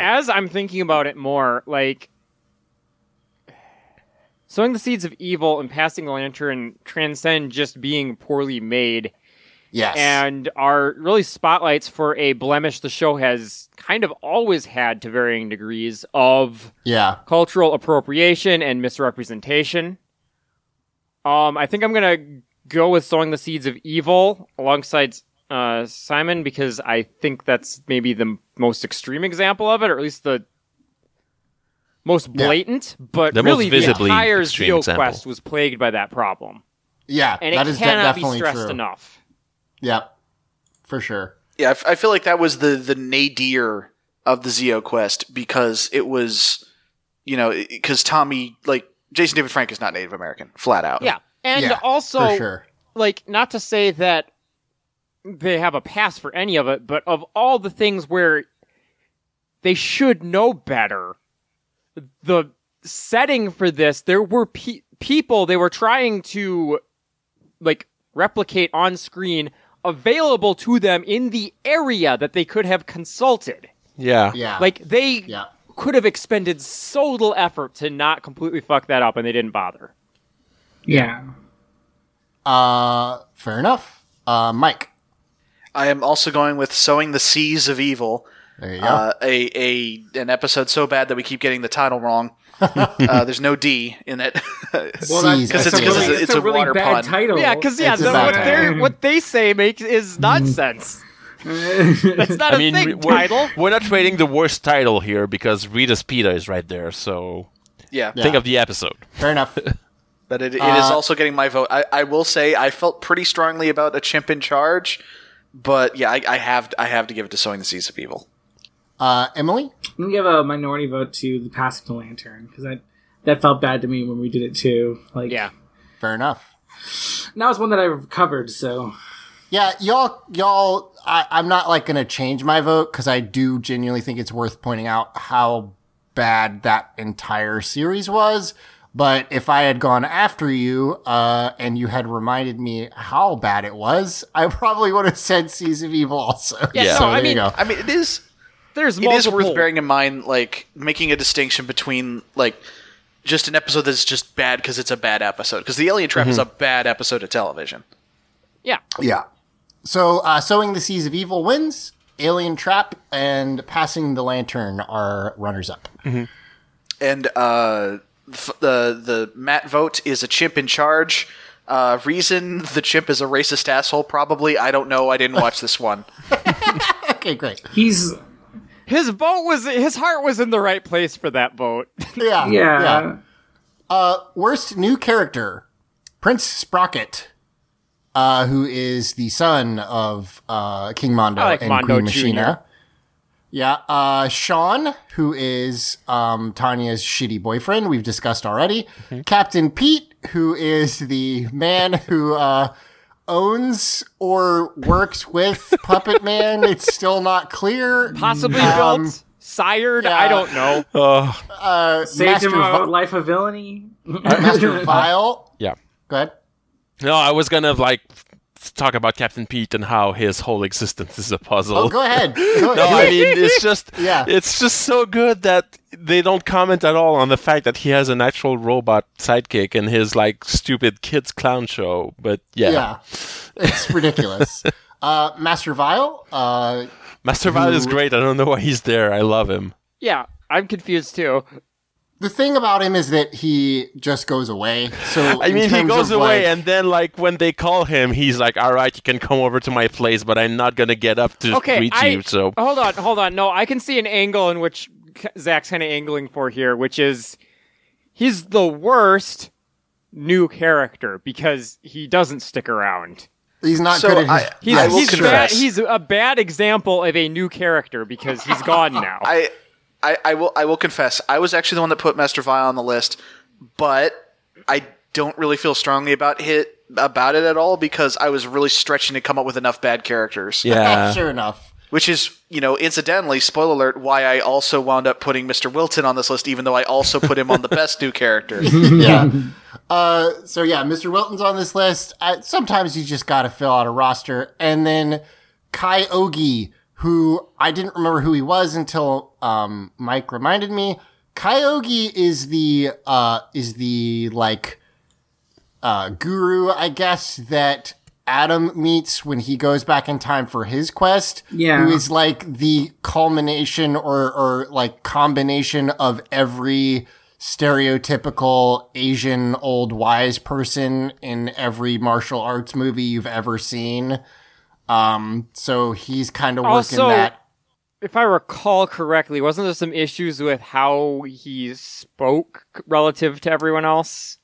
as I'm thinking about it more, like sowing the seeds of evil and passing the lantern transcend just being poorly made Yes. and are really spotlights for a blemish the show has kind of always had to varying degrees of yeah. cultural appropriation and misrepresentation. Um, I think I'm gonna go with sowing the seeds of evil alongside uh, Simon because I think that's maybe the m- most extreme example of it, or at least the most blatant. But The most really, the visibly entire extreme example. Quest was plagued by that problem, Yeah. and that it is de- cannot be stressed true. enough. Yep. For sure. Yeah, I, f- I feel like that was the the nadir of the Zeo Quest because it was, you know, because Tommy like Jason David Frank is not Native American, flat out. Yeah, and Yeah, also for sure. like not to say that they have a pass for any of it, but of all the things where they should know better, the setting for this, there were pe- people they were trying to like replicate on screen available to them in the area that they could have consulted. Yeah, Yeah. Like they Yeah. could have expended so little effort to not completely fuck that up and they didn't bother. yeah. Uh, fair enough. Uh, Mike. I am also going with sowing the seas of evil. There you go. Uh, a a an episode so bad that we keep getting the title wrong. [LAUGHS] uh, there's no D in it. [LAUGHS] Well, Seas. that's, Because it's- a really, it's it's a a really water bad pun. title. Yeah, because yeah, the, what, they what they say makes is [LAUGHS] nonsense. That's not I a mean, thing we're, title. we're not trading the worst title here because Rita's Pita is right there. So yeah, Yeah. think of the episode. Fair enough. but it, it is Uh, also getting my vote. I, I will say I felt pretty strongly about a chimp in charge, but yeah, I, I have I have to give it to sowing the Seeds of evil. Uh, Emily. I'm gonna give a minority vote to the passing the lantern because that that felt bad to me when we did it too. Like, Yeah. Fair enough. now it's one that I've covered. So Yeah, y'all, y'all. I, I'm not like gonna change my vote because I do genuinely think it's worth pointing out how bad that entire series was. But if I had gone after you uh, and you had reminded me how bad it was, I probably would have said Seas of Evil also. Yeah, so no, I there mean, you go. I mean, it is There's it is worth bearing in mind, like making a distinction between like just an episode that's just bad because it's a bad episode. Because the Alien Trap is a bad episode of television. Yeah. Yeah. So, uh, Sowing the Seas of Evil wins. Alien Trap and Passing the Lantern are runners up. And uh, f- the the Matt vote is a chimp in charge. Uh, reason the chimp is a racist asshole? Probably. I don't know. I didn't watch this one. [LAUGHS] Okay, great. He's His vote was his heart was in the right place for that vote. [LAUGHS] Yeah. yeah. Uh, worst new character Prince Sprocket, uh, who is the son of uh, King Mondo like and Mondo Queen Jr.. Machina. Yeah. Uh, Sean, who is um, Tanya's shitty boyfriend, we've discussed already. Captain Pete, who is the man who uh, owns or works with Puppet Man. It's still not clear. Possibly Um, built, sired. yeah. I don't know. Oh, Uh, Saved Master, him a life of villainy. Master [LAUGHS] Vile. yeah. Go ahead. No, I was gonna like talk about Captain Pete and how his whole existence is a puzzle. Oh, go ahead. [LAUGHS] Go No, I mean it's just [LAUGHS] Yeah. it's just so good that they don't comment at all on the fact that he has an actual robot sidekick in his like stupid kids clown show. But yeah, Yeah, it's ridiculous. [LAUGHS] uh, Master Vile, uh, Master Vile is great. I don't know why he's there. I love him. Yeah, I'm confused too. The thing about him is that he just goes away. So [LAUGHS] I mean, he goes away, like- and then like when they call him, he's like, "All right, you can come over to my place, but I'm not gonna get up to Okay, greet I, you." So hold on, hold on. No, I can see an angle in which Zach's kind of angling for here, which is he's the worst new character because he doesn't stick around. he's not So good at I- He's, I he's, bad, he's a bad example of a new character because he's gone [LAUGHS] now. I, I, I will, I will confess, I was actually the one that put Master Vile on the list, but I don't really feel strongly about it about it at all because I was really stretching to come up with enough bad characters. yeah, [LAUGHS] sure enough. Which is, you know, incidentally, spoiler alert, why I also wound up putting Mr. Wilton on this list, even though I also put him on the best new character. [LAUGHS] yeah. Uh, so yeah, Mr. Wilton's on this list. Uh, sometimes you just got to fill out a roster, and then Kai Ogi, who I didn't remember who he was until um, Mike reminded me. Kai Ogi is the uh, is the like uh, guru, I guess that Adam meets when he goes back in time for his quest. Yeah. who is like the culmination or or like combination of every stereotypical Asian old wise person in every martial arts movie you've ever seen. Um, so he's kind of working Also- that. if I recall correctly, wasn't there some issues with how he spoke relative to everyone else?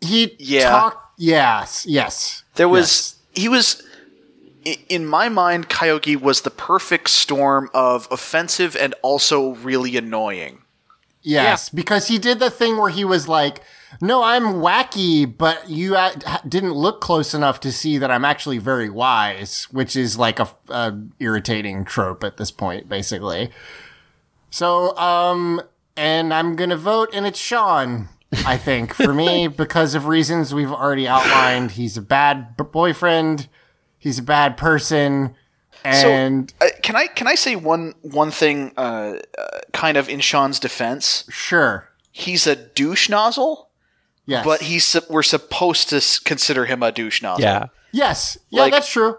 He Yeah. talked. Yes, yes. There was he was in my mind Coyote was the perfect storm of offensive and also really annoying. Yes, because he did the thing where he was like, "No, I'm wacky, but you uh, didn't look close enough to see that I'm actually very wise," which is like a, a irritating trope at this point, basically. So, um, and I'm gonna vote, and it's Sean. I think for me, [LAUGHS] because of reasons we've already outlined, he's a bad b- boyfriend, he's a bad person, and Uh, can I can I say one one thing uh, uh, kind of in Sean's defense? sure, He's a douche nozzle, yes, but he's sup- we're supposed to s- consider him a douche nozzle. yeah. yes, yeah, like- that's true.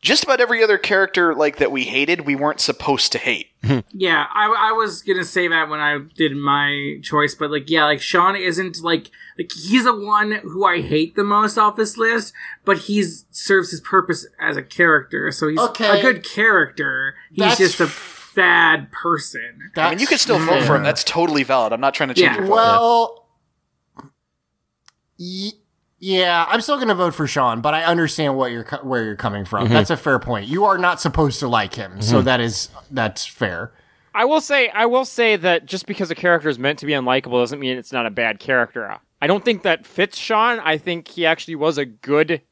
Just about every other character like that we hated, we weren't supposed to hate. [LAUGHS] Yeah, I, I was gonna say that when I did my choice, but like, yeah, like Sean isn't like like he's the one who I hate the most off this list, but he's serves his purpose as a character, so he's Okay. a good character. He's That's just a bad person. I mean, you can still vote for him. That's totally valid. I'm not trying to change Yeah. your vote. Well, y- yeah, I'm still going to vote for Sean, but I understand what you're where you're coming from. Mm-hmm. That's a fair point. You are not supposed to like him, so mm-hmm. that is that's fair. I will say, I will say that just because a character is meant to be unlikable doesn't mean it's not a bad character. I don't think that fits Sean. I think he actually was a good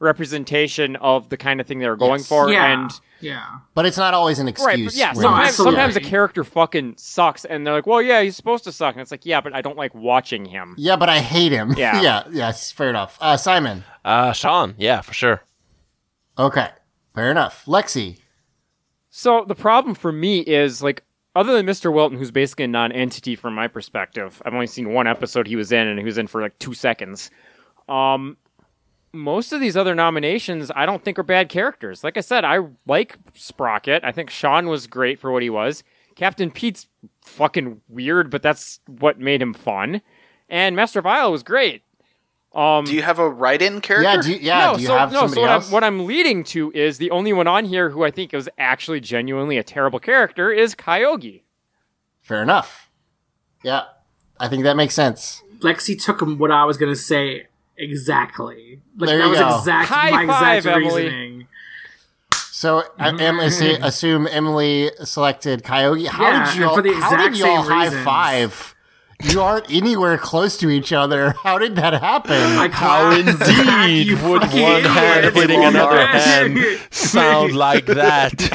representation of the kind of thing they were going Yes. for. yeah, And yeah. But it's not always an excuse. right, but yeah, really. sometimes, absolutely. sometimes a character fucking sucks, and they're like, "Well, yeah, he's supposed to suck," and it's like, "Yeah, but I don't like watching him." Yeah, but I hate him. Yeah. [LAUGHS] yeah. Yes. Fair enough. Uh, Simon. Uh, Sean, yeah, for sure. Okay. Fair enough. Lexi. So the problem for me is like, other than Mr. Wilton, who's basically a non-entity from my perspective, I've only seen one episode he was in, and he was in for like two seconds. Um, most of these other nominations, I don't think are bad characters. Like I said, I like Sprocket. I think Sean was great for what he was. Captain Pete's fucking weird, but that's what made him fun. And Master Vile was great. Um, Do you have a write-in character? Yeah. Do you, yeah. no, do you so, have no, somebody so what else? I'm, what I'm leading to is the only one on here who I think is actually genuinely a terrible character is Kyogi. Fair enough. Yeah. I think that makes sense. Lexi took what I was gonna say exactly. Like There that you was go. exact High my five, exact Emily. reasoning. So uh, [LAUGHS] I am assume Emily selected Coyote. How Yeah, did you? and for the how exact did y'all high reasons. five? You aren't anywhere close to each other. [LAUGHS] How did that happen? Like, How indeed would one hand hitting another hand sound [LAUGHS] like that? [LAUGHS]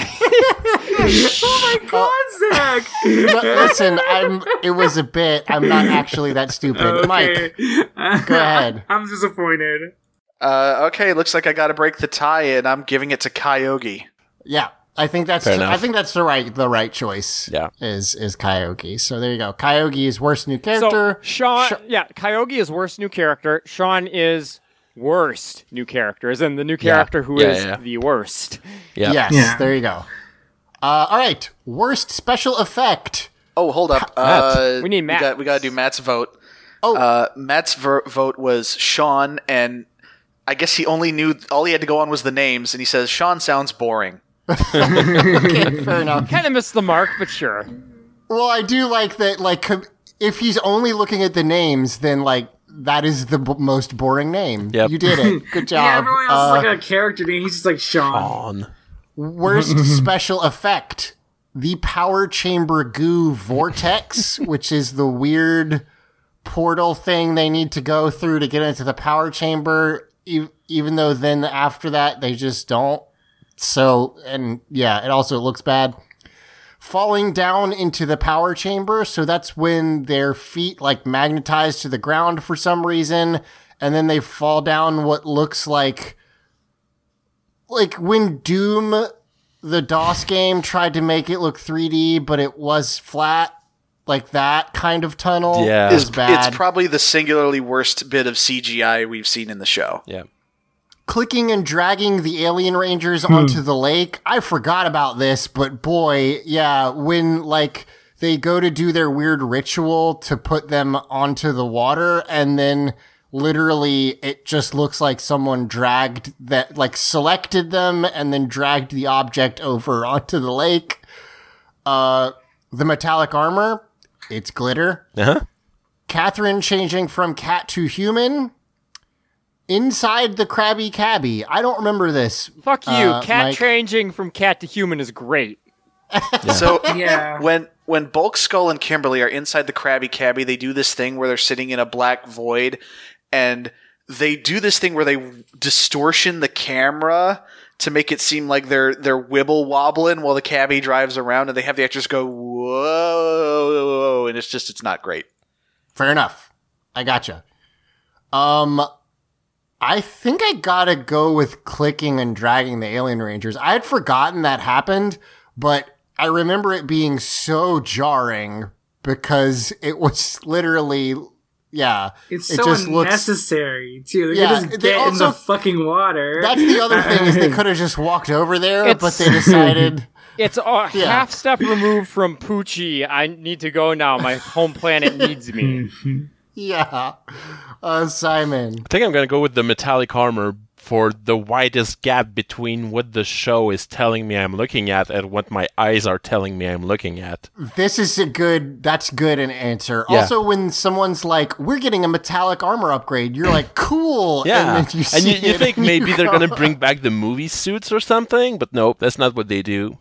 oh my god, Zach! But listen, I'm. It was a bit. I'm not actually that stupid. Mike, go ahead. I'm disappointed. Uh, okay, looks like I got to break the tie, and I'm giving it to Kyogi. Yeah, I think that's. Fair I think that's the right. The right choice. Yeah. Is is Coyote. So there you go. Coyote is worst new character. So character. Sean, Sh- yeah, Kyogi is worst new character. Sean is worst new character, as in the new character who is Yeah, yeah. the worst. Yeah. Yes. Yeah. There you go. Uh, all right. Worst special effect. Oh, hold up. Uh, We need Matt. We got, we got to do Matt's vote. Oh. Uh, Matt's ver- vote was Sean, and I guess he only knew all he had to go on was the names, and he says Sean sounds boring. Okay, [LAUGHS] fair enough. Kind of missed the mark, but sure. Well, I do like that. Like, if he's only looking at the names, then like that is the b- most boring name. Yep. You did it. Good [LAUGHS] job. Yeah, everyone else Uh, is like a character name. He's just like Sean. On. worst [LAUGHS] special effect: the power chamber goo vortex, which is the weird portal thing they need to go through to get into the power chamber. E- even though then after that they just don't. So and yeah, it also looks bad. Falling down into the power chamber, so that's when their feet like magnetize to the ground for some reason, and then they fall down what looks like like when Doom, the DOS game, tried to make it look 3D, but it was flat, like that kind of tunnel. Yeah. is It's, bad. it's probably the singularly worst bit of CGI we've seen in the show. Yeah. Clicking and dragging the alien rangers onto the lake. I forgot about this, but boy, yeah, when like they go to do their weird ritual to put them onto the water, and then literally it just looks like someone dragged that, like selected them and then dragged the object over onto the lake. Uh, the metallic armor, it's glitter. Uh huh. Katherine changing from cat to human. Inside the Krabby Cabby. I don't remember this. Fuck you. Uh, cat Mike. changing from cat to human is great. So [LAUGHS] Yeah. when when Bulk Skull and Kimberly are inside the Krabby Cabby, they do this thing where they're sitting in a black void, and they do this thing where they distortion the camera to make it seem like they're they're wibble wobbling while the cabbie drives around, and they have the actors go whoa, and it's just it's not great. Fair enough. I gotcha. Um, I think I gotta go with clicking and dragging the alien rangers. I had forgotten that happened, but I remember it being so jarring because it was literally, yeah. It's it so just looks- unnecessary too. They Yeah, could just they get in also- the fucking water. That's the other thing is they [LAUGHS] could have just walked over there, but they [LAUGHS] decided. It's a [LAUGHS] half step removed from Poochie. I need to go now. My home planet needs me. Yeah. Uh, Simon. I think I'm gonna go with the metallic armor for the widest gap between what the show is telling me I'm looking at and what my eyes are telling me I'm looking at. This is a good. That's good an answer. Yeah. Also, when someone's like, "We're getting a metallic armor upgrade," you're like, [CLEARS THROAT] "Cool." Yeah, and then you and you, you think maybe you they're gonna bring back the movie suits or something, but nope, that's not what they do.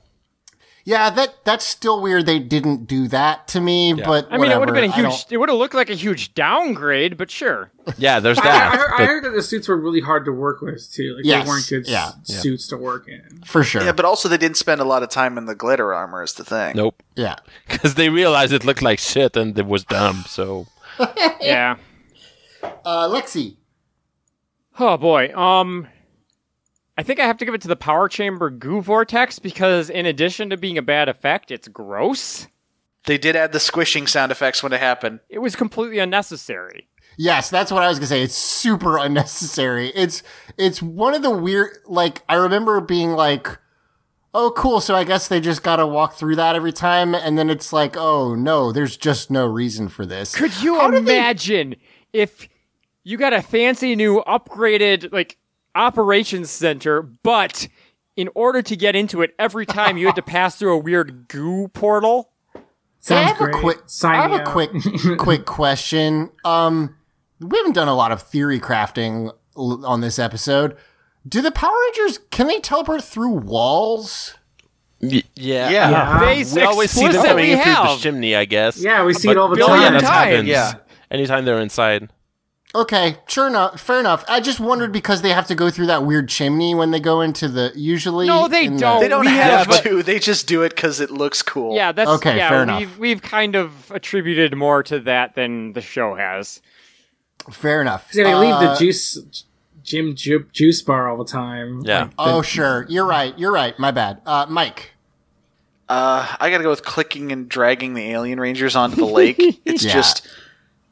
Yeah, that that's still weird. They didn't do that to me, but I mean, it would have been a huge. It would have looked like a huge downgrade, but sure. Yeah, there's I, [LAUGHS] I, that. heard, I heard that the suits were really hard to work with too. Like Yes, they weren't good yeah, s- suits to work in. for sure. Yeah, but also they didn't spend a lot of time in the glitter armor. Is the thing. Nope. yeah. [LAUGHS] Because they realized it looked like shit and it was dumb. So [LAUGHS] Yeah. Uh, Lexi. Oh boy. Um I think I have to give it to the power chamber goo vortex because in addition to being a bad effect, it's gross. They did add the squishing sound effects when it happened. It was completely unnecessary. Yes, that's what I was gonna say. It's super [LAUGHS] unnecessary. It's it's one of the weird. Like I remember being like, "Oh, cool." So I guess they just gotta walk through that every time, and then it's like, "Oh no, there's just no reason for this." Could you How did they- imagine if you got a fancy new upgraded like operations center, but in order to get into it every time you had to [LAUGHS] pass through a weird goo portal? Hey, I Sounds have great. a quick. Sign I have a up. quick, [LAUGHS] quick question. Um, we haven't done a lot of theory crafting l- on this episode. Do the Power Rangers can they teleport through walls? y- yeah, Yeah. Yeah. They we always see them coming in through the chimney. I guess. Yeah, we see But- it all the billion Oh, yeah, time. that times. happens. Yeah. Anytime they're inside. Okay, sure enough, fair enough. I just wondered because they have to go through that weird chimney when they go into the usually. No, they don't. They don't We have have- to. [LAUGHS] They just do it because it looks cool. Yeah, that's Okay, yeah, fair enough. we've we've kind of attributed more to that than the show has. fair enough. Yeah, they leave the Uh, juice, Jim ju- juice bar all the time. Yeah. Like, Oh, sure. You're right. You're right. My bad. Uh, Mike. Uh, I gotta go with clicking and dragging the alien rangers onto the lake. [LAUGHS] It's Yeah. just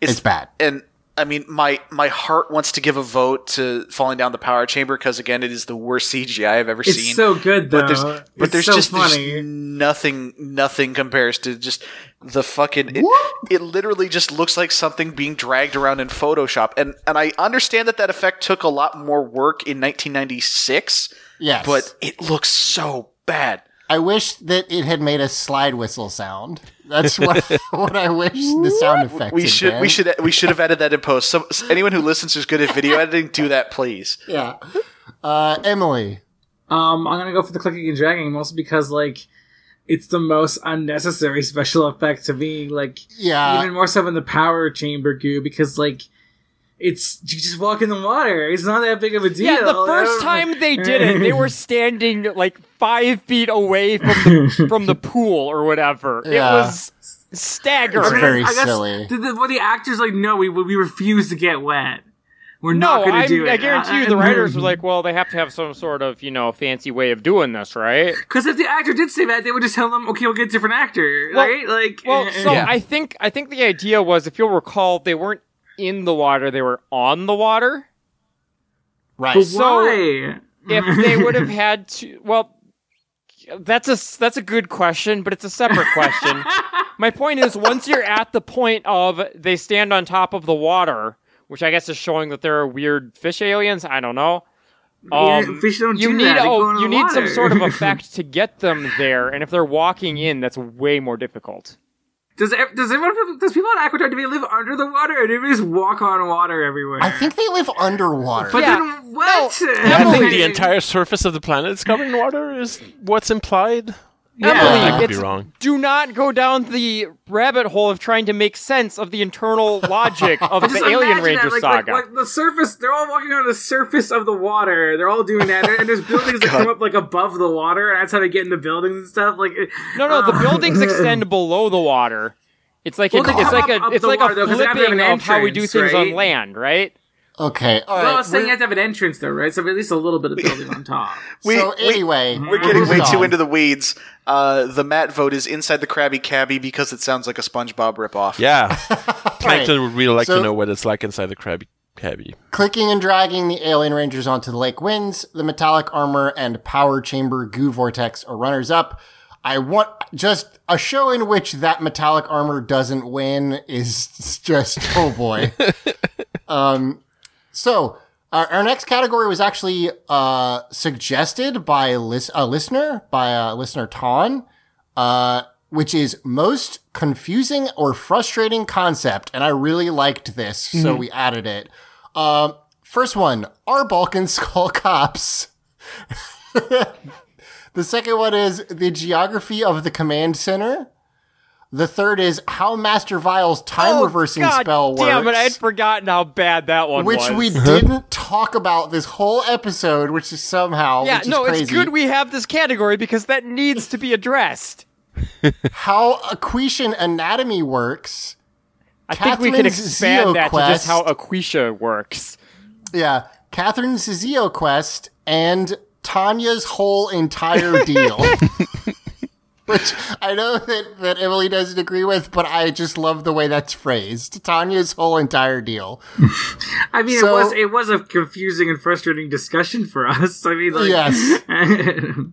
It's bad. and I mean my my heart wants to give a vote to falling down the power chamber because again it is the worst CGI I've ever it's seen. It's so good though. but there's but It's there's so just there's funny. nothing nothing compares to just the fucking it, it literally just looks like something being dragged around in Photoshop and and I understand that that effect took a lot more work in 1996 Yes. but it looks so bad. I wish that it had made a slide whistle sound. That's what [LAUGHS] what I wish the sound effect. We should been. we should we should have added that in post. So anyone who listens who's good at video editing, do that please. [LAUGHS] Yeah. Uh, Emily. Um, I'm gonna go for the clicking and dragging, mostly because like it's the most unnecessary [LAUGHS] special effect to me. Like Yeah. even more so than the power chamber goo, because like it's you just walk in the water. It's not that big of a deal. Yeah, the first time they [LAUGHS] did it, they were standing like five feet away from the [LAUGHS] from the pool or whatever. Yeah. It was staggering. It's very I guess- silly. Did the, were the actors like, no, we we refuse to get wet. We're no, not going I'm- to do it. I guarantee you, the writers were like, "Well, they have to have some sort of, you know, fancy way of doing this, right?" because if the actor did say that, they would just tell them, okay, we'll get a different actor, Well- right? Like, Well, eh, so eh. I think I think the idea was, if you'll recall, they weren't in the water; they were on the water. Right. But so- why? If they would have had to, well, that's a that's a good question, but it's a separate question. [LAUGHS] My point is, once you're at the point of they stand on top of the water, which I guess is showing that there are weird fish aliens. I don't know. Yeah, Um, fish don't you do need that. They oh, you the need some sort of effect [LAUGHS] to get them there, and if they're walking in, that's way more difficult. Does ev- does everyone does people on Aquitar do they live under the water or do they just walk on water everywhere? I think they live underwater. But Yeah. then what? I think the [LAUGHS] entire surface of the planet is covered in water. Is what's implied? Yeah. Emily, I could be it's- wrong. Do not go down the rabbit hole of trying to make sense of the internal [LAUGHS] logic of the Alien Ranger that, like, saga. Like, like the surface, they're all walking on the surface of the water. They're all doing that, and there's buildings that [LAUGHS] come up like above the water, and that's how they get into buildings and stuff. Like, it- no, no, the uh, buildings [LAUGHS] extend below the water. It's like Well, a, they it's like a it's like water, a though, 'cause they have flipping of how we do entrance, things on land, right? Okay. All right. Well, I was saying you have to have an entrance though, right? So at least a little bit of building on top. [LAUGHS] we, so anyway, we, are getting way moving too into the weeds. Uh, the Matt vote is inside the Krabby Cabby because it sounds like a SpongeBob ripoff. Yeah, [LAUGHS] Plankton would really like So- to know what it's like inside the Krabby Cabby. Clicking and dragging the alien rangers onto the lake wins. The metallic armor and power chamber goo vortex are runners up. I want just a show in which that metallic armor doesn't win is [LAUGHS] just oh boy. um, so our, our next category was actually uh, suggested by a, lis- a listener by a listener Ton. Uh, which is most confusing or frustrating concept, and I really liked this, so we added it. Um, first one: Are Bulk and [LAUGHS] Skull cops? [LAUGHS] The second one is the geography of the command center. The third is how Master Vile's time oh, reversing Oh, God spell works. Damn it! I had forgotten how bad that one was. which was. we uh-huh. didn't talk about this whole episode, which is somehow yeah, which is no, crazy. it's good we have this category because that needs to be addressed. [LAUGHS] how Aquitian anatomy works. I think we can Katherine's expand that to just how Aquisha works. Yeah, Katherine's Zeo quest and Tanya's whole entire deal. [LAUGHS] Which I know that, that Emily doesn't agree with, but I just love the way that's phrased. Tanya's whole entire deal. [LAUGHS] I mean, So- it was it was a confusing and frustrating discussion for us. I mean, like, Yes. [LAUGHS]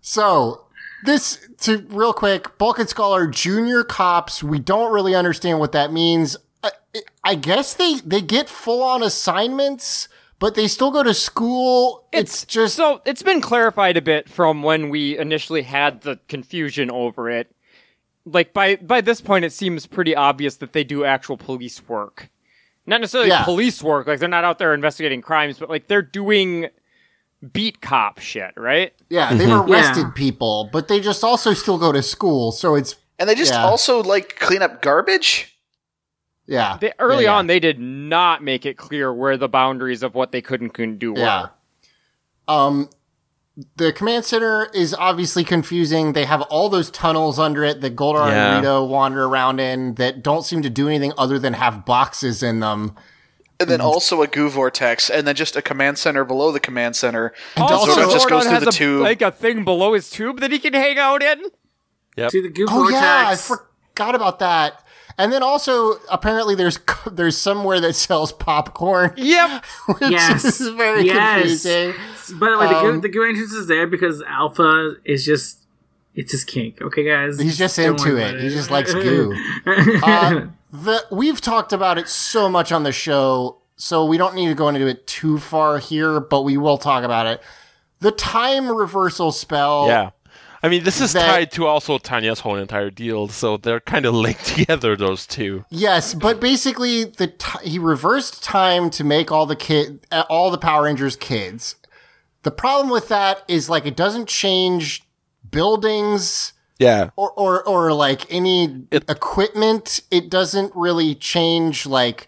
So, this, to real quick, Bulk and Scholar Junior Cops, we don't really understand what that means. I, I guess they, they get full on assignments, but they still go to school. It's, just. So it's been clarified a bit from when we initially had the confusion over it. Like by by this point, it seems pretty obvious that they do actual police work, not necessarily Yeah. police work. Like they're not out there investigating crimes, but like they're doing beat cop shit, right? Yeah, they've Mhm. arrested Yeah. people, but they just also still go to school. So it's And they just yeah. also like clean up garbage. Yeah. They, early Yeah, yeah. on, they did not make it clear where the boundaries of what they could and couldn't do Yeah. were. Um, the command center is obviously confusing. They have all those tunnels under it that Goldar Yeah. and Rito wander around in that don't seem to do anything other than have boxes in them. And then also a goo vortex, and then just a command center below the command center. Also, Zordon just goes Zordon through has the a, tube. like a thing below his tube that he can hang out in. Yep. See the goo Oh vortex. yeah, I forgot about that. And then also, apparently, there's [LAUGHS] there's somewhere that sells popcorn. Yep. [LAUGHS] which Yes. is very Yes. confusing. By the way, the, Um, goo, the goo entrance is there because Alpha is just it's just kink. Okay, guys. He's just Don't into worry it. He just likes [LAUGHS] goo. Uh, the we've talked about it so much on the show, so we don't need to go into it too far here, but we will talk about it. The time reversal spell. Yeah. I mean, this is That- tied to also Tanya's whole entire deal, so they're kind of [LAUGHS] linked together, those two. Yes, but basically, the t- he reversed time to make all the kid, uh, all the Power Rangers kids. The problem with that is like it doesn't change buildings Yeah. or or, or like any equipment. It doesn't really change like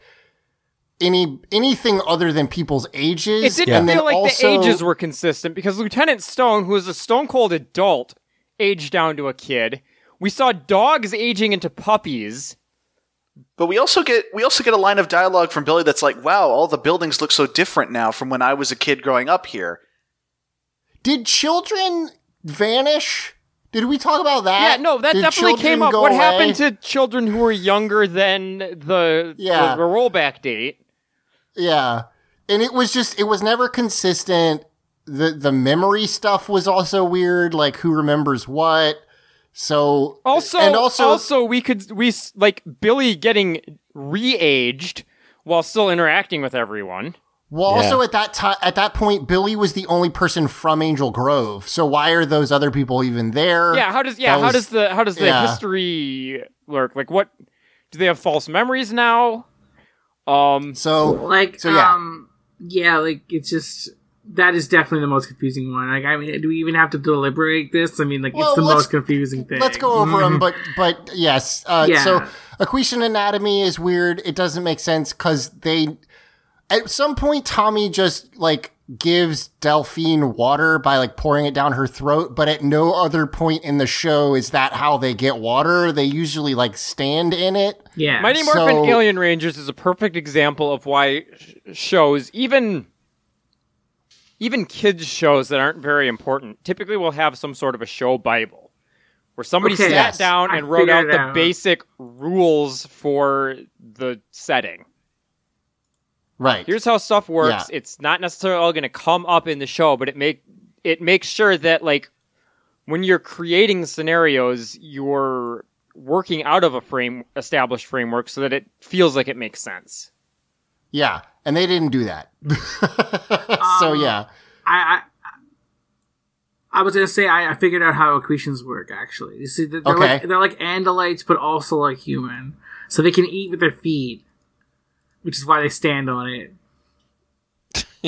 any anything other than people's ages. It didn't and feel like also, the ages were consistent because Lieutenant Stone, who is a stone cold adult, aged down to a kid. We saw dogs aging into puppies. But we also get we also get a line of dialogue from Billy that's like, "Wow, all the buildings look so different now from when I was a kid growing up here." Did children vanish? Did we talk about that? yeah, no, that Did definitely came up. What away? happened to children who were younger than the, Yeah. the, the rollback date? Yeah. And it was just it was never consistent. The the memory stuff was also weird, like who remembers what. So Also, and also, also, we could we like Billy getting re-aged while still interacting with everyone. well also at that time at that point Billy was the only person from Angel Grove. So why are those other people even there? Yeah, how does yeah, That how was- does the how does the yeah. history work? Like what do they have false memories now? Um So like So, yeah. um yeah like it's just that is definitely the most confusing one like i mean do we even have to deliberate this i mean like Well, it's the most confusing thing Let's go over them, but but yes. Uh, Yeah. So Aquitian anatomy is weird. It doesn't make sense because they at some point Tommy just like gives Delphine water by like pouring it down her throat, but at no other point in the show is that how they get water. They usually like stand in it. yeah Mighty Morphin So- Alien Rangers is a perfect example of why sh- shows even even kids shows that aren't very important typically will have some sort of a show bible where somebody Okay, sat yes. down I and wrote out the out. basic rules for the setting. Right. Here's how stuff works. Yeah. It's not necessarily all going to come up in the show, but it make it makes sure that like when you're creating scenarios, you're working out of a frame established framework so that it feels like it makes sense. Yeah. And they didn't do that. [LAUGHS] so Um, yeah. I, I I was gonna say I, I figured out how Aquitians work. Actually, you see, they're Okay. like they're like Andalites, but also like human, so they can eat with their feet, which is why they stand on it.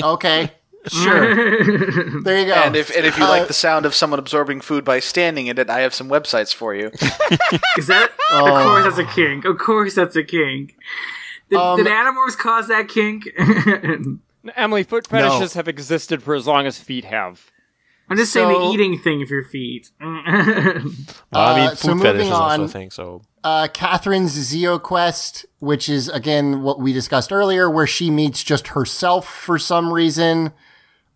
Okay. [LAUGHS] Sure. there you go. And if and if you Uh, like the sound of someone absorbing food by standing in it, I have some websites for you. [LAUGHS] Is that? Oh. Of course, that's a kink. Of course, that's a kink. Did, Um, did Animorphs cause that kink? [LAUGHS] Emily, foot fetishes have existed for as long as feet have. I'm just saying the eating thing of your feet. [LAUGHS] I mean, Uh, so food fetish moving is also a thing. So uh, Katherine's Zeo quest, which is again what we discussed earlier, where she meets just herself for some reason.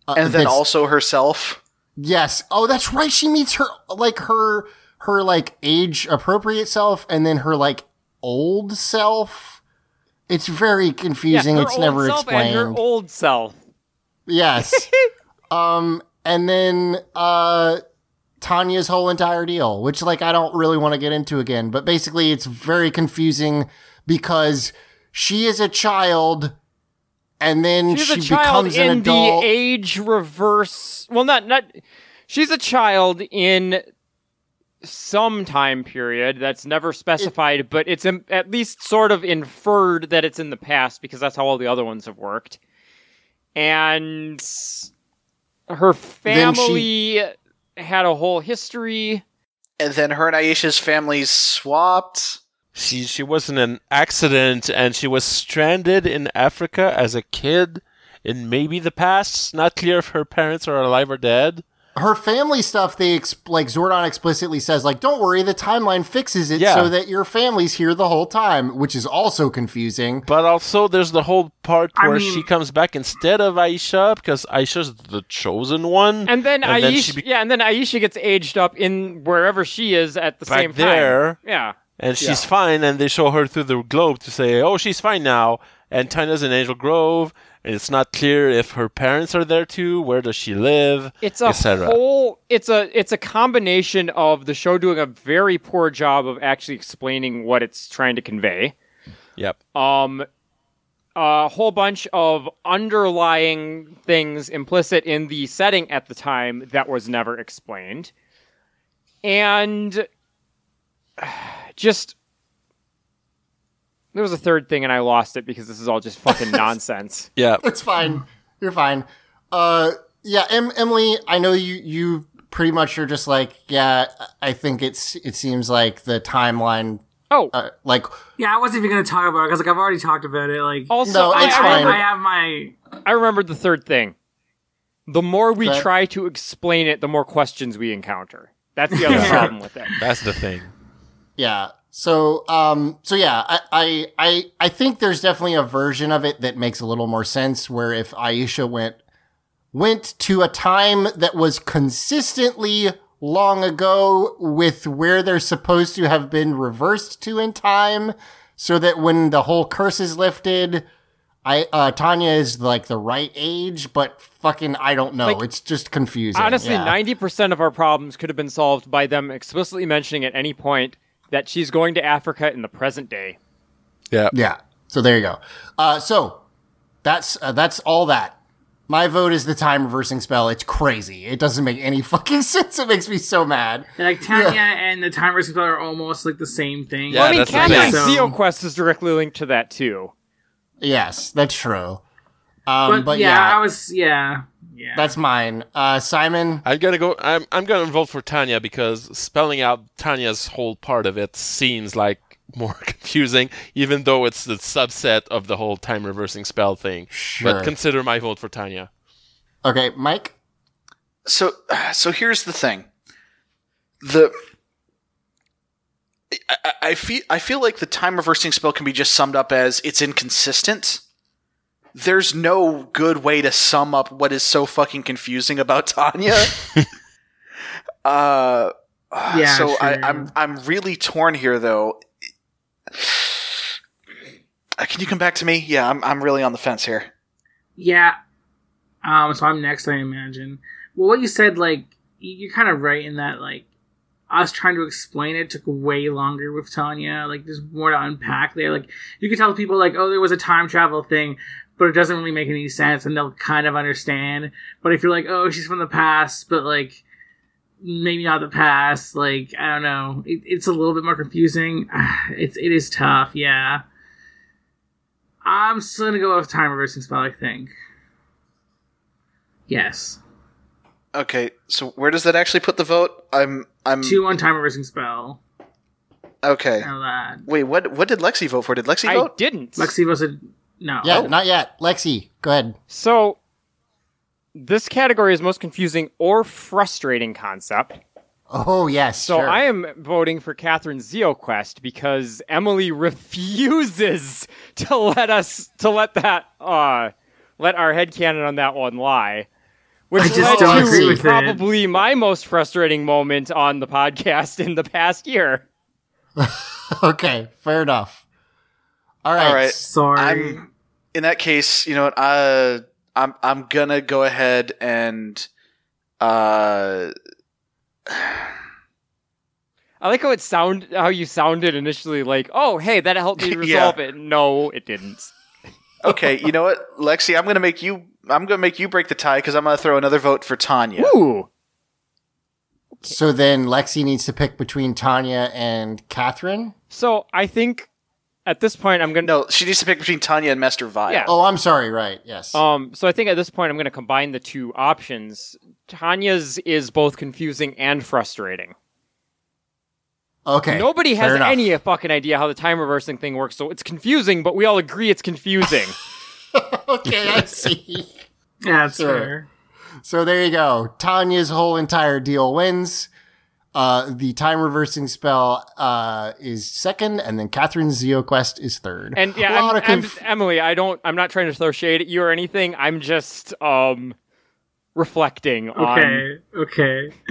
Uh, And then also herself. yes, oh, that's right. She meets her like her her like age appropriate self, and then her like old self. It's very confusing. her it's never explained. Her old self. Yes. [LAUGHS] um, and then uh, Tanya's whole entire deal, which like I don't really want to get into again, but basically it's very confusing because she is a child, and then She's she a child becomes in an adult. the age reverse. Well, not not. She's a child in some time period that's never specified, but it's im- at least sort of inferred that it's in the past because that's how all the other ones have worked. And her Then she- family had a whole history. And then her and Aisha's families swapped. she she was in an accident and she was stranded in Africa as a kid in maybe the past. Not clear if her parents are alive or dead. Her family stuff, they ex- like Zordon explicitly says, like, don't worry, the timeline fixes it Yeah. so that your family's here the whole time, which is also confusing. But also, there's the whole part I where mean- she comes back instead of Aisha because Aisha's the chosen one. And then And Aisha, she be- yeah, and then Aisha gets aged up in wherever she is at the Back same time. there. Yeah. and she's fine, and they show her through the globe to say, "Oh, she's fine now." And Tanya's in Angel Grove, and it's not clear if her parents are there too. Where does she live? It's a whole it's a it's a combination of the show doing a very poor job of actually explaining what it's trying to convey. Yep. Um a whole bunch of underlying things implicit in the setting at the time that was never explained. And [SIGHS] just there was a third thing and I lost it because this is all just fucking [LAUGHS] nonsense. Yeah. [LAUGHS] It's fine. You're fine. Uh, yeah, em- Emily, I know you, you pretty much are just like, yeah, I think it's, it seems like the timeline, Oh, uh, like, yeah, I wasn't even going to talk about it because like I've already talked about it. Like, also No, I, it's I- fine. I have my I remembered the third thing. The more we Okay. try to explain it, the more questions we encounter. That's the [LAUGHS] other problem with it. That's the thing. yeah. So, um, so yeah, I, I, I, I think there's definitely a version of it that makes a little more sense where if Aisha went, went to a time that was consistently long ago with where they're supposed to have been reversed to in time so that when the whole curse is lifted, I, uh, Tanya is like the right age, but fucking, I don't know. Like, it's just confusing. Honestly, yeah. ninety percent of our problems could have been solved by them explicitly mentioning at any point that she's going to Africa in the present day. Yeah. Yeah. So there you go. Uh, so that's uh, that's all that. My vote is the time reversing spell. It's crazy. It doesn't make any [LAUGHS] fucking sense. It makes me so mad. like Tanya and the time reversing spell are almost like the same thing. Yeah, I mean, that's the Katherine's thing. Zeo quest is directly linked to that too. Yes, that's true. Um, but, but, yeah, yeah, I was yeah yeah. that's mine. Uh, Simon. I'm gonna go. I'm I'm gonna vote for Tanya because spelling out Tanya's whole part of it seems like [LAUGHS] more confusing, even though it's the subset of the whole time reversing spell thing. Sure. But consider my vote for Tanya. Okay, Mike. So, [SIGHS] so here's the thing. The I, I- I feel I feel like the time reversing spell can be just summed up as it's inconsistent. There's no good way to sum up what is so fucking confusing about Tanya. [LAUGHS] uh, Yeah, So I, I'm I'm really torn here, though. Uh, Can you come back to me? Yeah, I'm I'm really on the fence here. Yeah. Um, so I'm next, I imagine. Well, what you said, like, you're kind of right in that, like, us trying to explain it took way longer with Tanya. Like, there's more to unpack there. Like, you could tell people, like, oh, there was a time travel thing, but it doesn't really make any sense, and they'll kind of understand. But if you're like, oh, she's from the past, but, like, maybe not the past, like, I don't know. It, it's a little bit more confusing. [SIGHS] It's, it is tough, yeah. I'm still gonna go with time reversing spell, I think. Yes. Okay, so where does that actually put the vote? I'm I'm Two on time reversing spell. okay. Wait, what what did Lexi vote for? Did Lexi I vote? didn't. Lexi was a no. Yeah, not yet. Lexi, go ahead. So, this category is most confusing or frustrating concept. Oh yes. So sure. I am voting for Katherine ZeoQuest because Emily refuses [LAUGHS] to let us to let that uh let our head headcanon on that one lie. Which I just led don't to agree with it. probably my most frustrating moment on the podcast in the past year. [LAUGHS] okay, fair enough. All right. All right. Sorry. I'm in that case, you know what? Uh, I'm I'm gonna go ahead and uh, [SIGHS] I like how it sound how you sounded initially like, oh hey, that helped me [LAUGHS] Yeah. resolve it. No, it didn't. [LAUGHS] okay. you know what, Lexi? I'm gonna make you. I'm gonna make you break the tie because I'm gonna throw another vote for Tanya. Ooh. So then Lexi needs to pick between Tanya and Katherine. So I think at this point I'm gonna No, she needs to pick between Tanya and Master Vi. Yeah. Oh, I'm sorry. Right. Yes. Um, so I think at this point I'm going to combine the two options. Tanya's is both confusing and frustrating. okay. Nobody has enough. any fucking idea how the time reversing thing works, so it's confusing, but we all agree it's confusing. [LAUGHS] okay, I see. that's Sure. fair. So there you go. Tanya's whole entire deal wins. Uh, the time reversing spell uh, is second, and then Katherine's ZeoQuest is third. and yeah, I'm, conf- I'm- Emily, I don't, I'm not trying to throw shade at you or anything. I'm just um reflecting on. Okay. Okay. [LAUGHS]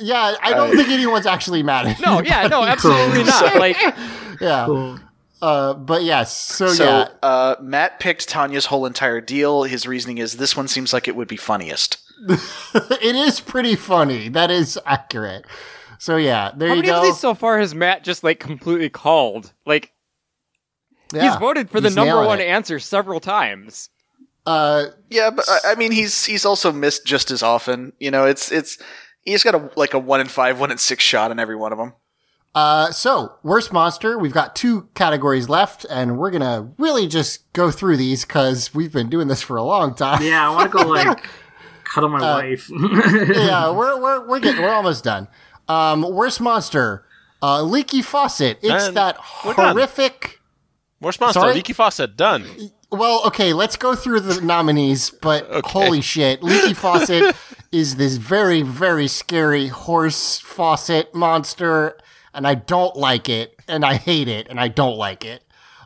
yeah, I don't think anyone's actually mad at No, yeah, no, buddy. absolutely not. Like, [LAUGHS] Yeah. cool. Uh, but yes. So, So yeah. uh, Matt picked Tanya's whole entire deal. His reasoning is this one seems like it would be funniest. [LAUGHS] it is pretty funny. That is accurate. So yeah, there how you many go. of these so far has Matt just like completely called? Like, he's voted for the he's number one it. answer several times. Uh, Yeah, but I- I mean, he's he's also missed just as often. You know, it's it's he's got a like a one in five, one in six shot on every one of them. Uh, so worst monster. We've got two categories left, and we're gonna really just go through these because we've been doing this for a long time. Yeah, I want to go [LAUGHS] like cuddle my Uh, wife. [LAUGHS] yeah, [LAUGHS] we're we're we're getting we're almost done. Um, worst monster. Uh, leaky faucet. It's And that we're done. horrific. Worst monster, Sorry? Leaky Faucet, done. Well, okay, let's go through the nominees, but [LAUGHS] Okay. holy shit, leaky faucet is this very very scary horse faucet monster, and I don't like it, and I hate it, and I don't like it.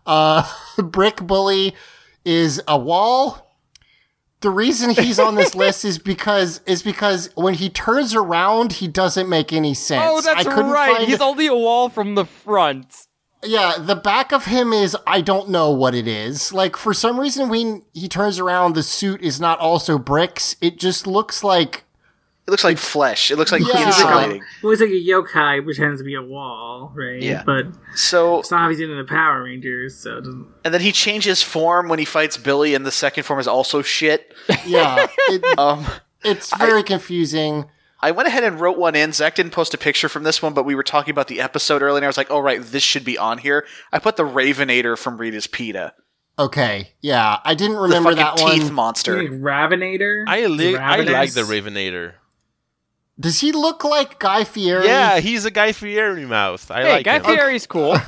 Uh, brick bully is a wall. The reason he's on this list is because is because when he turns around, he doesn't make any sense. Oh, that's I couldn't right. He's only a wall from the front. yeah, the back of him is I don't know what it is. Like for some reason when he turns around the suit is not also bricks. It just looks like It looks like flesh. It looks like Yeah. insulating. well, he's like a yokai pretends to be a wall, right? Yeah. But So it's not how he's in the Power Rangers, so it doesn't. and then he changes form when he fights Billy, and the second form is also shit. yeah, it, [LAUGHS] Um, it's very confusing. I went ahead and wrote one in. Zach didn't post a picture from this one, but we were talking about the episode earlier, and I was like, "Oh right, this should be on here." I put the Ravenator from Rita's PETA, Okay, yeah, I didn't remember fucking that teeth one. monster. Like Ravinator. I, li- I like the Ravenator. Does he look like Guy Fieri? Yeah, he's a Guy Fieri mouth. I Hey, like Guy him. Fieri's cool. [LAUGHS]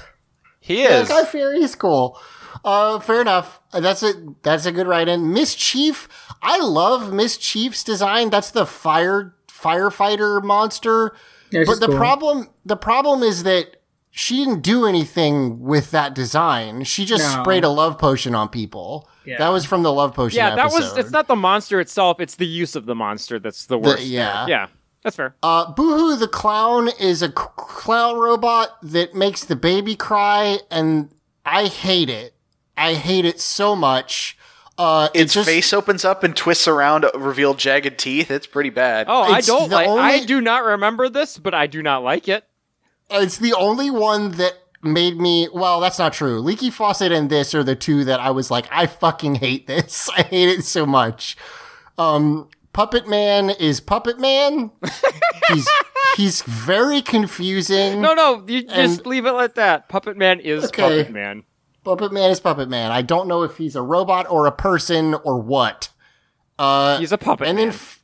He Yeah, is. Guy Fieri is cool. Uh, fair enough. That's a that's a good write-in. Mischief. I love Mischief's design. That's the fire firefighter monster. Yeah, but the cool. problem the problem is that she didn't do anything with that design. She just No. sprayed a love potion on people. Yeah. That was from the love potion. yeah, that was. It's not the monster itself. It's the use of the monster that's the The- worst. yeah. yeah, that's fair. Uh, Boohoo the clown is a c- clown robot that makes the baby cry, and I hate it. I hate it so much. Uh, it Its just, face opens up and twists around, reveal jagged teeth. It's pretty bad. Oh, I don't the like. I do not remember this, but I do not like it. It's the only one that made me. Well, that's not true. Leaky Faucet and this are the two that I was like, I fucking hate this. [LAUGHS] I hate it so much. Um, Puppet Man is Puppet Man. he's [LAUGHS] he's very confusing. No, no, you just leave it like that. Puppet Man is Okay. Puppet Man. Puppet Man is Puppet Man. I don't know if he's a robot or a person or what. Uh, He's a puppet. and then f-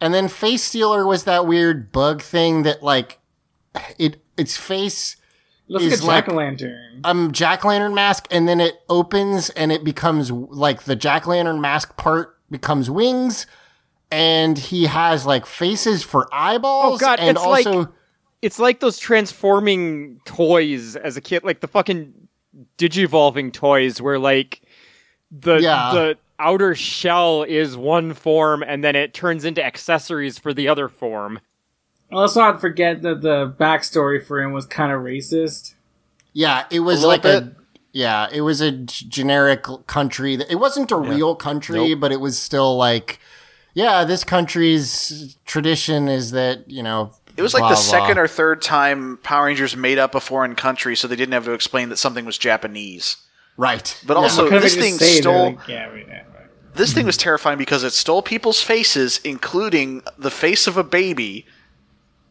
and then face stealer was that weird bug thing that like it its face Looks like is a like- jack o' lantern. um jack lantern mask and then it opens and it becomes like the jack lantern mask part becomes wings and he has like faces for eyeballs Oh, God, and it's like- also it's like those transforming toys as a kid, like the fucking digivolving toys, where like the Yeah. the outer shell is one form, and then it turns into accessories for the other form. Let's not forget that the backstory for him was kind of racist. yeah it was little like a yeah it was a g- generic country that it wasn't a real country Nope. but it was still like yeah this country's tradition is that you know It was like blah, the blah. second or third time Power Rangers made up a foreign country, so they didn't have to explain that something was Japanese. right But Yeah. also, this thing stole. like, yeah, right, right. This thing was terrifying because it stole people's faces, including the face of a baby.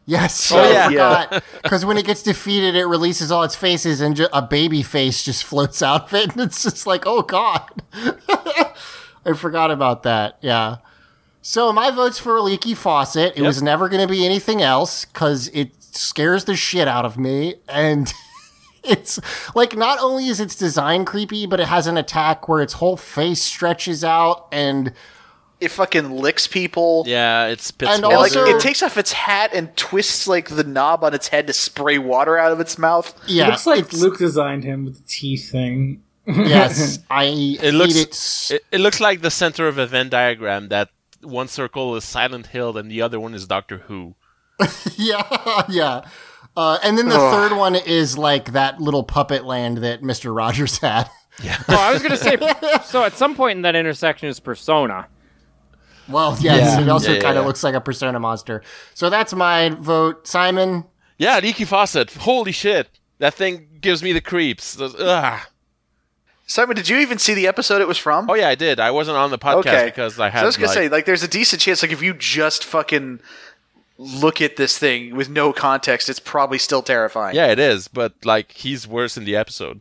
Yes, Oh, I yeah. forgot. Because [LAUGHS] when it gets defeated, it releases all its faces, and ju- a baby face just [LAUGHS] floats out of it, and it's just like, oh god, [LAUGHS] I forgot about that. Yeah. So my vote's for Leaky Faucet. It was never going to be anything else because it scares the shit out of me, and [LAUGHS] it's like not only is its design creepy, but it has an attack where its whole face stretches out and. It fucking licks people. Yeah, it spits And And, water. Also- it takes off its hat and twists like the knob on its head to spray water out of its mouth. Yeah, it looks like it's- Luke designed him with the teeth thing. Yes, [LAUGHS] I it hate looks it it, it looks like the center of a Venn diagram that one circle is Silent Hill and the other one is Doctor Who. [LAUGHS] Yeah, [LAUGHS] yeah. Uh, and then the third one is like that little puppet land that Mister Rogers had. Yeah. [LAUGHS] oh, I was gonna say. so at some point in that intersection is Persona. Well, yes, Yeah. it also Yeah, yeah, kind of yeah. looks like a Persona monster. So that's my vote, Simon. Yeah, leaky faucet. Holy shit. That thing gives me the creeps. Ugh. Simon, did you even see the episode it was from? Oh yeah, I did. I wasn't on the podcast okay. because I had. So I was gonna like- say, like, there's a decent chance, like, if you just fucking look at this thing with no context, it's probably still terrifying. Yeah, it is, but like he's worse in the episode.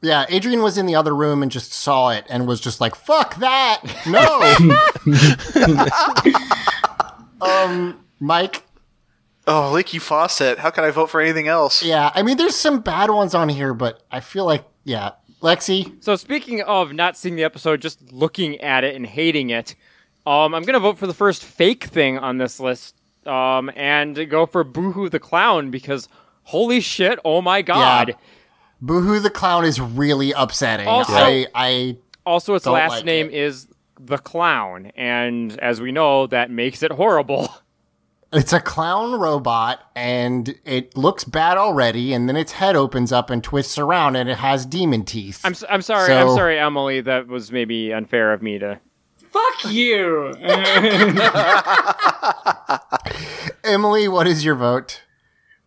Yeah, Adrian was in the other room and just saw it and was just like, "Fuck that, no." [LAUGHS] [LAUGHS] um, Mike. Oh, Leaky Faucet. How can I vote for anything else? Yeah, I mean, there's some bad ones on here, but I feel like, yeah, Lexi. So speaking of not seeing the episode, just looking at it and hating it, um, I'm gonna vote for the first fake thing on this list, um, and go for Boohoo the Clown because holy shit, oh my god! yeah. Boohoo the clown is really upsetting. Also- I, I Also, its last like name it. is the Clown, and as we know, that makes it horrible. [LAUGHS] It's a clown robot and it looks bad already, and then its head opens up and twists around and it has demon teeth. I'm s- I'm sorry, I'm sorry, Emily. That was maybe unfair of me to. Fuck you! [LAUGHS] Emily, what is your vote?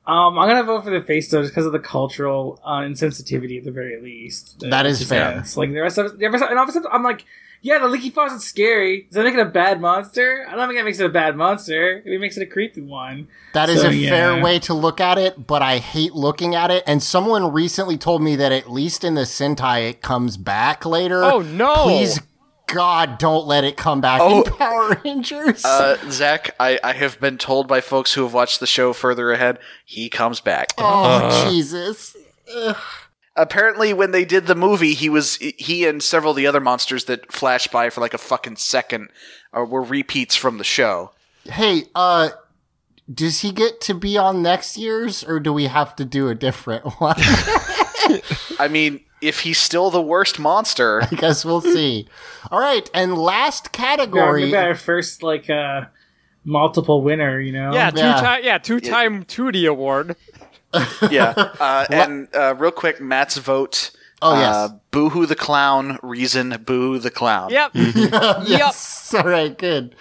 Um, I'm gonna vote for the face though, just because of the cultural uh, insensitivity at the very least. That is fair. yeah, It's like the rest of the rest of, and obviously I'm like, yeah, the leaky faucet's scary. Does that make it a bad monster? I don't think that makes it a bad monster. It makes it a creepy one. That is So, a fair way to look at it, but I hate looking at it. And someone recently told me that at least in the Sentai, it comes back later. Oh no! Please, God, don't let it come back Oh. in Power Rangers. Uh, Zach, I, I have been told by folks who have watched the show further ahead, he comes back. oh, Jesus. Ugh. Apparently, when they did the movie, he was he and several of the other monsters that flashed by for like a fucking second uh, were repeats from the show. Hey, uh, does he get to be on next year's, or do we have to do a different [LAUGHS] one? [LAUGHS] I mean, if he's still the worst monster, I guess we'll see. All right, and last category. maybe our first like uh, multiple winner. You know? yeah, two Yeah. time, yeah, two time Tootie Award. Yeah. [LAUGHS] Uh, and uh, real quick, Matt's vote. Oh, yes. Uh, Boohoo the clown. Reason. Boo the clown. Yep. [LAUGHS] [LAUGHS] yes. All right, good.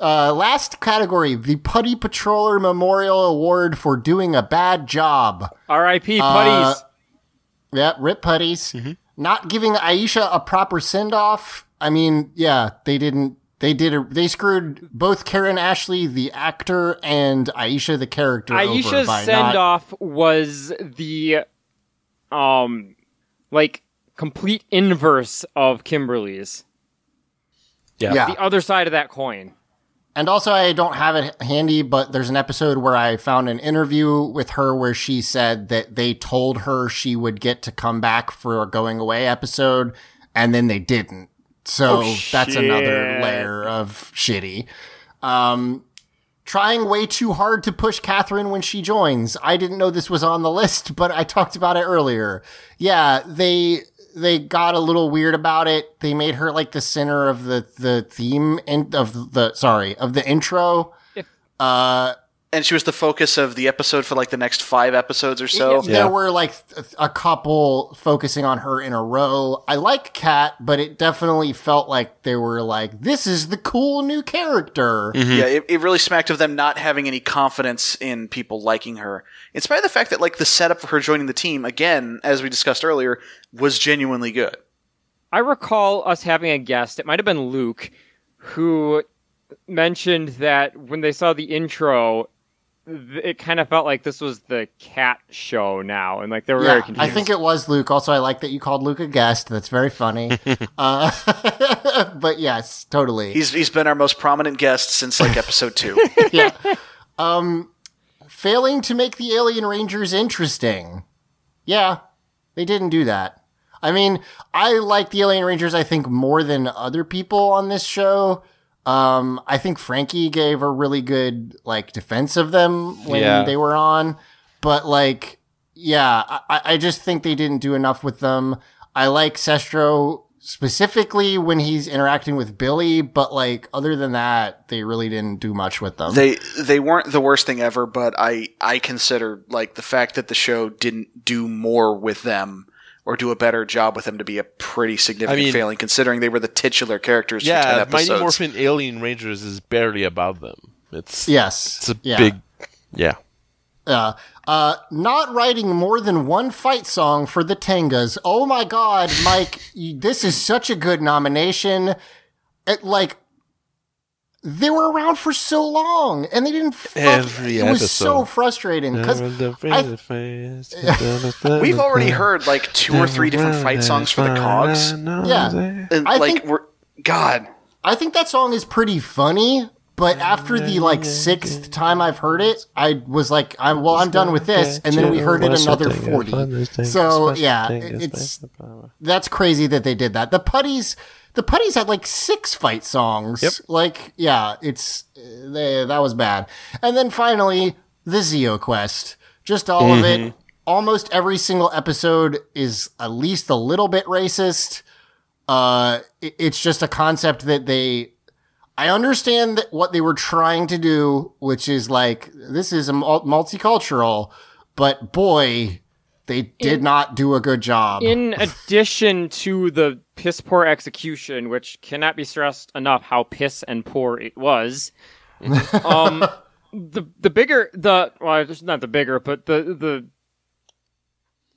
Uh, last category: the Putty Patroller Memorial Award for doing a bad job. R.I.P. Uh, Putties. Yeah, rip putties. Not giving Aisha a proper send off. I mean, yeah, they didn't. They did. A, they screwed both Karan Ashley, the actor, and Aisha, the character. over Aisha's by send not- off was the um like complete inverse of Kimberly's. Yeah. Yeah. the other side of that coin. And also, I don't have it handy, but there's an episode where I found an interview with her where she said that they told her she would get to come back for a going away episode, and then they didn't. So Oh, that's another layer of shitty. Um, trying way too hard to push Katherine when she joins. I didn't know this was on the list, but I talked about it earlier. Yeah, they they got a little weird about it. They made her like the center of the the theme and of the sorry of the intro. Uh, and she was the focus of the episode for like the next five episodes or so. there were like a couple focusing on her in a row. I like Kat, but it definitely felt like they were like, "This is the cool new character." Mm-hmm. Yeah, it, it really smacked of them not having any confidence in people liking her. In spite of the fact that like the setup for her joining the team, again, as we discussed earlier, was genuinely good. I recall us having a guest, it might have been Luke, who mentioned that when they saw the intro, th- it kind of felt like this was the cat show now, and like they were very Yeah, confused. I think it was Luke. Also, I like that you called Luke a guest. That's very funny. [LAUGHS] uh, [LAUGHS] but yes, totally. He's he's been our most prominent guest since like episode two. [LAUGHS] yeah. Um, failing to make the Alien Rangers interesting. Yeah, they didn't do that. I mean, I like the Alien Rangers, I think, more than other people on this show. Um, I think Frankie gave a really good, like, defense of them when Yeah. they were on. But, like, yeah, I, I just think they didn't do enough with them. I like Cestro specifically when he's interacting with Billy, but like other than that, they really didn't do much with them. they they weren't the worst thing ever, but I I consider like the fact that the show didn't do more with them or do a better job with them to be a pretty significant I mean- failing, considering they were the titular characters for ten Yeah, Mighty. Morphin Alien Rangers is barely above them. It's yes, it's a yeah. big yeah. Uh, uh, not writing more than one fight song for the Tengas. Oh my god, Mike, [LAUGHS] this is such a good nomination. It, like, they were around for so long and they didn't fuck. Every it was so frustrating because [LAUGHS] We've already heard like two or three different fight songs for the Cogs, yeah, and I like think- we're God. I think that song is pretty funny. But after the like sixth time I've heard it, I was like, "I'm well, I'm done with this." And then we heard it another forty. So yeah, it's that's crazy that they did that. The putties, the putties had like six fight songs. Yep. Like yeah, it's uh, they, that was bad. And then finally, the Zeo Quest, just all of it. Almost every single episode is at least a little bit racist. Uh, it- it's just a concept that they I understand that what they were trying to do, which is like this is a multicultural, but boy, they did not do a good job. In addition to the piss poor execution, which cannot be stressed enough how piss and poor it was, [LAUGHS] um, the the bigger the well, it's not the bigger, but the the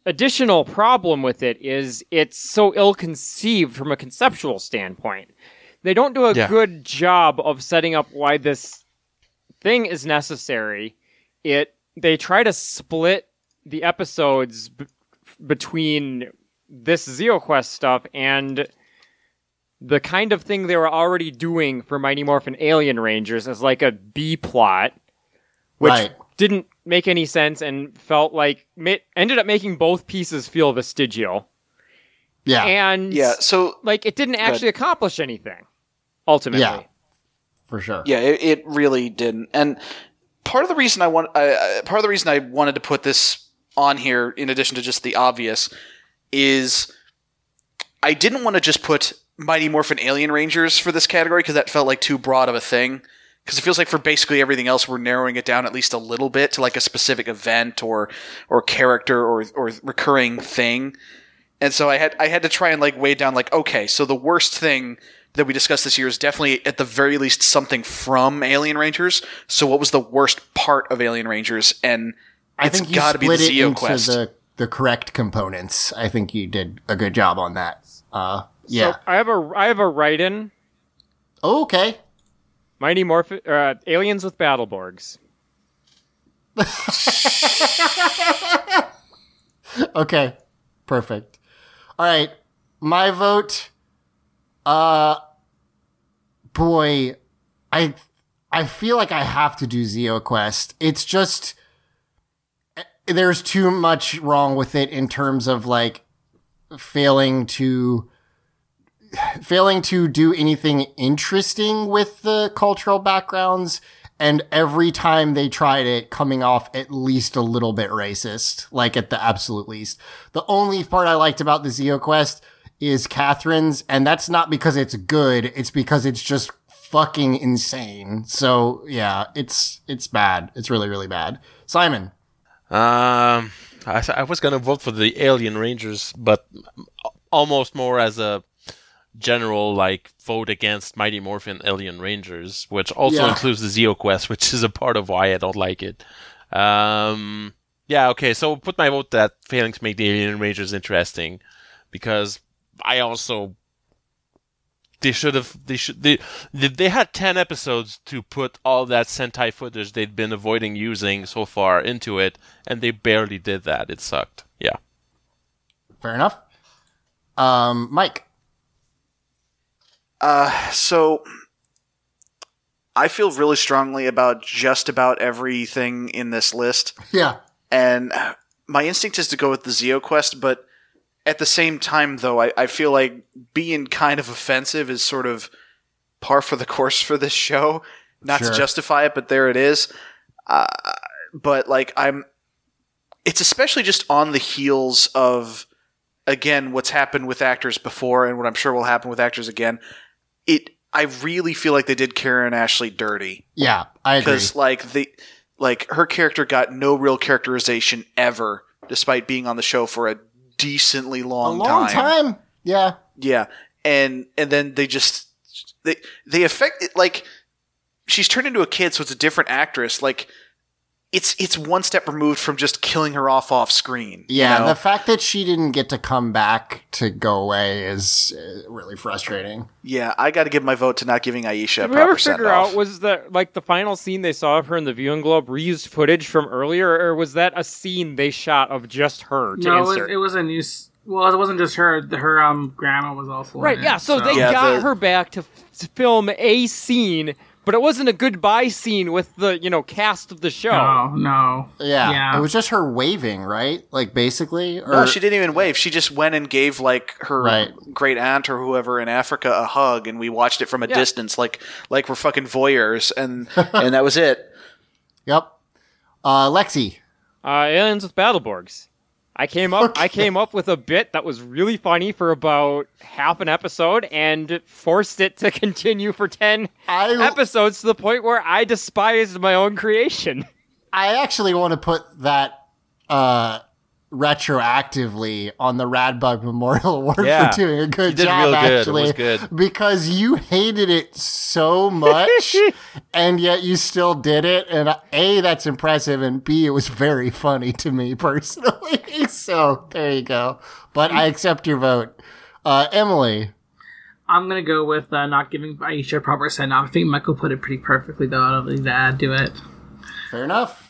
additional problem with it is it's so ill conceived from a conceptual standpoint. They don't do a Yeah. good job of setting up why this thing is necessary. It they try to split the episodes b- between this ZeoQuest stuff and the kind of thing they were already doing for Mighty Morphin Alien Rangers as like a B plot, which Right. didn't make any sense and felt like ma- ended up making both pieces feel vestigial. yeah, And Yeah, so like it didn't actually accomplish anything ultimately. Yeah. for sure. Yeah, it, it really didn't. And part of the reason I want, I, I, part of the reason I wanted to put this on here, in addition to just the obvious, is I didn't want to just put Mighty Morphin Alien Rangers for this category because that felt like too broad of a thing. Because it feels like for basically everything else, we're narrowing it down at least a little bit to like a specific event or or character or or recurring thing. And so I had I had to try and like weigh down like okay, so the worst thing that we discussed this year is definitely at the very least something from Alien Rangers. So what was the worst part of Alien Rangers? And I it's think you got to be split the it Zeo into Quest. the the correct components. I think you did a good job on that. Uh, yeah. So I have a I have a write-in. Oh, okay. Mighty Morphin uh, Aliens with Battleborgs. [LAUGHS] Okay. Perfect. All right. My vote. Uh, boy, I I feel like I have to do Zeo Quest. It's just there's too much wrong with it in terms of like failing to failing to do anything interesting with the cultural backgrounds and every time they tried it coming off at least a little bit racist like at the absolute least. The only part i liked about the zeo quest is Katherine's and that's not because it's good it's because it's just fucking insane. So yeah it's it's bad. It's really really bad. Simon Um, I, I was gonna vote for the Alien Rangers, but almost more as a general like vote against Mighty Morphin Alien Rangers, which also Yeah. includes the Zeo Quest, [LAUGHS] which is a part of why I don't like it. Um, yeah, okay, so put my vote that failing to make the Alien Rangers interesting, because I also they should have they should they they they had 10 episodes to put all that sentai footage they'd been avoiding using so far into it and they barely did that. It sucked. Yeah. Fair enough. Um mike. Uh, so I feel really strongly about just about everything in this list, [LAUGHS] yeah. And my instinct is to go with the Zeo Quest, but at the same time, though, I, I feel like being kind of offensive is sort of par for the course for this show. Not Sure. to justify it, but there it is. Uh, but like I'm, it's especially just on the heels of again what's happened with actors before, and what I'm sure will happen with actors again. It I really feel like they did Karan Ashley dirty yeah i agree because like the like her character got no real characterization ever, despite being on the show for a decently long a long, long time. yeah. Yeah, and and then they just they they affect it like she's turned into a kid, so it's a different actress. Like it's it's one step removed from just killing her off off screen. you Yeah, know? the fact that she didn't get to come back to go away is uh, really frustrating. yeah. I got to give my vote to not giving Aisha a Did we proper ever figure out was that like the final scene they saw of her in the viewing globe reused footage from earlier, or was that a scene they shot of just her to No, it was, insert? it was a new. s- Well, it wasn't just her. Her um grandma was also in right, it, yeah. So, they Yeah, got the- her back to, f- to film a scene, but it wasn't a goodbye scene with the you know cast of the show. No, no. Yeah, Yeah. it was just her waving, right? Like basically, or No, she didn't even wave. She just went and gave like her Right. great aunt or whoever in Africa a hug, and we watched it from a Yeah. distance, like like we're fucking voyeurs, and and that was it. [LAUGHS] Yep. Uh, Lexi. Uh, aliens with Battleborgs. I came up. I came up with a bit that was really funny for about half an episode, and forced it to [LAUGHS] continue for ten I episodes to the point where I despised my own creation. I actually want to put that uh, retroactively on the Radbug Memorial [LAUGHS] Award Yeah. for doing a good You did job. real good. It Actually, was good. because you hated it so much, [LAUGHS] and yet you still did it. And a, that's impressive, and b, it was very funny to me personally. [LAUGHS] so there you go. But I accept your vote, uh, Emily. I'm gonna go with uh, not giving Aisha a proper send off. I think Michael put it pretty perfectly, though. I don't need to add to it. Fair enough.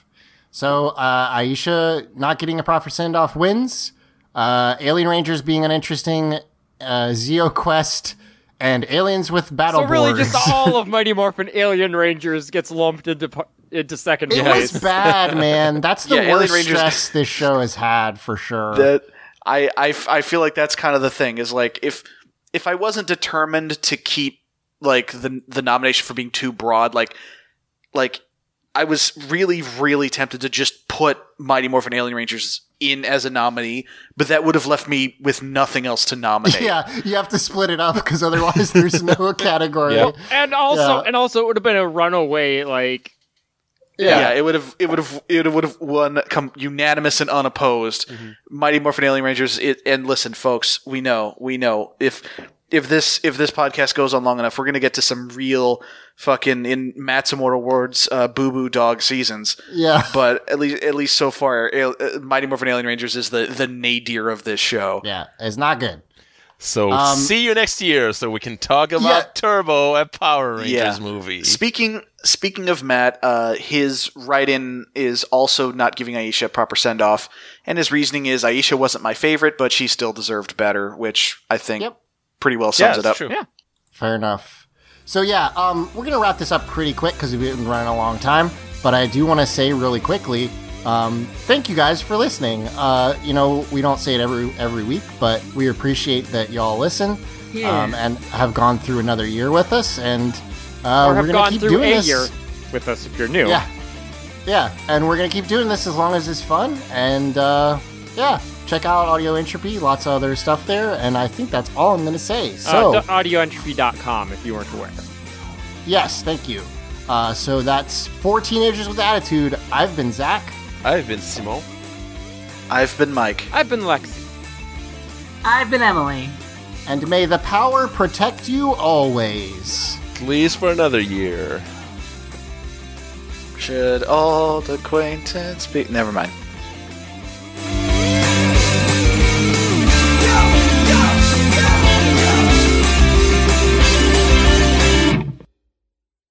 So uh, Aisha not getting a proper send off wins. Uh, Alien Rangers being an interesting uh, Zeo Quest and Aliens with Battle So really, Boards. just all of [LAUGHS] Mighty Morphin Alien Rangers gets lumped into into second it place. was bad, man. That's the [LAUGHS] Yeah, worst stress this show has had for sure. that I, I, I feel like that's kind of the thing is like if if I wasn't determined to keep like the the nomination for being too broad like like I was really really tempted to just put Mighty Morphin Alien Rangers in as a nominee but that would have left me with nothing else to nominate yeah, you have to split it up because otherwise there's no [LAUGHS] category. Yeah. and also, Yeah. and also, it would have been a runaway. Like, Yeah, it would have it would have it would have won come unanimous and unopposed. Mm-hmm. Mighty Morphin Alien Rangers. It, and listen, folks, we know we know if if this if this podcast goes on long enough, we're gonna get to some real fucking in Matsumoto Awards uh, boo boo dog seasons. Yeah. [LAUGHS] But at least at least so far, Al- uh, Mighty Morphin Alien Rangers is the the nadir of this show. Yeah, it's not good. so Um, see you next year so we can talk about Yeah. turbo a power rangers Yeah. movie Speaking speaking of Matt, uh, his write-in is also not giving Aisha a proper send-off, and his reasoning is Aisha wasn't my favorite, but she still deserved better, which I think Yep. Pretty well yeah sums it's it up. true Yeah. Fair enough. So yeah, um, we're gonna wrap this up pretty quick because we've been running a long time. But I do want to say really quickly, um, thank you guys for listening. Uh, you know, we don't say it every every week, but we appreciate that y'all listen Yeah. um, and have gone through another year with us, and uh, or we're have gonna gone keep through doing a this. year with us if you're new. Yeah, yeah, and we're gonna keep doing this as long as it's fun. And uh, yeah, check out Audio Entropy, lots of other stuff there. And I think that's all I'm gonna say. So. Uh, audioentropy.com if you weren't aware. Yes, thank you. Uh, so that's four teenagers with attitude. I've been Zach. I've been Simon. I've been Mike. I've been Lexi. I've been Emily. And may the power protect you always. Please for another year. Should old acquaintance be? Never mind.